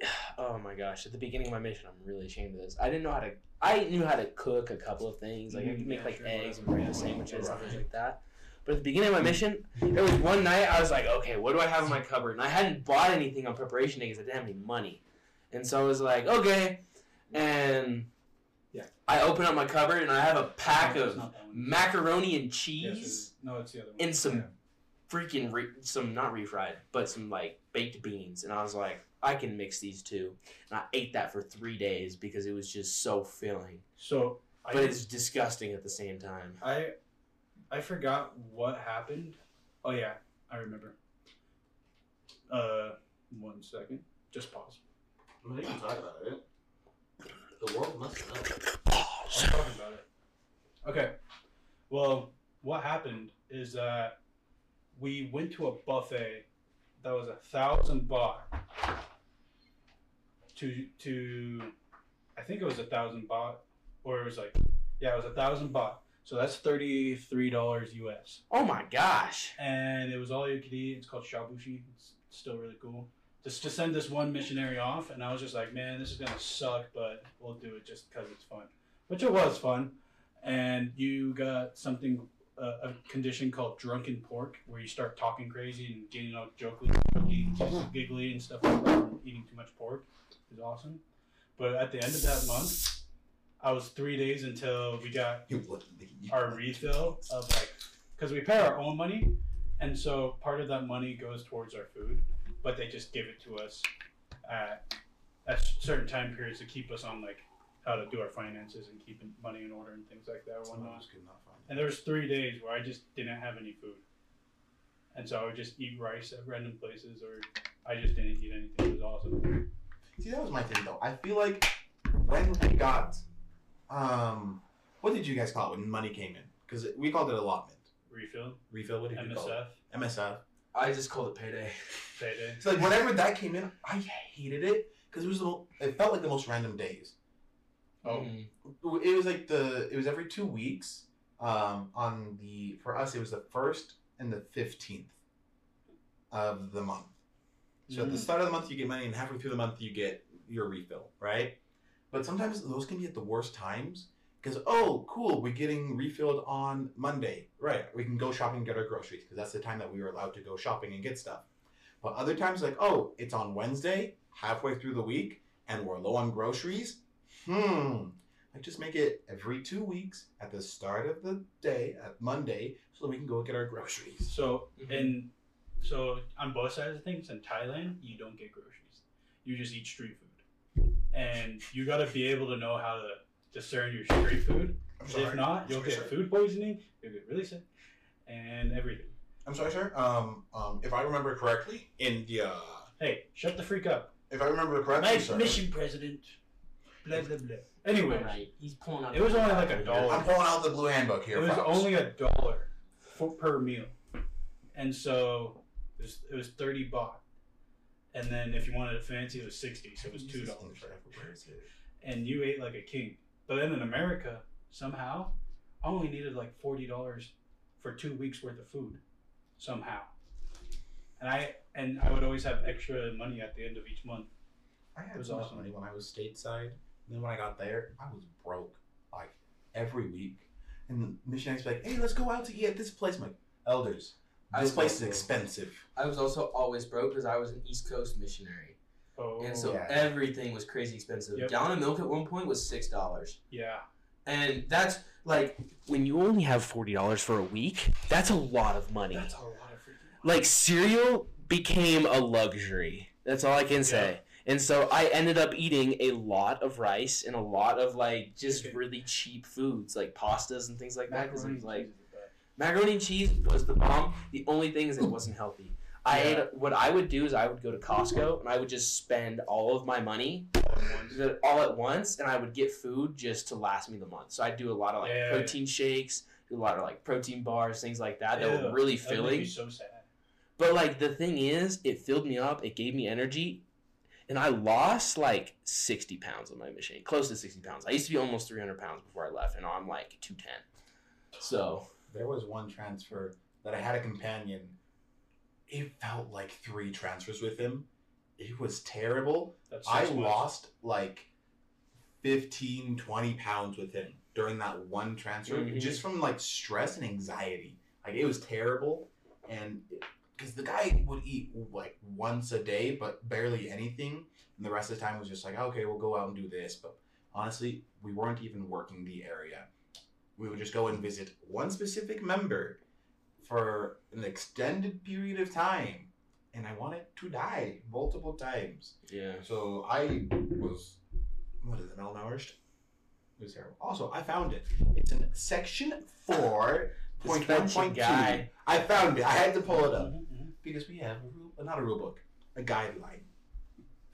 Speaker 1: (sighs)
Speaker 2: Oh my gosh! At the beginning of my mission, I'm really ashamed of this. I didn't know how to. I knew how to cook a couple of things, like I could
Speaker 3: Mm,
Speaker 2: make
Speaker 3: yeah,
Speaker 2: like
Speaker 3: sure,
Speaker 2: eggs and
Speaker 3: whatever.
Speaker 2: breakfast sandwiches and things like that. But at the beginning of my mission, there was one night I was like, okay, what do I have in my cupboard? And I hadn't bought anything on preparation day because I didn't have any money, and so I was like, okay, and
Speaker 3: Yeah.
Speaker 2: I open up my cupboard and I have a pack
Speaker 3: No,
Speaker 2: of
Speaker 3: not that one.
Speaker 2: macaroni and
Speaker 3: Yes, it
Speaker 2: cheese
Speaker 3: is. no, it's the other one.
Speaker 2: and some
Speaker 3: Yeah.
Speaker 2: freaking re- some not refried, but some like baked beans, and I was like, I can mix these two, and I ate that for three days because it was just so filling,
Speaker 3: So I
Speaker 2: but it's disgusting at the same time.
Speaker 3: I I forgot what happened. Oh yeah, I remember. Uh, one second. Just pause.
Speaker 1: I mean, you can talk about it. The world must know.
Speaker 3: I'm talking about it. Okay. Well, what happened is that we went to a buffet that was a thousand baht to to I think it was a thousand baht or it was like yeah it was a thousand baht so that's thirty three dollars US
Speaker 2: Oh my gosh!
Speaker 3: and it was all you could eat. It's called shabushi. It's still really cool. Just to send this one missionary off, and I was just like, man, this is gonna suck, but we'll do it just because it's fun. Which it was fun. And you got something, uh, a condition called drunken pork, where you start talking crazy and getting all jokely, jokey, giggly, and stuff like that from eating too much pork. Is awesome. But at the end of that month, I was three days until we got
Speaker 1: You wouldn't. You
Speaker 3: our refill of like because we pay our own money and so part of that money goes towards our food but they just give it to us at, at certain time periods to keep us on like how to do our finances and keep money in order and things like that or
Speaker 1: Someone
Speaker 3: whatnot.
Speaker 1: could not find it.
Speaker 3: and there was three days where i just didn't have any food and so i would just eat rice at random places or i just didn't eat anything it was awesome
Speaker 1: See, that was my thing though. I feel like when we got, um, what did you guys call it when money came in? Because we called it allotment.
Speaker 3: refill
Speaker 1: Refill. What did you call it?
Speaker 3: msf
Speaker 1: MSF.
Speaker 2: I just called it payday.
Speaker 3: payday
Speaker 1: so like whenever that came in, I hated it because it was the, mo- it felt like the most random days.
Speaker 3: oh
Speaker 2: Mhm.
Speaker 1: It was like the it was every two weeks. Um, on the for us it was the first and the fifteenth of the month. So at the
Speaker 3: Mm.
Speaker 1: start of the month you get money, and halfway through the month you get your refill, right? But sometimes those can be at the worst times because oh, cool, we're getting refilled on Monday, right? We can go shopping and get our groceries because that's the time that we were allowed to go shopping and get stuff. But other times, like oh, it's on Wednesday, halfway through the week, and we're low on groceries. Hmm. I just make it every two weeks at the start of the day, at Monday, so that we can go get our groceries.
Speaker 3: So
Speaker 2: Mhm.
Speaker 3: and so on both sides of things in Thailand, you don't get groceries. You just eat street food, and you got to be able to know how to discern your street food.
Speaker 1: I'm
Speaker 3: If not, you'll
Speaker 1: Sorry,
Speaker 3: get
Speaker 1: sir.
Speaker 3: food poisoning. You'll get really sick, and everything.
Speaker 1: I'm sorry, sir. Um, um, if I remember correctly, India.
Speaker 3: Hey, shut the freak up.
Speaker 1: If I remember correctly, sir.
Speaker 3: mission president. Blah blah blah. Anyway,
Speaker 2: Alright, he's pulling out.
Speaker 3: It was only like a dollar.
Speaker 1: I'm pulling out the blue handbook here.
Speaker 3: it was
Speaker 1: folks.
Speaker 3: only a dollar for per meal, and so it was, it was thirty baht. And then if you wanted it fancy, it was sixty, so it was two dollars.
Speaker 1: Where is it?
Speaker 3: and you ate like a king. But then in America, somehow, I only needed like forty dollars for two weeks worth of food, somehow. And I and I would always have extra money at the end of each month.
Speaker 1: I had
Speaker 3: It was
Speaker 1: so
Speaker 3: awesome.
Speaker 1: money when I was stateside. And then when I got there, I was broke like every week. And the missionaries be like, "Hey, let's go out to eat at this place." I'm like, "Elders, this place is expensive."
Speaker 2: I was also always broke because I was an East Coast missionary,
Speaker 3: Oh,
Speaker 2: and so
Speaker 1: yeah.
Speaker 2: everything was crazy expensive.
Speaker 3: Yep.
Speaker 2: Gallon of milk at one point was six dollars.
Speaker 3: yeah,
Speaker 2: And that's like when you only have forty dollars for a week, that's a lot of money.
Speaker 3: that's a lot of freaking.
Speaker 2: Like cereal became a luxury. That's all I can say. And so I ended up eating a lot of rice and a lot of like just
Speaker 3: Okay.
Speaker 2: really cheap foods like pastas and things like that. Because
Speaker 3: Macaroni
Speaker 2: like
Speaker 3: cheese is the best.
Speaker 2: macaroni and cheese was the bomb. The only thing is it wasn't healthy. I
Speaker 3: Yeah.
Speaker 2: what I would do is I would go to Costco and I would just spend all of my money
Speaker 3: all at once.
Speaker 2: the- all at once, and I would get food just to last me the month. So I'd do a lot of like
Speaker 3: Yeah.
Speaker 2: protein shakes, do a lot of like protein bars, things like that. That were really
Speaker 3: that would make
Speaker 2: filling.
Speaker 3: so sad.
Speaker 2: But like the thing is, it filled me up. It gave me energy, and I lost like sixty pounds on my machine, close to sixty pounds. I used to be almost three hundred pounds before I left, and now I'm like two ten. So
Speaker 1: There was one transfer that I had a companion. It felt like three transfers with him. It was terrible. I
Speaker 3: months.
Speaker 1: lost like 15, 20 pounds with him during that one transfer
Speaker 2: Mhm.
Speaker 1: just from like stress and anxiety. Like it was terrible. And because the guy would eat like once a day, but barely anything. And the rest of the time was just like, okay, we'll go out and do this. But honestly, we weren't even working the area. We would just go and visit one specific member for an extended period of time. And I wanted to die multiple times.
Speaker 2: yeah.
Speaker 1: So I was, what is it, malnourished? It was terrible. Also, I found it. It's in section four (laughs) point one point two.
Speaker 2: guy.
Speaker 1: I found it. I had to pull it up
Speaker 3: Mhm, mhm.
Speaker 1: because we have a rule, not a rule book, a guideline.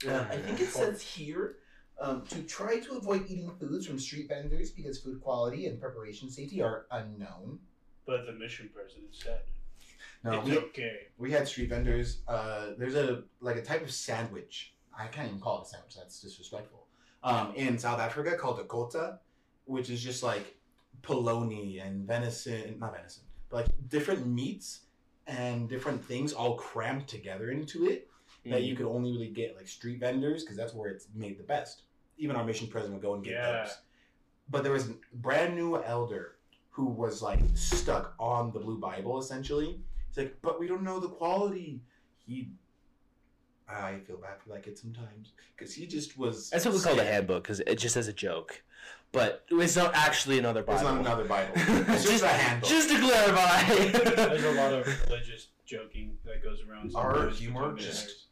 Speaker 1: Uh, I think it says here um, to try to avoid eating foods from street vendors because food quality and preparation safety are unknown.
Speaker 3: But the mission president said
Speaker 1: No,
Speaker 3: it's
Speaker 1: we,
Speaker 3: okay.
Speaker 1: we had street vendors. Uh, there's a like a type of sandwich. I can't even call it a sandwich. That's disrespectful. Um, in South Africa called a kota, which is just like polony and venison, not venison, but like different meats and different things all crammed together into it that
Speaker 2: Mm.
Speaker 1: you could only really get like street vendors because that's where it's made the best. Even our mission president would go and get
Speaker 3: Yeah.
Speaker 1: those. But there was a brand new elder who was like stuck on the blue Bible essentially. He's like, but we don't know the quality. He, I feel bad for that kid sometimes because he just was.
Speaker 2: That's what we call the
Speaker 1: sad.
Speaker 2: handbook because it just as a joke, but it's not actually another Bible.
Speaker 1: It's not another Bible. (laughs) It's just, a handbook.
Speaker 2: Just to clarify.
Speaker 3: There's a lot of religious joking that goes around.
Speaker 1: Our humor just-
Speaker 3: missionaries.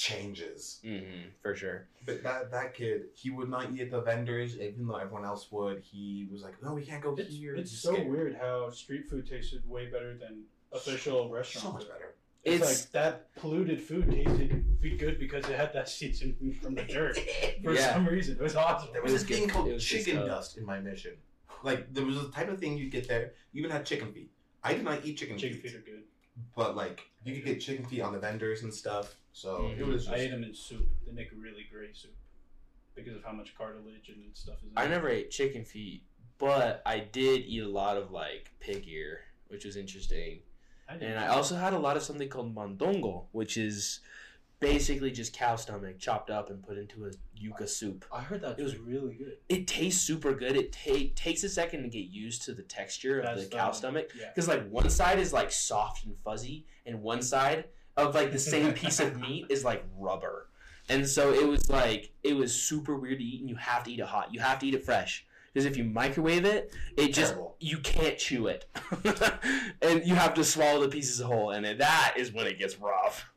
Speaker 1: Changes.
Speaker 2: hmm for sure.
Speaker 1: But that that kid, he would not eat at the vendors, even though everyone else would. He was like, "No, we can't go
Speaker 3: It's,
Speaker 1: here."
Speaker 3: it's so
Speaker 1: scared.
Speaker 3: weird how street food tasted way better than official restaurant
Speaker 1: So much better.
Speaker 3: It's,
Speaker 2: It's-
Speaker 3: like that polluted food tasted be good because it had that seasoning from the (laughs) dirt for
Speaker 2: Yeah.
Speaker 3: some reason. It was awesome.
Speaker 1: There was,
Speaker 2: It was
Speaker 1: a thing called
Speaker 2: It was good
Speaker 1: chicken dust in my mission. Like there was a type of thing you'd get there. You even had chicken feet. I did not eat chicken,
Speaker 3: Chicken
Speaker 1: feet,
Speaker 3: feet are good.
Speaker 1: but like you could get chicken feet on the vendors and stuff. So it
Speaker 2: Mhm.
Speaker 1: was. Just,
Speaker 3: I ate them in soup. They make a really great soup because of how much cartilage and stuff is in
Speaker 2: I
Speaker 3: it.
Speaker 2: never ate chicken feet, but I did eat a lot of like pig ear, which was interesting.
Speaker 3: I didn't
Speaker 2: And I also had a lot of something called mondongo, which is basically just cow stomach chopped up and put into a yuca soup.
Speaker 3: I heard that
Speaker 2: it was-
Speaker 3: was really good.
Speaker 2: It tastes super good. It ta- takes a second to get used to the texture of
Speaker 3: That's
Speaker 2: the cow
Speaker 3: the-
Speaker 2: stomach
Speaker 3: Yeah.
Speaker 2: because like one side is like soft and fuzzy, and one side of like the (laughs) same piece of meat is like rubber. And so it was like it was super weird to eat, and you have to eat it hot. You have to eat it fresh because if you microwave it, it just
Speaker 1: Terrible.
Speaker 2: you can't chew it, (laughs) and you have to swallow the pieces whole, and that is when it gets rough.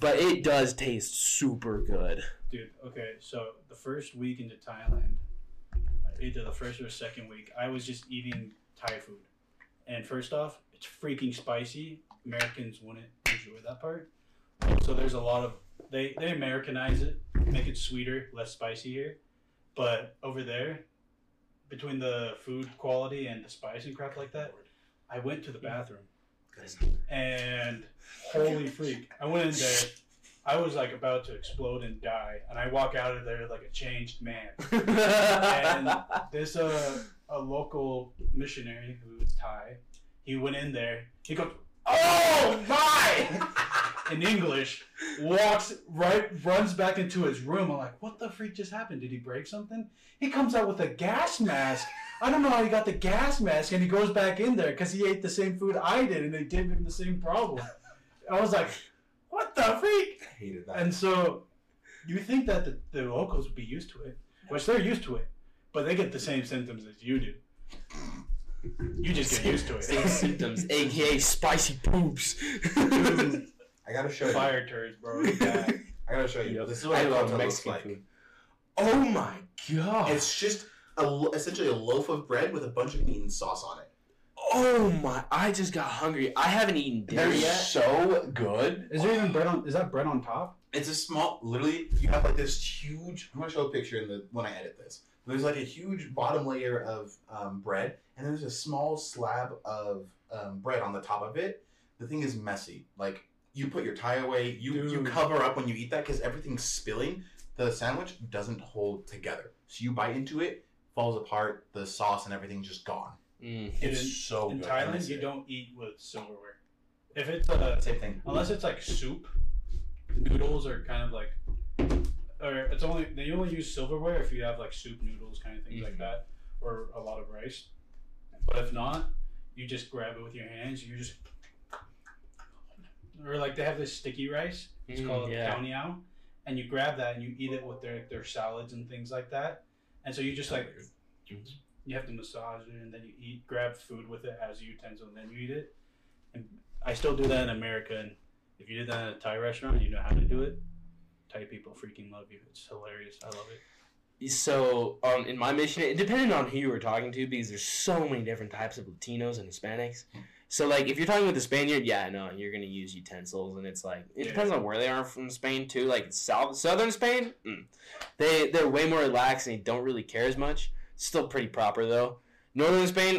Speaker 2: But it does taste super good.
Speaker 3: Dude, okay, so the first week into Thailand, either the first or second week, I was just eating Thai food. And first off, it's freaking spicy. Americans wouldn't enjoy that part. So there's a lot of they they Americanize it, make it sweeter, less spicy here. But over there, between the food quality and the spice and crap like that, I went to the bathroom and holy freak, I went in there. I was like about to explode and die, and I walk out of there like a changed man. (laughs) And there's a uh, a local missionary who is Thai. He went in there. He goes, "Oh my!" (laughs) in English, walks right, runs back into his room. I'm like, "What the freak just happened? Did he break something?" He comes out with a gas mask. I don't know how he got the gas mask, and he goes back in there because he ate the same food I did, and they gave him the same problem. I was like, "What the freak?"
Speaker 1: I hated that.
Speaker 3: And so, you think that the, the locals would be used to it, which they're used to it, but they get the same symptoms as you do. You just get used to it.
Speaker 2: Same
Speaker 3: it.
Speaker 2: symptoms, aka spicy poops. (laughs)
Speaker 1: I gotta show you.
Speaker 3: Fire turds, bro. Yeah. (laughs)
Speaker 1: I gotta show you.
Speaker 2: Yep.
Speaker 1: This is what
Speaker 2: I
Speaker 1: I
Speaker 2: love
Speaker 1: love looks
Speaker 2: Mexican
Speaker 1: like.
Speaker 2: food. Oh my god!
Speaker 1: It's just a, essentially a loaf of bread with a bunch of meat and sauce on it.
Speaker 2: oh my! I just got hungry. I haven't eaten dinner
Speaker 1: They're
Speaker 2: yet.
Speaker 1: so good.
Speaker 3: Is there even bread on? Is that bread on top?
Speaker 1: It's a small, literally, you have like this huge. I'm gonna show a picture in the when I edit this. There's like a huge bottom layer of um, bread, and then there's a small slab of um, bread on the top of it. The thing is messy. Like you put your tie away, you you cover up when you eat that because everything's spilling. The sandwich doesn't hold together, so you bite into it, falls apart. The sauce and everything's just gone.
Speaker 2: Mm.
Speaker 1: It's
Speaker 3: in,
Speaker 1: so
Speaker 3: in
Speaker 1: good.
Speaker 3: Thailand, you don't eat with silverware. If it's uh,
Speaker 1: Same thing.
Speaker 3: unless it's like soup, noodles are kind of like, or it's only they only use silverware if you have like soup noodles kind of things like
Speaker 2: Mhm.
Speaker 3: that, or a lot of rice. But if not, you just grab it with your hands. You just, or like they have this sticky rice. It's
Speaker 2: Mm,
Speaker 3: called
Speaker 2: yeah.
Speaker 3: khao and you grab that and you eat it with their their salads and things like that. And so you just like you have to massage it and then you eat grab food with it as a utensil and then you eat it and i still do that in america and if you did that in a thai restaurant you know how to do it thai people freaking love you it's hilarious i love it
Speaker 2: So, um, in my mission, it depended on who you were talking to because there's so many different types of Latinos and Hispanics. So, like, if you're talking with a Spaniard, yeah, no, you're gonna use utensils, and it's like it
Speaker 3: Yeah.
Speaker 2: depends on where they are from Spain too. Like south, southern Spain, mm, they they're way more relaxed and they don't really care as much. Still pretty proper though. Northern Spain,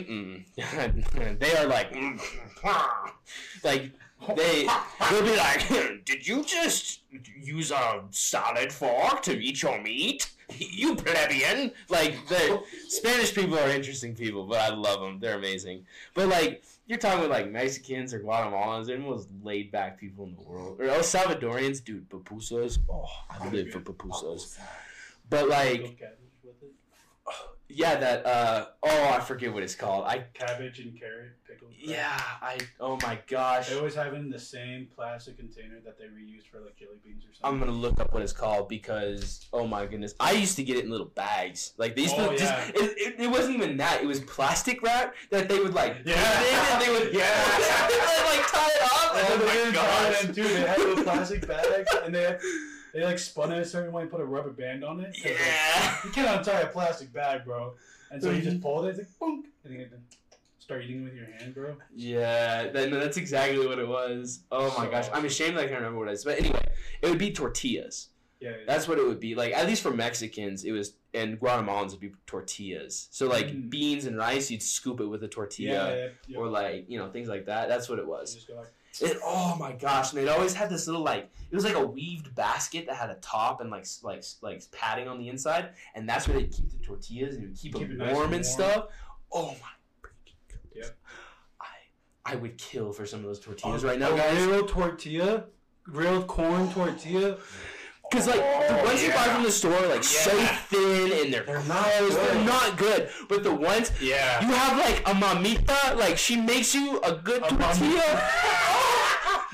Speaker 2: mm, (laughs) they are like, mm, (laughs) like they (laughs) they'll be like, "Did you just use a solid fork to eat your meat, you plebeian?" Like the Spanish people are interesting people, but I love them. They're amazing. But like you're talking with like Mexicans or Guatemalans, they're the most laid back people in the world. Or El Salvadorians, dude, pupusas. Oh, I live for pupusas. But like,
Speaker 3: Pickled cabbage with it oh,
Speaker 2: yeah, that. uh Oh, I forget what it's called. I
Speaker 3: cabbage and carrot pickled crab.
Speaker 2: yeah, I. Oh my gosh.
Speaker 3: they always have it in the same plastic container that they reuse for like jelly beans or something.
Speaker 2: I'm gonna look up what it's called because oh my goodness, I used to get it in little bags. Like these.
Speaker 3: Oh,
Speaker 2: just
Speaker 3: yeah.
Speaker 2: it, it, it wasn't even that. It was plastic wrap that they would like
Speaker 3: Yeah.
Speaker 2: it in and they would (laughs)
Speaker 3: Yeah. (laughs)
Speaker 2: they'd, like tie it off.
Speaker 3: Oh,
Speaker 2: Oh
Speaker 3: they
Speaker 2: my gosh.
Speaker 3: them, too. They had those plastic bags, and they had, they like spun it a certain way and put a rubber band on it. 'cause, like,
Speaker 2: Yeah.
Speaker 3: you can't untie a plastic bag, bro. And so you just pull it, it's like boom, and then start eating with your hand, bro.
Speaker 2: Yeah, that, no, that's exactly what it was. Oh my
Speaker 3: So
Speaker 2: gosh, I'm
Speaker 3: awesome.
Speaker 2: ashamed I can't remember what it is. But anyway, it would be tortillas.
Speaker 3: Yeah, yeah.
Speaker 2: That's what it would be. Like at least for Mexicans, it was and Guatemalans would be tortillas. So like
Speaker 3: Mm.
Speaker 2: beans and rice, you'd scoop it with a tortilla.
Speaker 3: yeah, yeah, yeah.
Speaker 2: Or like you know things like that. That's what it
Speaker 3: You
Speaker 2: was.
Speaker 3: Just go like,
Speaker 2: It, oh my gosh! And they'd always have this little like it was like a weaved basket that had a top and like like like padding on the inside, and that's where they keep the tortillas and you keep,
Speaker 3: Keep
Speaker 2: them
Speaker 3: it nice
Speaker 2: warm
Speaker 3: and warm.
Speaker 2: stuff. Oh my freaking goodness!
Speaker 3: Yep.
Speaker 2: I I would kill for some of those tortillas
Speaker 3: a-
Speaker 2: right now,
Speaker 3: a
Speaker 2: guys.
Speaker 3: Real tortilla, real corn tortilla.
Speaker 2: Because like the
Speaker 1: Oh,
Speaker 2: ones you buy from the store, are, like so thin and they're,
Speaker 1: They're not good.
Speaker 2: They're not good. But the ones
Speaker 3: Yeah.
Speaker 2: you have like a mamita, like she makes you a good
Speaker 3: A
Speaker 2: tortilla. (laughs)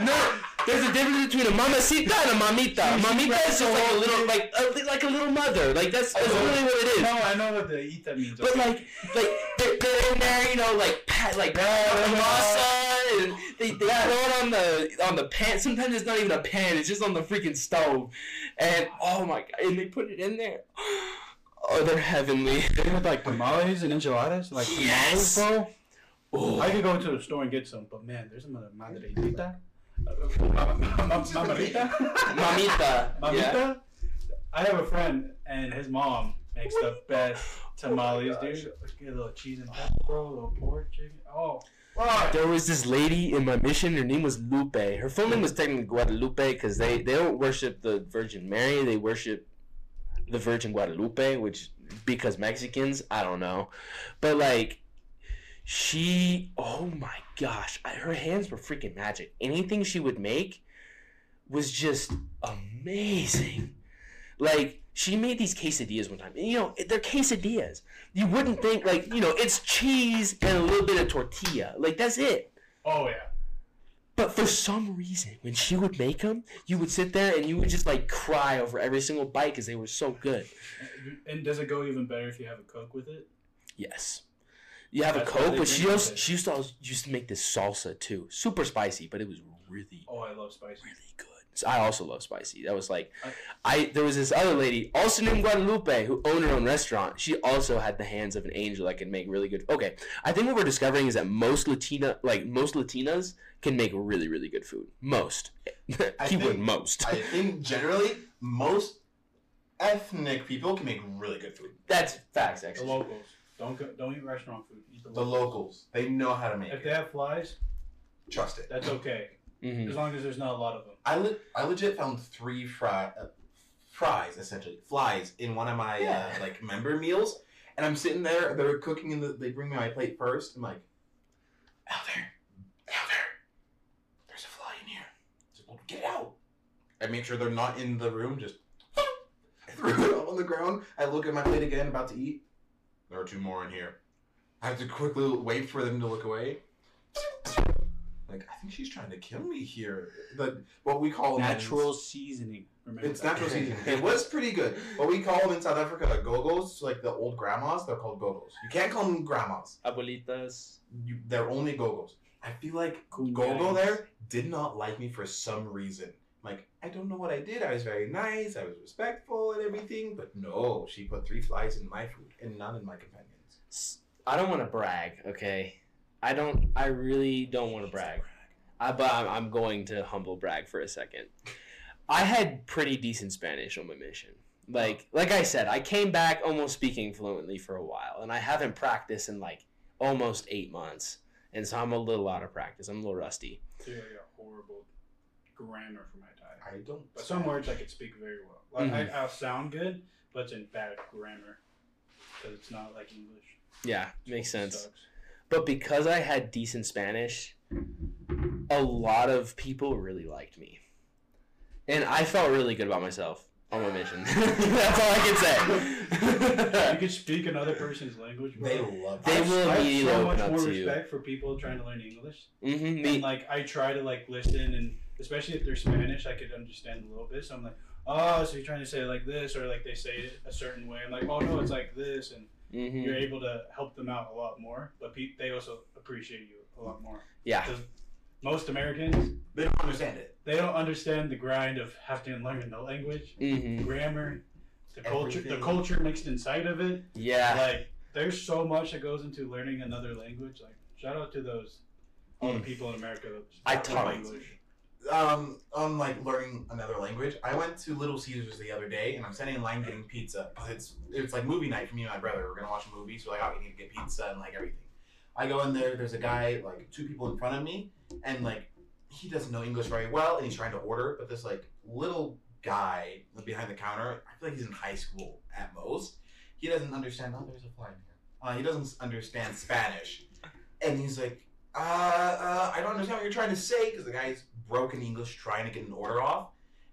Speaker 2: no, there's a difference between a mamacita and a mamita. Mamita is just like a little, like a, like a little mother. Like that's, that's
Speaker 3: Oh.
Speaker 2: really what it is.
Speaker 3: No, I know what the eat means.
Speaker 2: But like, like they're, they're in there, you know, like pat, like masa, and they, they throw it on the on the pan. Sometimes it's not even a pan; it's just on the freaking stove. And oh my god, and they put it in there. (gasps) Oh, they're heavenly.
Speaker 3: They with like tamales and enchiladas, like
Speaker 2: Yes.
Speaker 3: tamales, bro.
Speaker 2: Oh,
Speaker 3: I could go to the store and get some, but man, there's some other madreita. Uh, ma- ma- ma- Mamarita?
Speaker 2: mamita.
Speaker 3: Mamita?
Speaker 2: Yeah.
Speaker 3: I have a friend, and his mom makes the best tamales,
Speaker 2: Oh my
Speaker 3: dude. Get a little cheese and pepper, bro, a little pork, chicken. Oh, fuck.
Speaker 2: There was this lady in my mission. Her name was Lupe. Her full name was technically Guadalupe because they, they don't worship the Virgin Mary. They worship the Virgin Guadalupe, which because Mexicans, I don't know, but like she, oh my gosh, I, her hands were freaking magic. Anything she would make was just amazing. Like she made these quesadillas one time. You know, they're quesadillas. You wouldn't think like you know it's cheese and a little bit of tortilla. Like that's it.
Speaker 3: Oh, yeah.
Speaker 2: But for some reason, when she would make them, you would sit there and you would just like cry over every single bite because they were so good.
Speaker 3: And does it go even better if you have a Coke with it?
Speaker 2: Yes. You have a
Speaker 3: That's
Speaker 2: Coke, but she also she used to always, used to make this salsa too, super spicy, but it was really
Speaker 3: Oh, I love spicy.
Speaker 2: really good. So I also love spicy. That was like,
Speaker 3: I-
Speaker 2: I there was this other lady, also named Guadalupe, who owned her own restaurant. She also had the hands of an angel that could make really good. Okay, I think what we're discovering is that most Latina, like most Latinas, can make really really good food. Most,
Speaker 1: I (laughs)
Speaker 2: keyword most.
Speaker 1: I think generally most ethnic people can make really good food.
Speaker 2: That's facts actually.
Speaker 3: The locals. Don't go, don't eat restaurant food. Eat the
Speaker 1: The
Speaker 3: locals.
Speaker 1: locals, they know how to make it.
Speaker 3: If they
Speaker 1: it.
Speaker 3: have flies,
Speaker 1: Trust it.
Speaker 3: that's okay.
Speaker 2: Mhm.
Speaker 3: As long as there's not a lot of them.
Speaker 1: I le- I legit found three fry uh, fries essentially flies in one of my
Speaker 2: Yeah.
Speaker 1: uh, like member meals, And I'm sitting there, they're cooking, and the, they bring me my plate first. I'm like, Elder, Elder, there's a fly in here. Just, well, get out. I make sure they're not in the room, just (laughs) I threw it all on the ground. I look at my plate again, about to eat. There are two more in here. I have to quickly wait for them to look away. Like, I think she's trying to kill me here. The, what we call
Speaker 3: Natural seasoning. Remember
Speaker 1: it's
Speaker 3: that.
Speaker 1: natural seasoning. It was pretty good. What we call them in South Africa, the gogos, like the old grandmas, they're called gogos. You can't call them grandmas.
Speaker 2: Abuelitas.
Speaker 1: You, they're only gogos. I feel like. Gogo there did not like me for some reason. Like, I don't know what I did. I was very nice. I was respectful and everything. But no, she put three flies in my food and none in my companions.
Speaker 2: I don't want to brag, okay? I don't. I really don't want to brag. I, but I'm, I'm going to humble brag for a second. I had pretty decent Spanish on my mission. Like, like I said, I came back almost speaking fluently for a while, and I haven't practiced in like almost eight months, and so I'm a little out of practice. I'm a little rusty.
Speaker 3: Dude, I got horrible grammar for my type.
Speaker 1: I don't.
Speaker 3: But some words I could speak very well. Like I, I'll sound good, but it's in bad grammar because it's not like English.
Speaker 2: Yeah, makes sense.
Speaker 3: Sucks.
Speaker 2: But because I had decent Spanish, a lot of people really liked me. And I felt really good about myself on my mission. (laughs) That's all I
Speaker 3: you
Speaker 2: can say.
Speaker 3: You could speak another person's language. Bro.
Speaker 1: They love
Speaker 2: They
Speaker 3: I have-
Speaker 2: will
Speaker 3: I have
Speaker 2: immediately
Speaker 3: so
Speaker 2: open
Speaker 3: much
Speaker 2: up
Speaker 3: more
Speaker 2: to you.
Speaker 3: respect for people trying to learn English.
Speaker 2: hmm
Speaker 3: And like I try to like listen and especially if they're Spanish, I could understand a little bit. So I'm like, oh, so you're trying to say it like this, or like they say it a certain way. I'm like, oh no, it's like this, and
Speaker 2: mhm.
Speaker 3: you're able to help them out a lot more. But pe- they also appreciate you a lot more.
Speaker 2: yeah,
Speaker 3: Because most Americans,
Speaker 1: They don't understand it.
Speaker 3: they don't understand the grind of having to learn the language,
Speaker 2: hmm
Speaker 3: grammar, the culture, the culture mixed inside of it.
Speaker 2: yeah.
Speaker 3: Like, there's so much that goes into learning another language. Like, shout out to those all the
Speaker 2: Mm.
Speaker 3: people in America that
Speaker 2: I
Speaker 3: speak
Speaker 2: taught-
Speaker 3: English.
Speaker 1: Um, on like learning another language, I went to Little Caesars the other day, and I'm standing in line getting pizza because it's it's like movie night for me and my brother. We're gonna watch a movie, so like, oh, we need to get pizza and like everything. I go in there. There's a guy like two people in front of me, and like he doesn't know English very well, and he's trying to order, but this like little guy behind the counter, I feel like he's in high school at most. He doesn't understand. Oh, there's a fly in here. Uh, he doesn't understand Spanish, and he's like, uh, uh, I don't understand what you're trying to say because the guy's broken English trying to get an order off,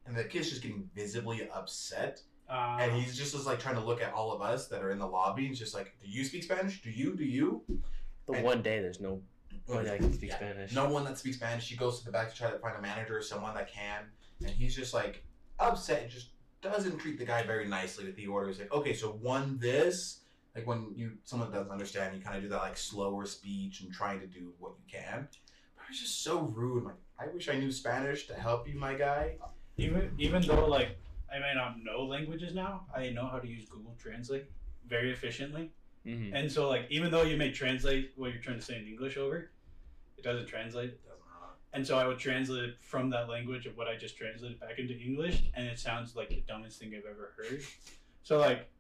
Speaker 1: and the kid's just getting visibly upset,
Speaker 3: Uh,
Speaker 1: and he's just, just like trying to look at all of us that are in the lobby. and just like, do you speak Spanish? Do you? Do you?
Speaker 2: the
Speaker 1: and-
Speaker 2: one day there's no one that can speak
Speaker 1: Yeah.
Speaker 2: Spanish.
Speaker 1: No one that speaks Spanish. She goes to the back to try to find a manager or someone that can, and he's just like upset and just doesn't treat the guy very nicely with the order. He's like, okay, so one this, like when you someone doesn't understand, you kind of do that like slower speech and trying to do what you can. But it's just so rude. Like, I wish I knew Spanish to help you, my guy.
Speaker 3: even even though like I may not know languages now, I know how to use Google Translate very efficiently.
Speaker 2: hmm
Speaker 3: And so like even though you may translate what you're trying to say in English over, it doesn't translate.
Speaker 1: It doesn't.
Speaker 3: And so I would translate it from that language of what I just translated back into English, and it sounds like the dumbest thing I've ever heard. So like,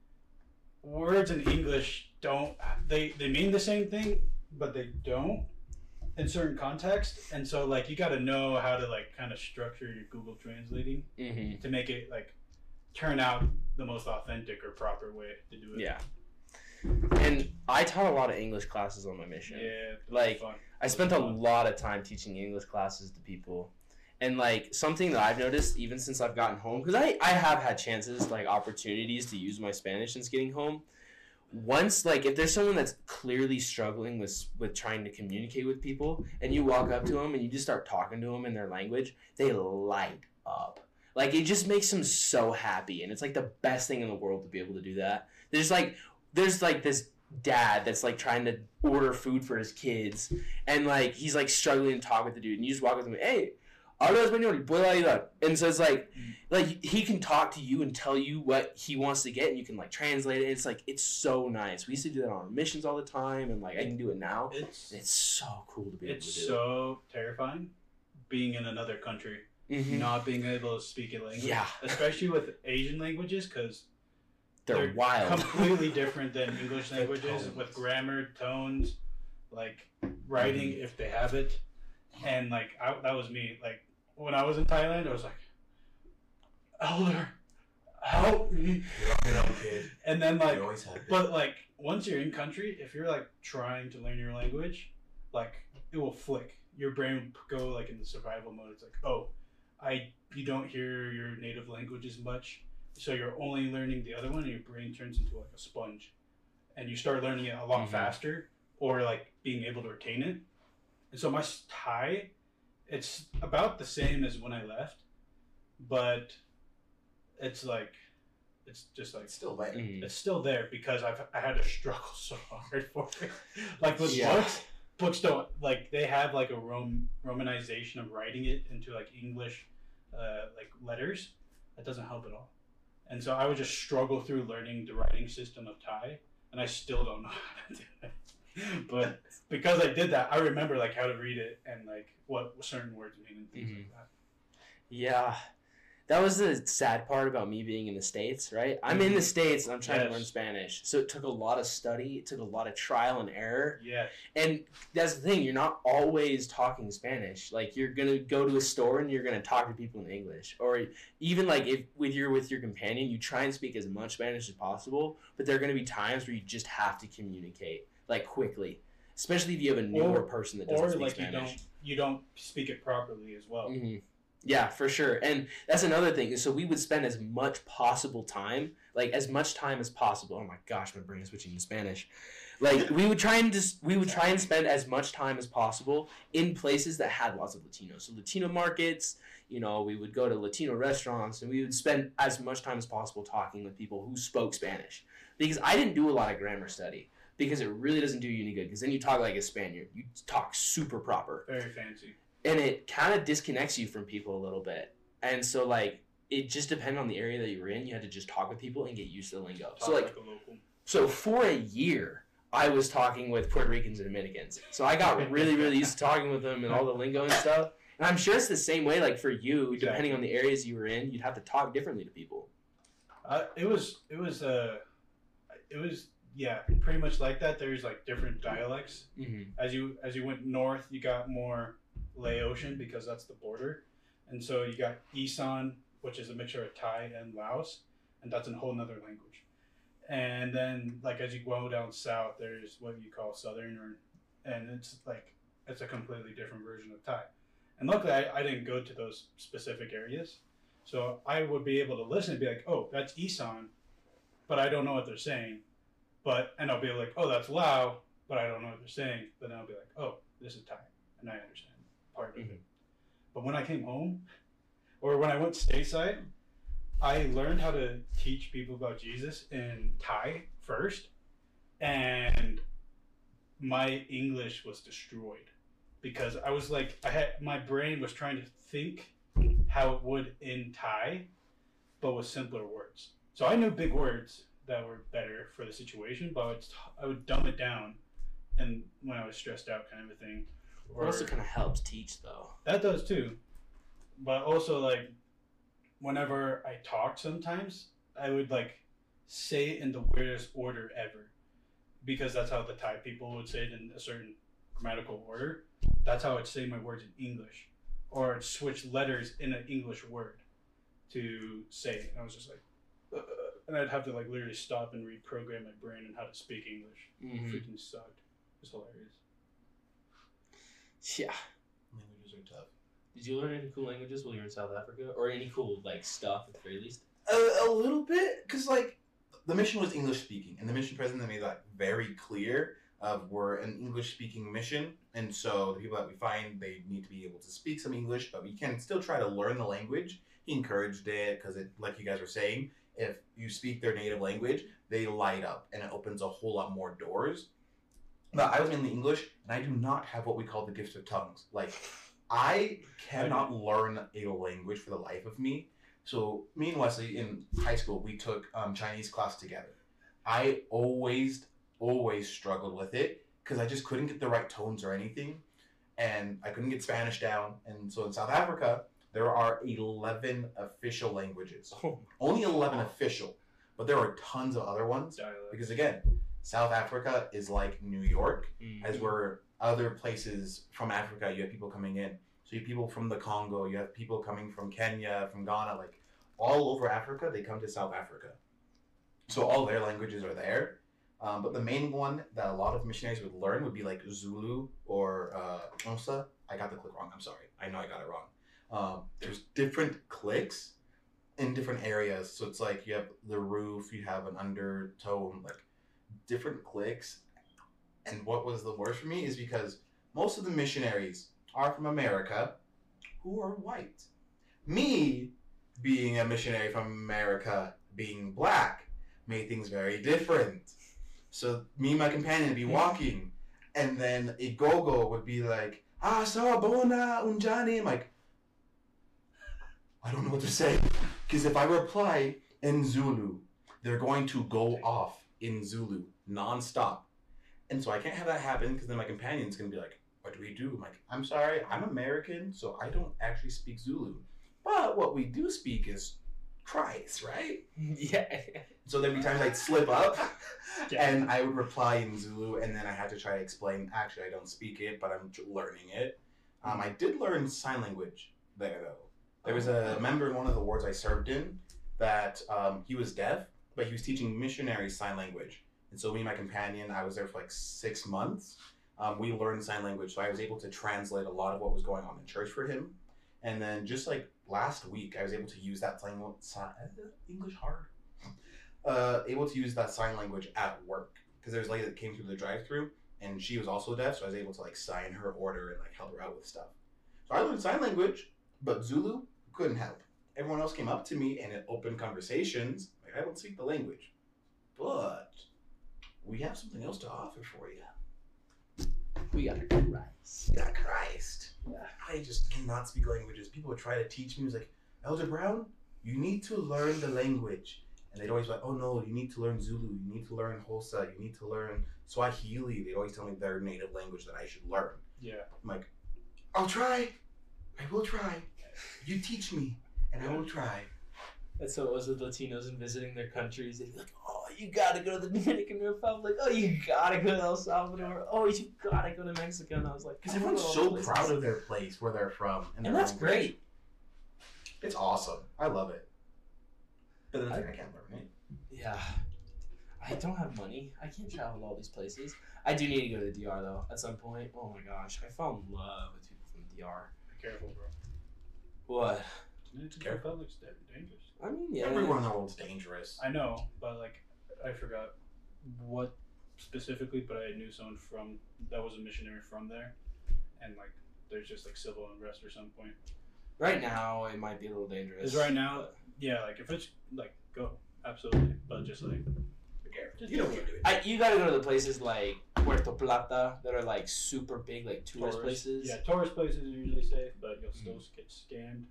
Speaker 3: words in English don't they they mean the same thing, but they don't in certain contexts. And so like you got to know how to like kind of structure your Google translating
Speaker 2: hmm
Speaker 3: to make it like turn out the most authentic or proper way to do it.
Speaker 2: Yeah. And I taught a lot of English classes on my mission.
Speaker 3: Yeah.
Speaker 2: Like. I spent a lot of time teaching English classes to people. And like something that I've noticed even since I've gotten home, because I, I have had chances, like opportunities to use my Spanish since getting home. Once like if there's someone that's clearly struggling with with trying to communicate with people, and you walk up to them and you just start talking to them in their language, they light up. Like it just makes them so happy, and it's like the best thing in the world to be able to do that. There's like there's like this dad that's like trying to order food for his kids and like he's like struggling to talk with the dude and you just walk to him hey habla español puedo ayudar and so it's like like he can talk to you and tell you what he wants to get and you can like translate it it's like it's so nice we used to do that on our missions all the time and like i can do it now
Speaker 3: It's
Speaker 2: it's so cool to be able
Speaker 3: it's
Speaker 2: to do
Speaker 3: so terrifying being in another country,
Speaker 2: Mhm.
Speaker 3: not being able to speak a language.
Speaker 2: Yeah.
Speaker 3: Especially with Asian languages, because
Speaker 2: they're,
Speaker 3: they're
Speaker 2: wild
Speaker 3: completely different than (laughs) English languages with grammar, tones, like writing
Speaker 2: Mm-hmm.
Speaker 3: if they have it, and like I, that was me. Like when I was in Thailand, I was like, Elder, help me.
Speaker 1: You're on kid.
Speaker 3: And then like
Speaker 1: always
Speaker 3: But like once you're in country, if you're like trying to learn your language, like it will flick. Your brain will go like in the survival mode. It's like, oh, I you don't hear your native language as much, so you're only learning the other one, and your brain turns into like a sponge, and you start learning it a lot
Speaker 2: Mhm.
Speaker 3: faster, or like being able to retain it. And so my Thai, it's about the same as when I left, but it's like, it's just like
Speaker 1: it's still there.
Speaker 2: Mm.
Speaker 3: it's still there because I've I had to struggle (laughs) so hard for it. Like with
Speaker 2: Yeah.
Speaker 3: books, books don't like they have like a Rom romanization of writing it into like English, uh, like letters. That doesn't help at all. And so I would just struggle through learning the writing system of Thai, and I still don't know (laughs) how to do it. (laughs) But because I did that, I remember like how to read it and like what certain words mean and things like mm-hmm. that.
Speaker 2: Yeah. That was the sad part about me being in the States, right? I'm in the mm-hmm. States and I'm trying to learn Spanish. So it took a lot of study, it took a lot of trial and error.
Speaker 3: Yeah,
Speaker 2: And that's the thing, you're not always talking Spanish. Like you're gonna go to a store and you're gonna talk to people in English. Or even like if with your with your companion, you try and speak as much Spanish as possible, but there are gonna be times where you just have to communicate like quickly. Especially if you have a newer
Speaker 3: Or-
Speaker 2: person that doesn't
Speaker 3: or
Speaker 2: speak
Speaker 3: like you
Speaker 2: Spanish.
Speaker 3: don't you don't speak it properly as well.
Speaker 2: hmm Yeah, for sure. And that's another thing. So we would spend as much possible time, like as much time as possible. Oh my gosh, my brain is switching to Spanish. Like we would try and just we would try and spend as much time as possible in places that had lots of Latinos. So Latino markets, you know, we would go to Latino restaurants and we would spend as much time as possible talking with people who spoke Spanish. Because I didn't do a lot of grammar study because it really doesn't do you any good. Because then you talk like a Spaniard, you talk super proper
Speaker 3: Very fancy.
Speaker 2: and it kind of disconnects you from people a little bit. And so like it just depended on the area that you were in. You had to just talk with people and get used to the lingo.
Speaker 3: Talk
Speaker 2: So like
Speaker 3: a local.
Speaker 2: so for a year I was talking with Puerto Ricans and Dominicans. So I got really really used to talking with them and all the lingo and stuff. And I'm sure it's the same way like for you depending on the areas you were in, you'd have to talk differently to people.
Speaker 3: Uh, it was it was uh, it was yeah, pretty much like that. There's like different dialects.
Speaker 2: Mhm.
Speaker 3: As you as you went north, you got more Laotian because that's the border, and so you got Isan, which is a mixture of Thai and Laos, and that's a whole nother language. And then like as you go down south, there's what you call Southern, or and it's like it's a completely different version of Thai. And luckily, I, I didn't go to those specific areas. So I would be able to listen and be like, oh, that's Isan, but I don't know what they're saying. But and I'll be like, oh, that's Lao, but I don't know what they're saying. But then I'll be like, oh, this is Thai, and I understand part of it. Mm-hmm. But when I came home, or when I went stateside, I learned how to teach people about Jesus in Thai first, and my English was destroyed because I was like, I had my brain was trying to think how it would in Thai, but with simpler words. So I knew big words that were better for the situation, but I would, I would dumb it down, and when I was stressed out, kind of a thing.
Speaker 2: Or, It also kind of helps teach though.
Speaker 3: That does too. But also like whenever I talk sometimes, I would like say it in the weirdest order ever. Because that's how the Thai people would say it in a certain grammatical order. That's how I'd say my words in English. Or I'd switch letters in an English word to say it. And I was just like uh, and I'd have to like literally stop and reprogram my brain on how to speak English.
Speaker 2: Mhm.
Speaker 3: Freaking sucked. It was hilarious.
Speaker 2: Yeah.
Speaker 1: Languages are tough.
Speaker 2: Did you learn any cool languages while you were in South Africa, or any cool like stuff at the very least?
Speaker 1: A, a little bit, because like the mission was English speaking, and the mission president made that very clear. Of we're an English speaking mission, and so the people that we find they need to be able to speak some English, but we can still try to learn the language. He encouraged it because it, like you guys were saying, if you speak their native language, they light up, and it opens a whole lot more doors. But I was mainly English, and I do not have what we call the gift of tongues. Like I cannot learn a language for the life of me. So me and Wesley in high school, we took um, Chinese class together. I always, always struggled with it because I just couldn't get the right tones or anything, and I couldn't get Spanish down. And so in South Africa, there are eleven official languages.
Speaker 2: Oh,
Speaker 1: Only eleven official, but there are tons of other ones
Speaker 3: Dialect.
Speaker 1: because again, South Africa is like New York
Speaker 2: mm.
Speaker 1: as where other places from Africa, you have people coming in. So you have people from the Congo, you have people coming from Kenya, from Ghana, like all over Africa, they come to South Africa. So all their languages are there. Um, but the main one that a lot of missionaries would learn would be like Zulu or uh, Xhosa. I got the click wrong. I'm sorry. I know I got it wrong. Um, there's different clicks in different areas. So it's like you have the roof, you have an undertone, like different clicks. And what was the worst for me is because most of the missionaries are from America who are white. Me, being a missionary from America, being black, made things very different. So me and my companion would be (laughs) walking, and then a gogo would be like, "Ah, sawubona unjani." I'm like, I don't know what to say, because if I reply in Zulu, they're going to go off in Zulu nonstop, and so I can't have that happen because then my companion's gonna be like, "What do we do?" I'm like, "I'm sorry, I'm American, so I don't actually speak Zulu, but what we do speak is Christ, right?" (laughs)
Speaker 2: yeah.
Speaker 1: So there'd be times I'd slip up, (laughs)
Speaker 3: Yeah.
Speaker 1: and I would reply in Zulu, and then I had to try to explain. Actually, I don't speak it, but I'm learning it. Um, I did learn sign language there, though. There was a member in one of the wards I served in that um, he was deaf, but he was teaching missionary sign language. And so me and my companion, I was there for like six months. Um, we learned sign language, so I was able to translate a lot of what was going on in church for him. And then just like last week, I was able to use that sign si- English hard. Uh, able to use that sign language at work because there's a lady that came through the drive-through and she was also deaf, so I was able to like sign her order and like help her out with stuff. So I learned sign language, but Zulu couldn't help. Everyone else came up to me and it opened conversations. Like I don't speak the language, but we have something else to offer for you.
Speaker 2: We got a Christ.
Speaker 1: Yeah, Christ.
Speaker 2: Yeah.
Speaker 1: I just cannot speak languages. People would try to teach me. It was like, Elder Brown, you need to learn the language. And they'd always be like, oh no, you need to learn Zulu. You need to learn Xhosa. You need to learn Swahili. They'd always tell me their native language that I should learn.
Speaker 3: Yeah.
Speaker 1: I'm like, I'll try. I will try. You teach me, and I will try.
Speaker 2: That's what it was with Latinos and visiting their countries. They'd be like, oh, you gotta go to the (laughs) Dominican Republic. Oh, you gotta go to El Salvador. Oh, you gotta go to Mexico. And I was like,
Speaker 1: Because everyone's
Speaker 2: oh,
Speaker 1: so
Speaker 2: all those
Speaker 1: proud of their place, where they're from, and,
Speaker 2: And that's
Speaker 1: language.
Speaker 2: great.
Speaker 1: It's awesome. I love it. But then it's like I can't learn it.
Speaker 2: Yeah. I don't have money. I can't travel to all these places. I do need to go to the DR though at some point. Oh my gosh, I fell in love with people from the DR.
Speaker 3: Be careful, bro.
Speaker 2: What?
Speaker 3: It's
Speaker 1: Careful.
Speaker 3: Republic's da- dangerous.
Speaker 2: I mean, yeah.
Speaker 1: Everyone in the world's dangerous.
Speaker 3: I know, but like, I forgot what specifically, but I knew someone from that was a missionary from there, and like, there's just like civil unrest or some point.
Speaker 2: Right now, it might be a little dangerous.
Speaker 3: Is right now, yeah, like if it's like go absolutely, but just like
Speaker 1: Be careful.
Speaker 3: Just
Speaker 1: You know what you're doing.
Speaker 2: I, you gotta go to the places like Puerto Plata that are like super big, like tourist, places.
Speaker 3: Yeah, tourist places are usually safe, but you'll still get scammed.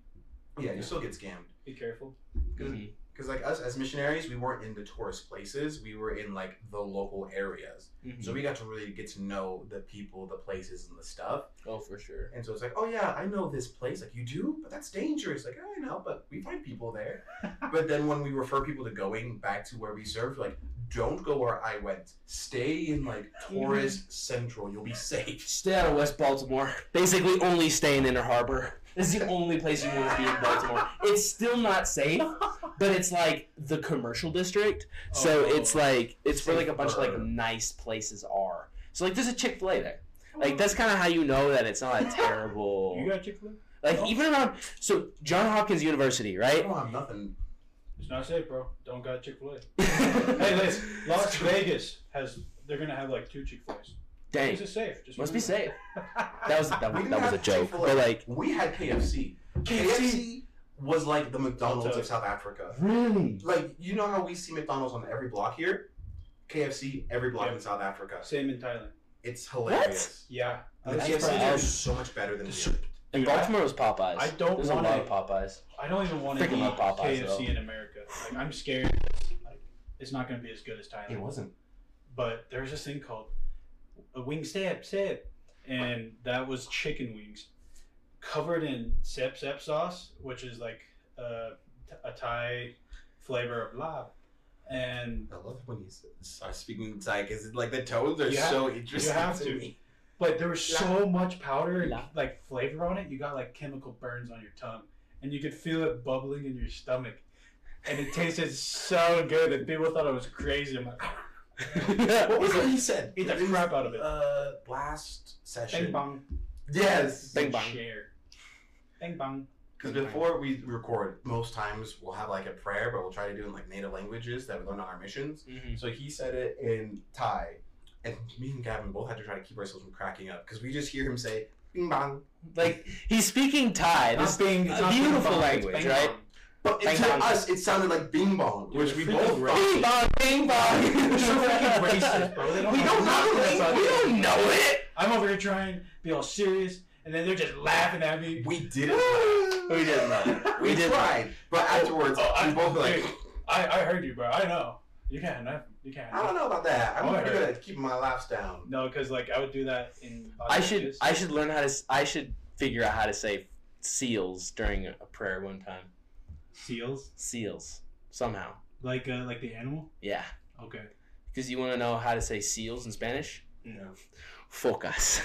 Speaker 1: yeah, you still get scammed.
Speaker 3: Be careful.
Speaker 1: Because like us as missionaries, we weren't in the tourist places. We were in like the local areas.
Speaker 2: Mhm.
Speaker 1: So we got to really get to know the people, the places, and the stuff.
Speaker 2: oh, for sure.
Speaker 1: And so it's like, oh yeah, I know this place. Like you do, but that's dangerous. Like I know, but we find people there. (laughs) but then when we refer people to going back to where we served, like don't go where I went. Stay in like (laughs) Torres central. You'll be safe.
Speaker 2: Stay out of West Baltimore. Basically, only stay in Inner Harbor. This is the only place you want to be in Baltimore. It's still not safe, but it's like the commercial district. So
Speaker 3: Oh.
Speaker 2: it's like it's where like a bunch of like nice places are. So like there's a Chick Fil A there. Oh. Like that's kind of how you know that it's not a terrible.
Speaker 3: You got Chick Fil A?
Speaker 2: Like even around so John Hopkins University,
Speaker 1: I
Speaker 2: right?
Speaker 1: don't have nothing.
Speaker 3: It's not safe, bro. Don't got Chick Fil A. (laughs) Hey, listen, Las Vegas has. They're gonna have like two Chick Fil A's.
Speaker 2: Dang,
Speaker 3: This is safe. Just
Speaker 2: must be
Speaker 3: remember.
Speaker 2: safe. That was that, was- that was a joke,
Speaker 1: Chick-fil-A.
Speaker 2: but like
Speaker 1: We had KFC. KFC was like the McDonald's of South Africa.
Speaker 2: really.
Speaker 1: Like you know how we see McDonald's on every block here, KFC every block
Speaker 3: Yep.
Speaker 1: in South Africa.
Speaker 3: Same in Thailand.
Speaker 1: It's hilarious.
Speaker 3: Yeah.
Speaker 1: The KFC is so much better than
Speaker 3: The
Speaker 1: here.
Speaker 3: soup-
Speaker 2: In
Speaker 3: I-
Speaker 2: Baltimore was Popeyes.
Speaker 3: I don't
Speaker 2: There's a
Speaker 3: wanna-
Speaker 2: lot of Popeyes.
Speaker 3: I don't even want to
Speaker 2: Freaking
Speaker 3: eat
Speaker 2: Popeyes,
Speaker 3: KFC
Speaker 2: though.
Speaker 3: in America. Like I'm scared. Like it's not gonna be as good as Thailand.
Speaker 1: It wasn't.
Speaker 3: But there's this thing called a wing sep sep, and that was chicken wings covered in sep sep sauce, which is like uh, a Thai flavor of lab. And
Speaker 1: I love when you start speaking Thai because like the tones are
Speaker 3: You
Speaker 1: so interesting
Speaker 3: have
Speaker 1: to
Speaker 3: to.
Speaker 1: Me.
Speaker 3: but there was so much powder and
Speaker 2: La.
Speaker 3: like flavor on it, you got like chemical burns on your tongue, and you could feel it bubbling in your stomach. and it tasted so good that people thought I was crazy. I'm like, (laughs)
Speaker 1: What was it he said?
Speaker 3: eat the
Speaker 1: It was,
Speaker 3: crap out of it.
Speaker 1: Uh, last session.
Speaker 3: Bang bong.
Speaker 1: Yes.
Speaker 2: Bang bang.
Speaker 3: Share. Bang bong.
Speaker 1: Because before we record, most times we'll have like a prayer, but we'll try to do it in like native languages that we learn on our missions.
Speaker 2: Mhm.
Speaker 1: So he said it in Thai, and me and Gavin both had to try to keep ourselves from cracking up because we just hear him say "bing bang,"
Speaker 2: Like he's speaking Thai. This
Speaker 3: being-
Speaker 2: a
Speaker 3: it's not being
Speaker 2: beautiful
Speaker 3: bong,
Speaker 2: language, right?
Speaker 3: bong.
Speaker 1: but
Speaker 2: Bang
Speaker 1: to
Speaker 2: bang.
Speaker 1: us it sounded like "bing bong," which we both
Speaker 3: freaking
Speaker 1: thought.
Speaker 2: Bing bong, bing bong. (laughs)
Speaker 3: You're freaking racist, bro. They don't
Speaker 1: We don't know it.
Speaker 3: about
Speaker 2: We don't know it.
Speaker 3: I'm over here trying to be all serious, and then they're just laughing at me.
Speaker 1: We didn't. (laughs)
Speaker 2: We didn't know.
Speaker 1: We,
Speaker 2: We didn't.
Speaker 1: tried, but afterwards
Speaker 3: Oh, I-
Speaker 1: we both were like,
Speaker 3: dude, I, I heard you, bro. I know. You can't. You can't.
Speaker 1: "I don't know about that. I'm
Speaker 3: Oh, I
Speaker 1: pretty good at keeping my laughs down."
Speaker 3: No, because like I would do that in.
Speaker 2: I should
Speaker 3: languages.
Speaker 2: I should learn how to I should figure out how to say seals during a prayer one time.
Speaker 3: seals
Speaker 2: Seals somehow.
Speaker 3: like uh, like the animal.
Speaker 2: Yeah,
Speaker 3: Okay.
Speaker 2: because you want to know how to say seals in Spanish.
Speaker 1: Yeah.
Speaker 2: Focus.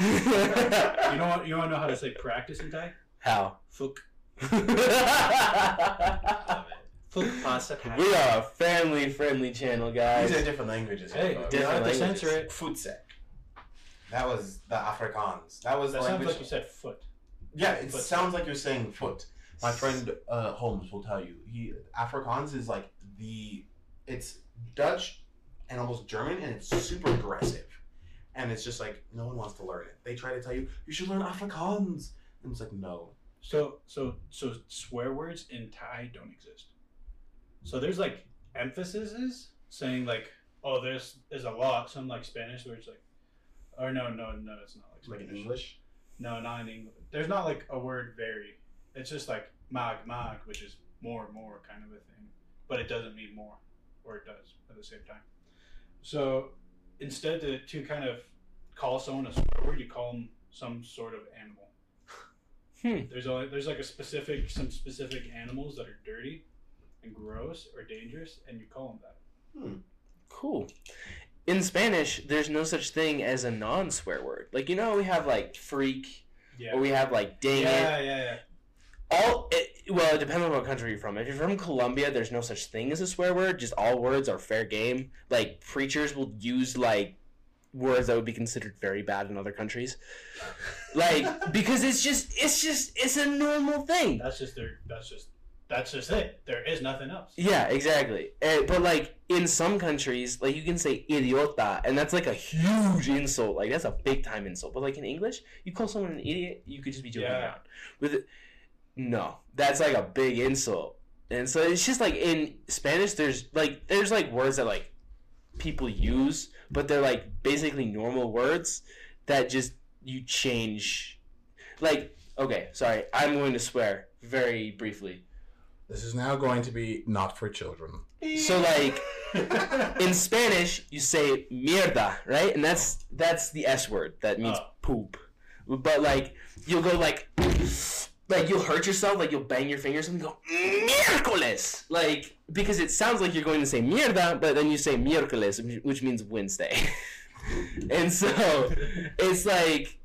Speaker 3: You know what? You want to know how to say practice in Thai?
Speaker 2: how?
Speaker 3: Fuck. (laughs)
Speaker 2: we
Speaker 3: Fuck pasa.
Speaker 2: are a family friendly channel, guys.
Speaker 1: These are different languages.
Speaker 3: Hey,
Speaker 1: but-
Speaker 3: you don't have to
Speaker 2: languages.
Speaker 3: censor it.
Speaker 1: Voetsek. That was the Afrikaans. That was
Speaker 3: That
Speaker 1: the
Speaker 3: sounds like you said foot.
Speaker 1: yeah, it
Speaker 3: Foot.
Speaker 1: sounds like you're saying foot. My friend uh, Holmes will tell you. He Afrikaans is like the it's Dutch and almost German, and it's super aggressive. And it's just like no one wants to learn it. They try to tell you you should learn Afrikaans, and it's like no.
Speaker 3: So so so swear words in Thai don't exist. So there's like emphases saying like oh there's there's a lot some like Spanish where it's like or no no no it's not like
Speaker 1: Like in English.
Speaker 3: No, not in English. There's not like a word very. It's just like mag mag, which is more and more kind of a thing, but it doesn't mean more, or it does at the same time. So instead to, to kind of call someone a swear word, you call them some sort of animal.
Speaker 2: Hmm.
Speaker 3: There's only there's like a specific some specific animals that are dirty and gross or dangerous, and you call them that. Hmm.
Speaker 2: Cool. In Spanish, there's no such thing as a non swear word. Like you know, we have like freak,
Speaker 3: Yeah.
Speaker 2: or we have like dang it.
Speaker 3: yeah, yeah, yeah.
Speaker 2: all it, well it depends on what country you're from if you're from colombia there's no such thing as a swear word just all words are fair game like preachers will use like words that would be considered very bad in other countries like because it's just it's just it's a normal thing
Speaker 3: That's just their. That's just. That's just it. There is nothing else.
Speaker 2: yeah exactly. Eh, but like in some countries like you can say idiota and that's like a huge insult. Like that's a big time insult. But like in english you call someone an idiot you could just be joking
Speaker 3: Yeah.
Speaker 2: around. With no. That's like a big insult. And so it's just like in spanish there's like there's like words that like people use but they're like basically normal words that just you change. Like okay sorry. I'm going to swear very briefly
Speaker 1: This is now going to be not for children.
Speaker 2: so like (laughs) in Spanish, you say mierda, right? And that's that's the S word that means
Speaker 3: Oh.
Speaker 2: poop. But like you'll go like like you'll hurt yourself, like you'll bang your fingers and go miércoles, like because it sounds like you're going to say mierda, but then you say miércoles, which- which means Wednesday. (laughs) and so it's like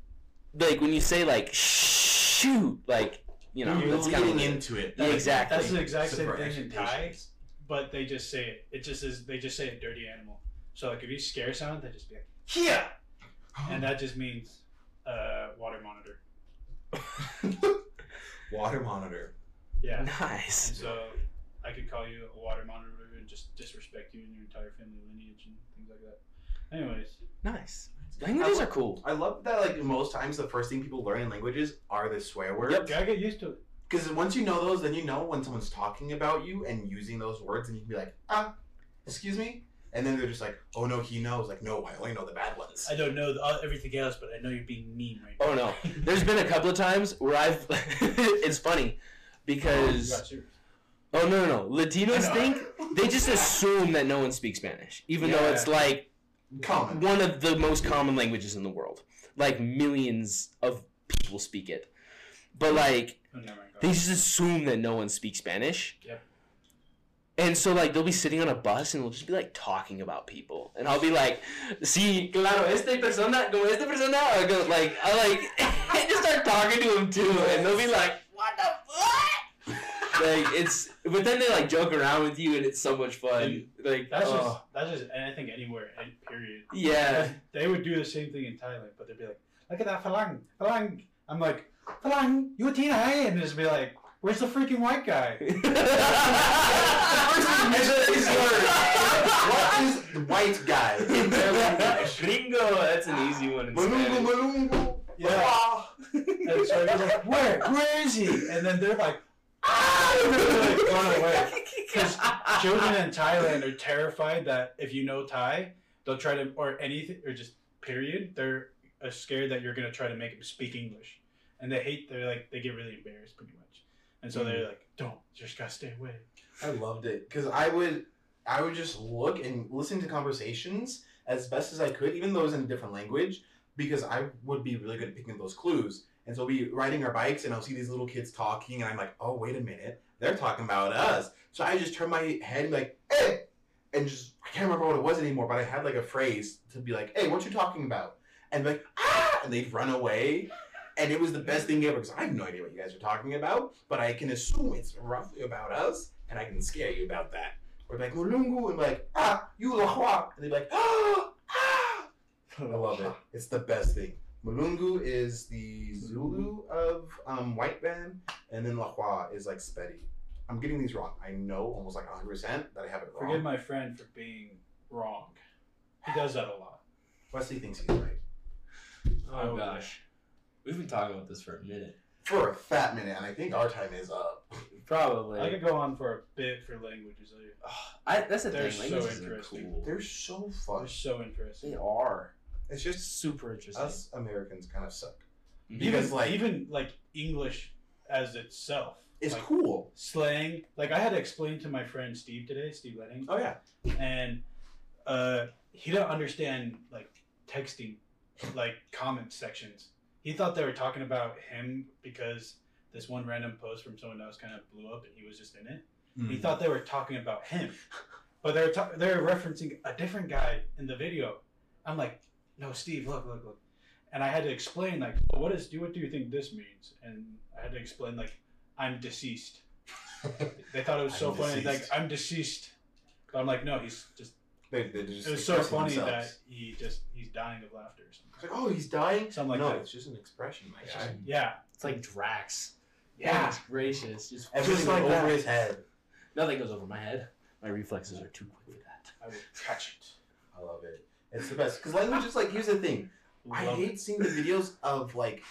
Speaker 2: like when you say like shoot, like you know,
Speaker 1: You're
Speaker 2: that's kinda,
Speaker 1: into it.
Speaker 2: Yeah, exactly.
Speaker 3: That's the exact same thing in Thai, but they just say it. It just is. They just say a dirty animal. So like if you scare someone, they just be like here, (gasps) and that just means uh, water monitor. (laughs)
Speaker 1: Water monitor.
Speaker 3: Yeah. Nice. And
Speaker 2: nice.
Speaker 3: so I could call you a water monitor and just disrespect you and your entire family lineage and things like that. Anyways,
Speaker 2: Nice. Languages
Speaker 1: I
Speaker 2: are cool.
Speaker 1: I love that. Like most times, the first thing people learn in languages are the swear words.
Speaker 3: yep, gotta get used to it.
Speaker 1: Because once you know those, then you know when someone's talking about you and using those words, and you can be like, ah, excuse me, and then they're just like, oh no, he knows. Like, no, I only know the bad ones.
Speaker 3: I don't know the, uh, everything else, but I know you're being mean right now.
Speaker 2: Oh no. (laughs) There's been a couple of times where I've. (laughs) it's funny because.
Speaker 3: Got serious.
Speaker 2: Oh no no no! Latinos think they just assume that no one speaks Spanish, even though
Speaker 3: Yeah.
Speaker 2: it's like
Speaker 1: Common.
Speaker 2: one of the most common languages in the world. Like millions of people speak it, but like
Speaker 3: Oh, never mind. go
Speaker 2: they just assume that no one speaks Spanish.
Speaker 3: Yep.
Speaker 2: And so like they'll be sitting on a bus and they'll just be like talking about people, and I'll be like, see, "Sí, claro, esta persona, como esta persona," or go, like I like I (laughs) just start talking to them too, and they'll be like, "What the fuck?" Like it's, but then they like joke around with you, and it's so much fun.
Speaker 3: And
Speaker 2: like
Speaker 3: That's just
Speaker 2: oh,
Speaker 3: that's just and I think anywhere, any period.
Speaker 2: yeah,
Speaker 3: They would do the same thing in Thailand, but they'd be like, "Look at that falang, falang." I'm like, "Falang, you a Tina?" And just be like, "Where's the freaking white guy?" (laughs) (laughs)
Speaker 1: what is the white guy in their language? (laughs)
Speaker 2: Gringo, that's an easy one in
Speaker 1: Malungo, malungo.
Speaker 3: Yeah.
Speaker 1: Ah.
Speaker 3: And so you're like, "Where? Where is he?" And then they're like, And they're like going away. (laughs) Because children in Thailand are terrified that if you know Thai, they'll try to or anything or just period. They're uh, scared that you're gonna try to make them speak English, and they hate. They're like they get really embarrassed pretty much, and so they're like, "Don't, just gotta stay away."
Speaker 1: I loved it because I would, I would just look and listen to conversations as best as I could, even though it was in a different language, because I would be really good at picking those clues. And so we'll be riding our bikes, and I'll see these little kids talking, and I'm like, oh wait a minute, they're talking about us. So I just turn my head and like, hey, and just I can't remember what it was anymore, but I had like a phrase to be like, hey, what you talking about? And like, ah, and they'd run away. And it was the best thing ever because I have no idea what you guys are talking about, but I can assume it's roughly about us, and I can scare you about that. Or be like, Mulungu, and like, ah, you lahua. And they'd be like, ah, ah. (laughs) I love it. It's the best thing. Mulungu is the Zulu of um, white band, and then lahua is like Sepedi. I'm getting these wrong. I know almost like 100% that I have it wrong.
Speaker 3: Forgive my friend for being wrong. He does that a lot.
Speaker 1: Wesley thinks he's right.
Speaker 2: Oh gosh, we've been talking about this for a minute.
Speaker 1: For a fat minute, and I think our time is up.
Speaker 2: Probably.
Speaker 3: I could go on for a bit for languages. Like, (sighs)
Speaker 2: I, that's the
Speaker 3: They're
Speaker 2: thing.
Speaker 3: so
Speaker 2: Languages are
Speaker 3: interesting.
Speaker 2: cool.
Speaker 1: They're so fun.
Speaker 3: They're so interesting.
Speaker 2: They are.
Speaker 1: It's just
Speaker 2: super interesting.
Speaker 1: us Americans kind of suck.
Speaker 2: Mhm.
Speaker 1: Because,
Speaker 3: even
Speaker 1: like-
Speaker 3: even like English as itself.
Speaker 1: is
Speaker 3: like,
Speaker 1: cool.
Speaker 3: Slang. Like I had to explain to my friend Steve today, Steve Lenning,
Speaker 1: Oh yeah.
Speaker 3: and uh, he didn't understand like texting, like comment sections. He thought they were talking about him because this one random post from someone else kind of blew up and he was just in it. He
Speaker 1: Hmm.
Speaker 3: thought they were talking about him, but they're ta- they're referencing a different guy in the video. I'm like, no, Steve, look, look, look, and I had to explain like, what is do what do you think this means? And I had to explain like, I'm deceased. (laughs) They thought it was so
Speaker 1: I'm
Speaker 3: funny, like. I'm deceased, but I'm like, no, he's just.
Speaker 1: They, they just
Speaker 3: It was so funny
Speaker 1: themselves.
Speaker 3: that he just he's dying of laughter or something.
Speaker 1: It's like, oh, he's dying.
Speaker 3: Something like
Speaker 1: no,
Speaker 3: that.
Speaker 1: it's just an expression, my guy.
Speaker 3: just- yeah,
Speaker 2: It's like Drax.
Speaker 3: Yeah.
Speaker 2: Goodness gracious. Just,
Speaker 1: Everything
Speaker 2: just like
Speaker 1: over
Speaker 2: that.
Speaker 1: his head.
Speaker 2: Nothing goes over my head. My reflexes are too quick for that.
Speaker 3: I will catch it.
Speaker 1: I love it. It's the best because language is like. Here's the thing. I
Speaker 3: Love
Speaker 1: hate seeing the videos of like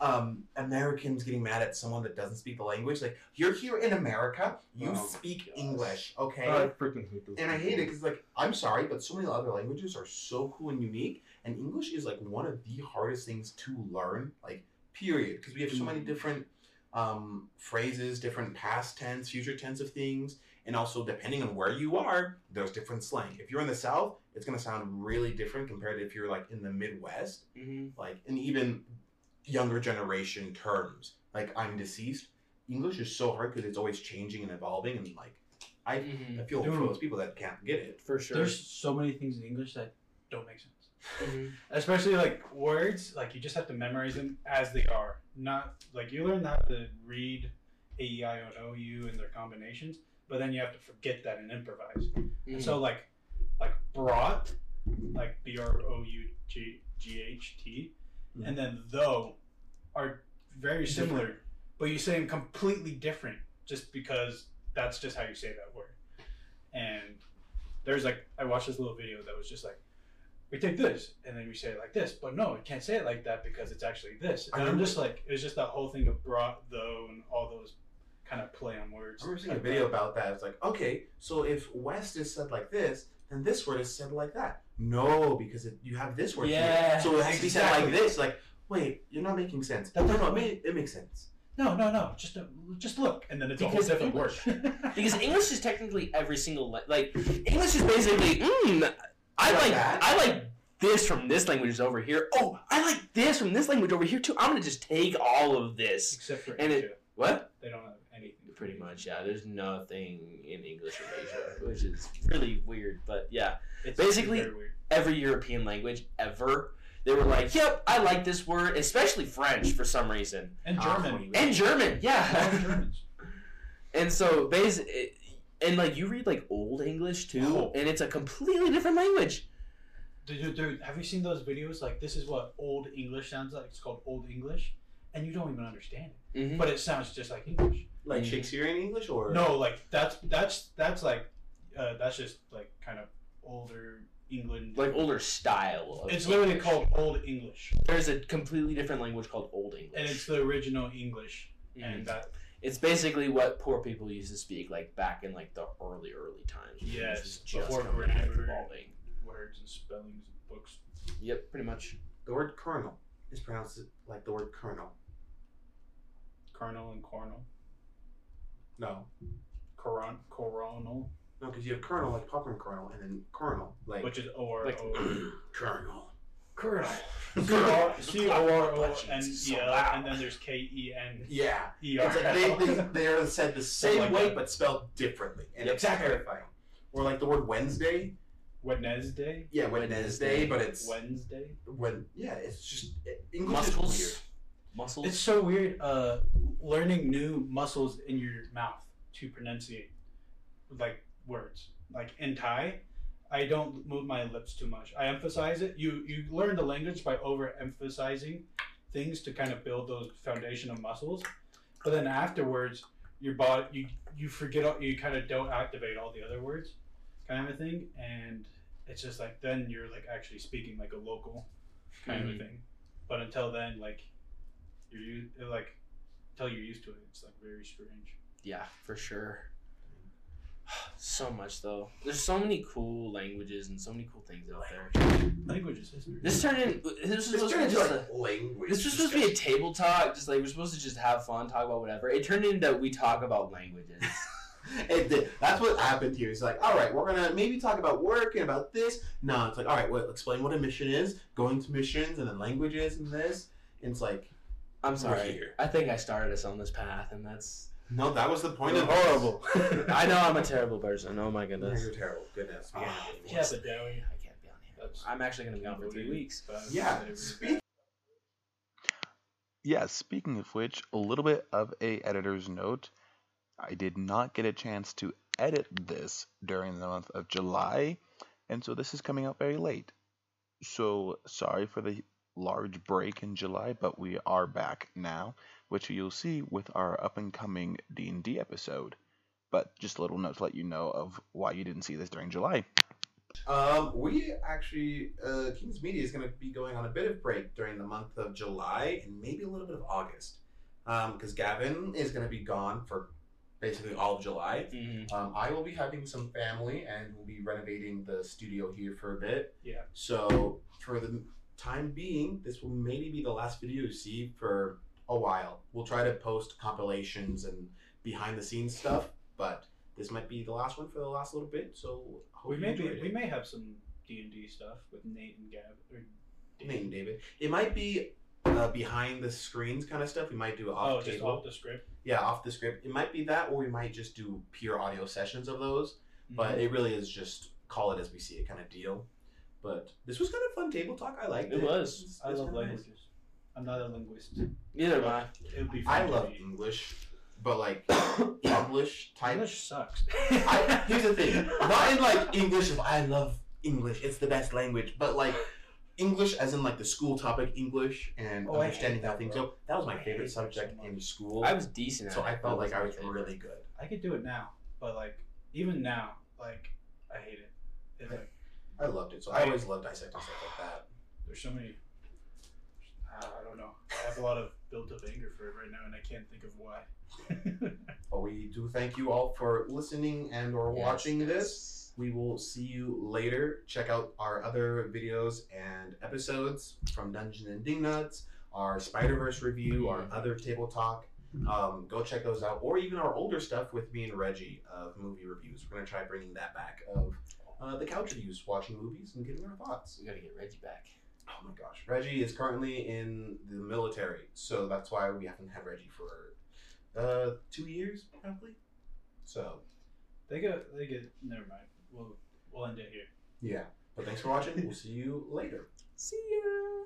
Speaker 1: um, Americans getting mad at someone that doesn't speak the language. Like you're here in America, you
Speaker 3: Oh,
Speaker 1: speak
Speaker 3: gosh.
Speaker 1: English, okay?
Speaker 2: I freaking hate those.
Speaker 1: and I hate it because like I'm sorry, but so many other languages are so cool and unique, and English is like one of the hardest things to learn. Like period, because we have so many different um, phrases, different past tense, future tense of things, and also depending on where you are, there's different slang. If you're in the South, it's gonna sound really different compared to if you're like in the Midwest
Speaker 2: hmm
Speaker 1: like and even younger generation terms like i'm deceased english is so hard because it's always changing and evolving and like i,
Speaker 2: Mhm.
Speaker 1: I feel for those people that can't get it
Speaker 2: For sure.
Speaker 3: There's so many things in English that don't make sense.
Speaker 2: Mhm. (laughs)
Speaker 3: especially like words like you just have to memorize them as they are not like you learn how to read a e i o and o u and their combinations but then you have to forget that and improvise
Speaker 2: Mhm.
Speaker 3: so like like brought like b r o u g g h t
Speaker 1: Mhm.
Speaker 3: and then though are very similar but you say them completely different just because that's just how you say that word. And there's like i watched this little video that was just like we take this and then we say it like this but no we can't say it like that because it's actually this. And i'm just like it was just that whole thing of brought though and all those kind of play on words.
Speaker 1: I remember seeing a video about that. It's like okay so if west is said like this then this word is said like that no because it, you have this word here.
Speaker 2: Yeah,
Speaker 1: so it has to be said like this like wait you're not making sense
Speaker 3: That
Speaker 1: no no it,
Speaker 3: doesn't
Speaker 1: it makes sense
Speaker 3: no no no just uh, just look and then it's
Speaker 2: Because
Speaker 3: a whole different word (laughs)
Speaker 2: Because English is technically every single la- like English is basically mm, I
Speaker 1: Like
Speaker 2: like
Speaker 1: that?
Speaker 2: I like this from this language is over here. Oh, I like this from this language over here too. I'm gonna just take all of this.
Speaker 3: except for
Speaker 2: And it- What?
Speaker 3: they don't have anything
Speaker 2: Pretty much, yeah. There's nothing in English in Asia, which is really weird. But yeah,
Speaker 3: it's
Speaker 2: Basically- every European language ever, they were like, "Yep, I like this word," especially French for some reason,
Speaker 3: and
Speaker 1: Ah,
Speaker 3: German
Speaker 2: and German. Yeah, (laughs) And so basically, and like you read like old English too,
Speaker 3: Oh.
Speaker 2: and it's a completely different language.
Speaker 3: Dude, dude, have you seen those videos? Like, this is what old English sounds like. It's called Old English, and you don't even understand it,
Speaker 2: Mm-hmm.
Speaker 3: but it sounds just like English.
Speaker 1: Like
Speaker 2: Mhm.
Speaker 1: Shakespearean English or
Speaker 3: No, like that's that's that's like uh, that's just like kind of older England.
Speaker 2: Like older style. Of
Speaker 3: it's literally
Speaker 2: English.
Speaker 3: called Old English,
Speaker 2: There's a completely different language called Old English.
Speaker 3: and it's the original English,
Speaker 2: Mhm.
Speaker 3: and that
Speaker 2: It's basically what poor people used to speak like back in like the early early times.
Speaker 3: Yes,
Speaker 2: just
Speaker 3: before
Speaker 2: coming out,
Speaker 3: grammar.
Speaker 2: evolving.
Speaker 3: words and spellings and books.
Speaker 2: Yep, pretty much.
Speaker 1: the word colonel is pronounced like the word colonel.
Speaker 3: Colonel and cornel,
Speaker 1: No,
Speaker 3: coron, coronal,
Speaker 1: no, because you have colonel like popcorn kernel, and then colonel like
Speaker 3: which is O R
Speaker 2: Like-
Speaker 3: O. (clears throat)
Speaker 1: colonel.
Speaker 3: Colonel.
Speaker 1: Colonel. (laughs)
Speaker 3: C O R O
Speaker 2: Jeez,
Speaker 3: N
Speaker 2: so
Speaker 3: E L,
Speaker 2: loud.
Speaker 3: and then there's K E N
Speaker 1: Yeah,
Speaker 3: E R
Speaker 1: it's like they, they they are said the (laughs) same
Speaker 3: like
Speaker 1: way
Speaker 3: that.
Speaker 1: but spelled differently, and
Speaker 2: Yep.
Speaker 1: it's terrifying. Or like the word Wednesday.
Speaker 3: Wednesday.
Speaker 1: Yeah,
Speaker 2: Wednesday.
Speaker 1: Wednesday, but it's
Speaker 3: Wednesday.
Speaker 1: when yeah, it's just it, English is
Speaker 2: Muscles. Muscles.
Speaker 3: It's so weird. Uh, learning new muscles in your mouth to pronunciate, like words. Like in Thai, I don't move my lips too much. I emphasize it. You you learn the language by overemphasizing things to kind of build those foundation of muscles, but then afterwards, your body you you forget all, you kind of don't activate all the other words, kind of a thing, and it's just like then you're like actually speaking like a local kind of a thing. But until then, like you're u- like until you're used to it, it's like very strange.
Speaker 2: Yeah, for sure. So much though. There's so many cool languages and so many cool things out there.
Speaker 3: Language is history.
Speaker 2: This turned in. This was
Speaker 1: This
Speaker 2: supposed to
Speaker 1: turned
Speaker 2: be
Speaker 1: into
Speaker 2: just
Speaker 1: like
Speaker 2: a,
Speaker 1: language.
Speaker 2: This was supposed to be a table talk, just like we're supposed to just have fun, talk about whatever. It turned into we talk about languages. (laughs)
Speaker 1: it did. That's what happened here. It's like, all right, we're gonna maybe talk about work and about this. No, it's like, all right, well, explain what a mission is, going to missions, and then languages and this. And it's like,
Speaker 2: I'm sorry.
Speaker 1: here.
Speaker 2: I think I started us on this path, and that's
Speaker 1: no, that was the point of
Speaker 2: horrible. (laughs) I know I'm a terrible person. Oh my
Speaker 1: Yeah,
Speaker 2: goodness.
Speaker 1: you're terrible. Goodness.
Speaker 2: Oh,
Speaker 1: Yeah.
Speaker 3: Yeah, but Dowie.
Speaker 2: I can't be on here. I'm actually gonna be on for three weeks.
Speaker 1: Yeah. Speak.
Speaker 4: Yeah, speaking of which, a little bit of a editor's note. I did not get a chance to edit this during the month of July, and so this is coming out very late. So sorry for the large break in July, but we are back now, which you'll see with our up and coming D&D episode. But just a little note to let you know of why you didn't see this during July.
Speaker 1: Um, we actually, uh, Kings Media is going to be going on a bit of break during the month of July and maybe a little bit of August. Um because Gavin is going to be gone for basically all of July.
Speaker 2: Mhm.
Speaker 1: Um, I will be having some family and we'll be renovating the studio here for a bit.
Speaker 3: Yeah.
Speaker 1: So for the time being, this will maybe be the last video you see for a while. We'll try to post compilations and behind the scenes stuff, but this might be the last one for the last little bit. So
Speaker 3: We may be,
Speaker 1: it.
Speaker 3: we may have some D and D stuff with Nate and Gab. Or Nate
Speaker 1: and David. It might be uh, behind the screens kind of stuff. We might do off
Speaker 3: Oh,
Speaker 1: table.
Speaker 3: off the script.
Speaker 1: yeah, off the script. It might be that, or we might just do pure audio sessions of those. But it really is just call it as we see it kind of deal. But this was kind of fun table talk. I liked it.
Speaker 2: It was.
Speaker 1: It's-
Speaker 3: I
Speaker 1: it's
Speaker 3: love
Speaker 1: kinda nice.
Speaker 3: languages. I'm not a linguist.
Speaker 2: Neither am I.
Speaker 3: It would be. Fun
Speaker 1: I love
Speaker 3: read.
Speaker 1: English, but like (coughs) English type.
Speaker 3: English sucks. (laughs)
Speaker 1: I, here's the thing. Not in like English of I love English. It's the best language, but like. English, as in like the school topic English and
Speaker 3: Oh,
Speaker 1: understanding how
Speaker 3: that,
Speaker 1: things
Speaker 3: bro.
Speaker 1: go. That was my
Speaker 3: I
Speaker 1: favorite
Speaker 3: that so
Speaker 1: subject in school.
Speaker 2: I was decent at
Speaker 1: so
Speaker 2: it.
Speaker 1: I felt like I
Speaker 2: wasn't
Speaker 1: was
Speaker 2: my favorite.
Speaker 1: really good.
Speaker 3: I could do it now, but like even now, like I hate it. It's like
Speaker 1: I loved it. So I always loved dissecting stuff like that.
Speaker 3: there's so many. Uh, I don't know. I have a lot of built-up anger for it right now, and I can't think of why. (laughs)
Speaker 1: But we do thank you all for listening and or
Speaker 2: Yes,
Speaker 1: watching
Speaker 2: yes.
Speaker 1: this. We will see you later. Check out our other videos and episodes from Dungeon and Dingnuts, our Spider Verse review, our other table talk. Um, go check those out, or even our older stuff with me and Reggie of movie reviews. We're gonna try bringing that back of uh, the couch reviews, watching movies and giving our thoughts.
Speaker 2: We gotta get Reggie back.
Speaker 1: Oh my gosh, Reggie is currently in the military, so that's why we haven't had Reggie for uh, two years probably. So
Speaker 3: they get. They get. Never mind. We'll we'll end it here.
Speaker 1: yeah, but thanks for watching. we'll see you later.
Speaker 2: See ya.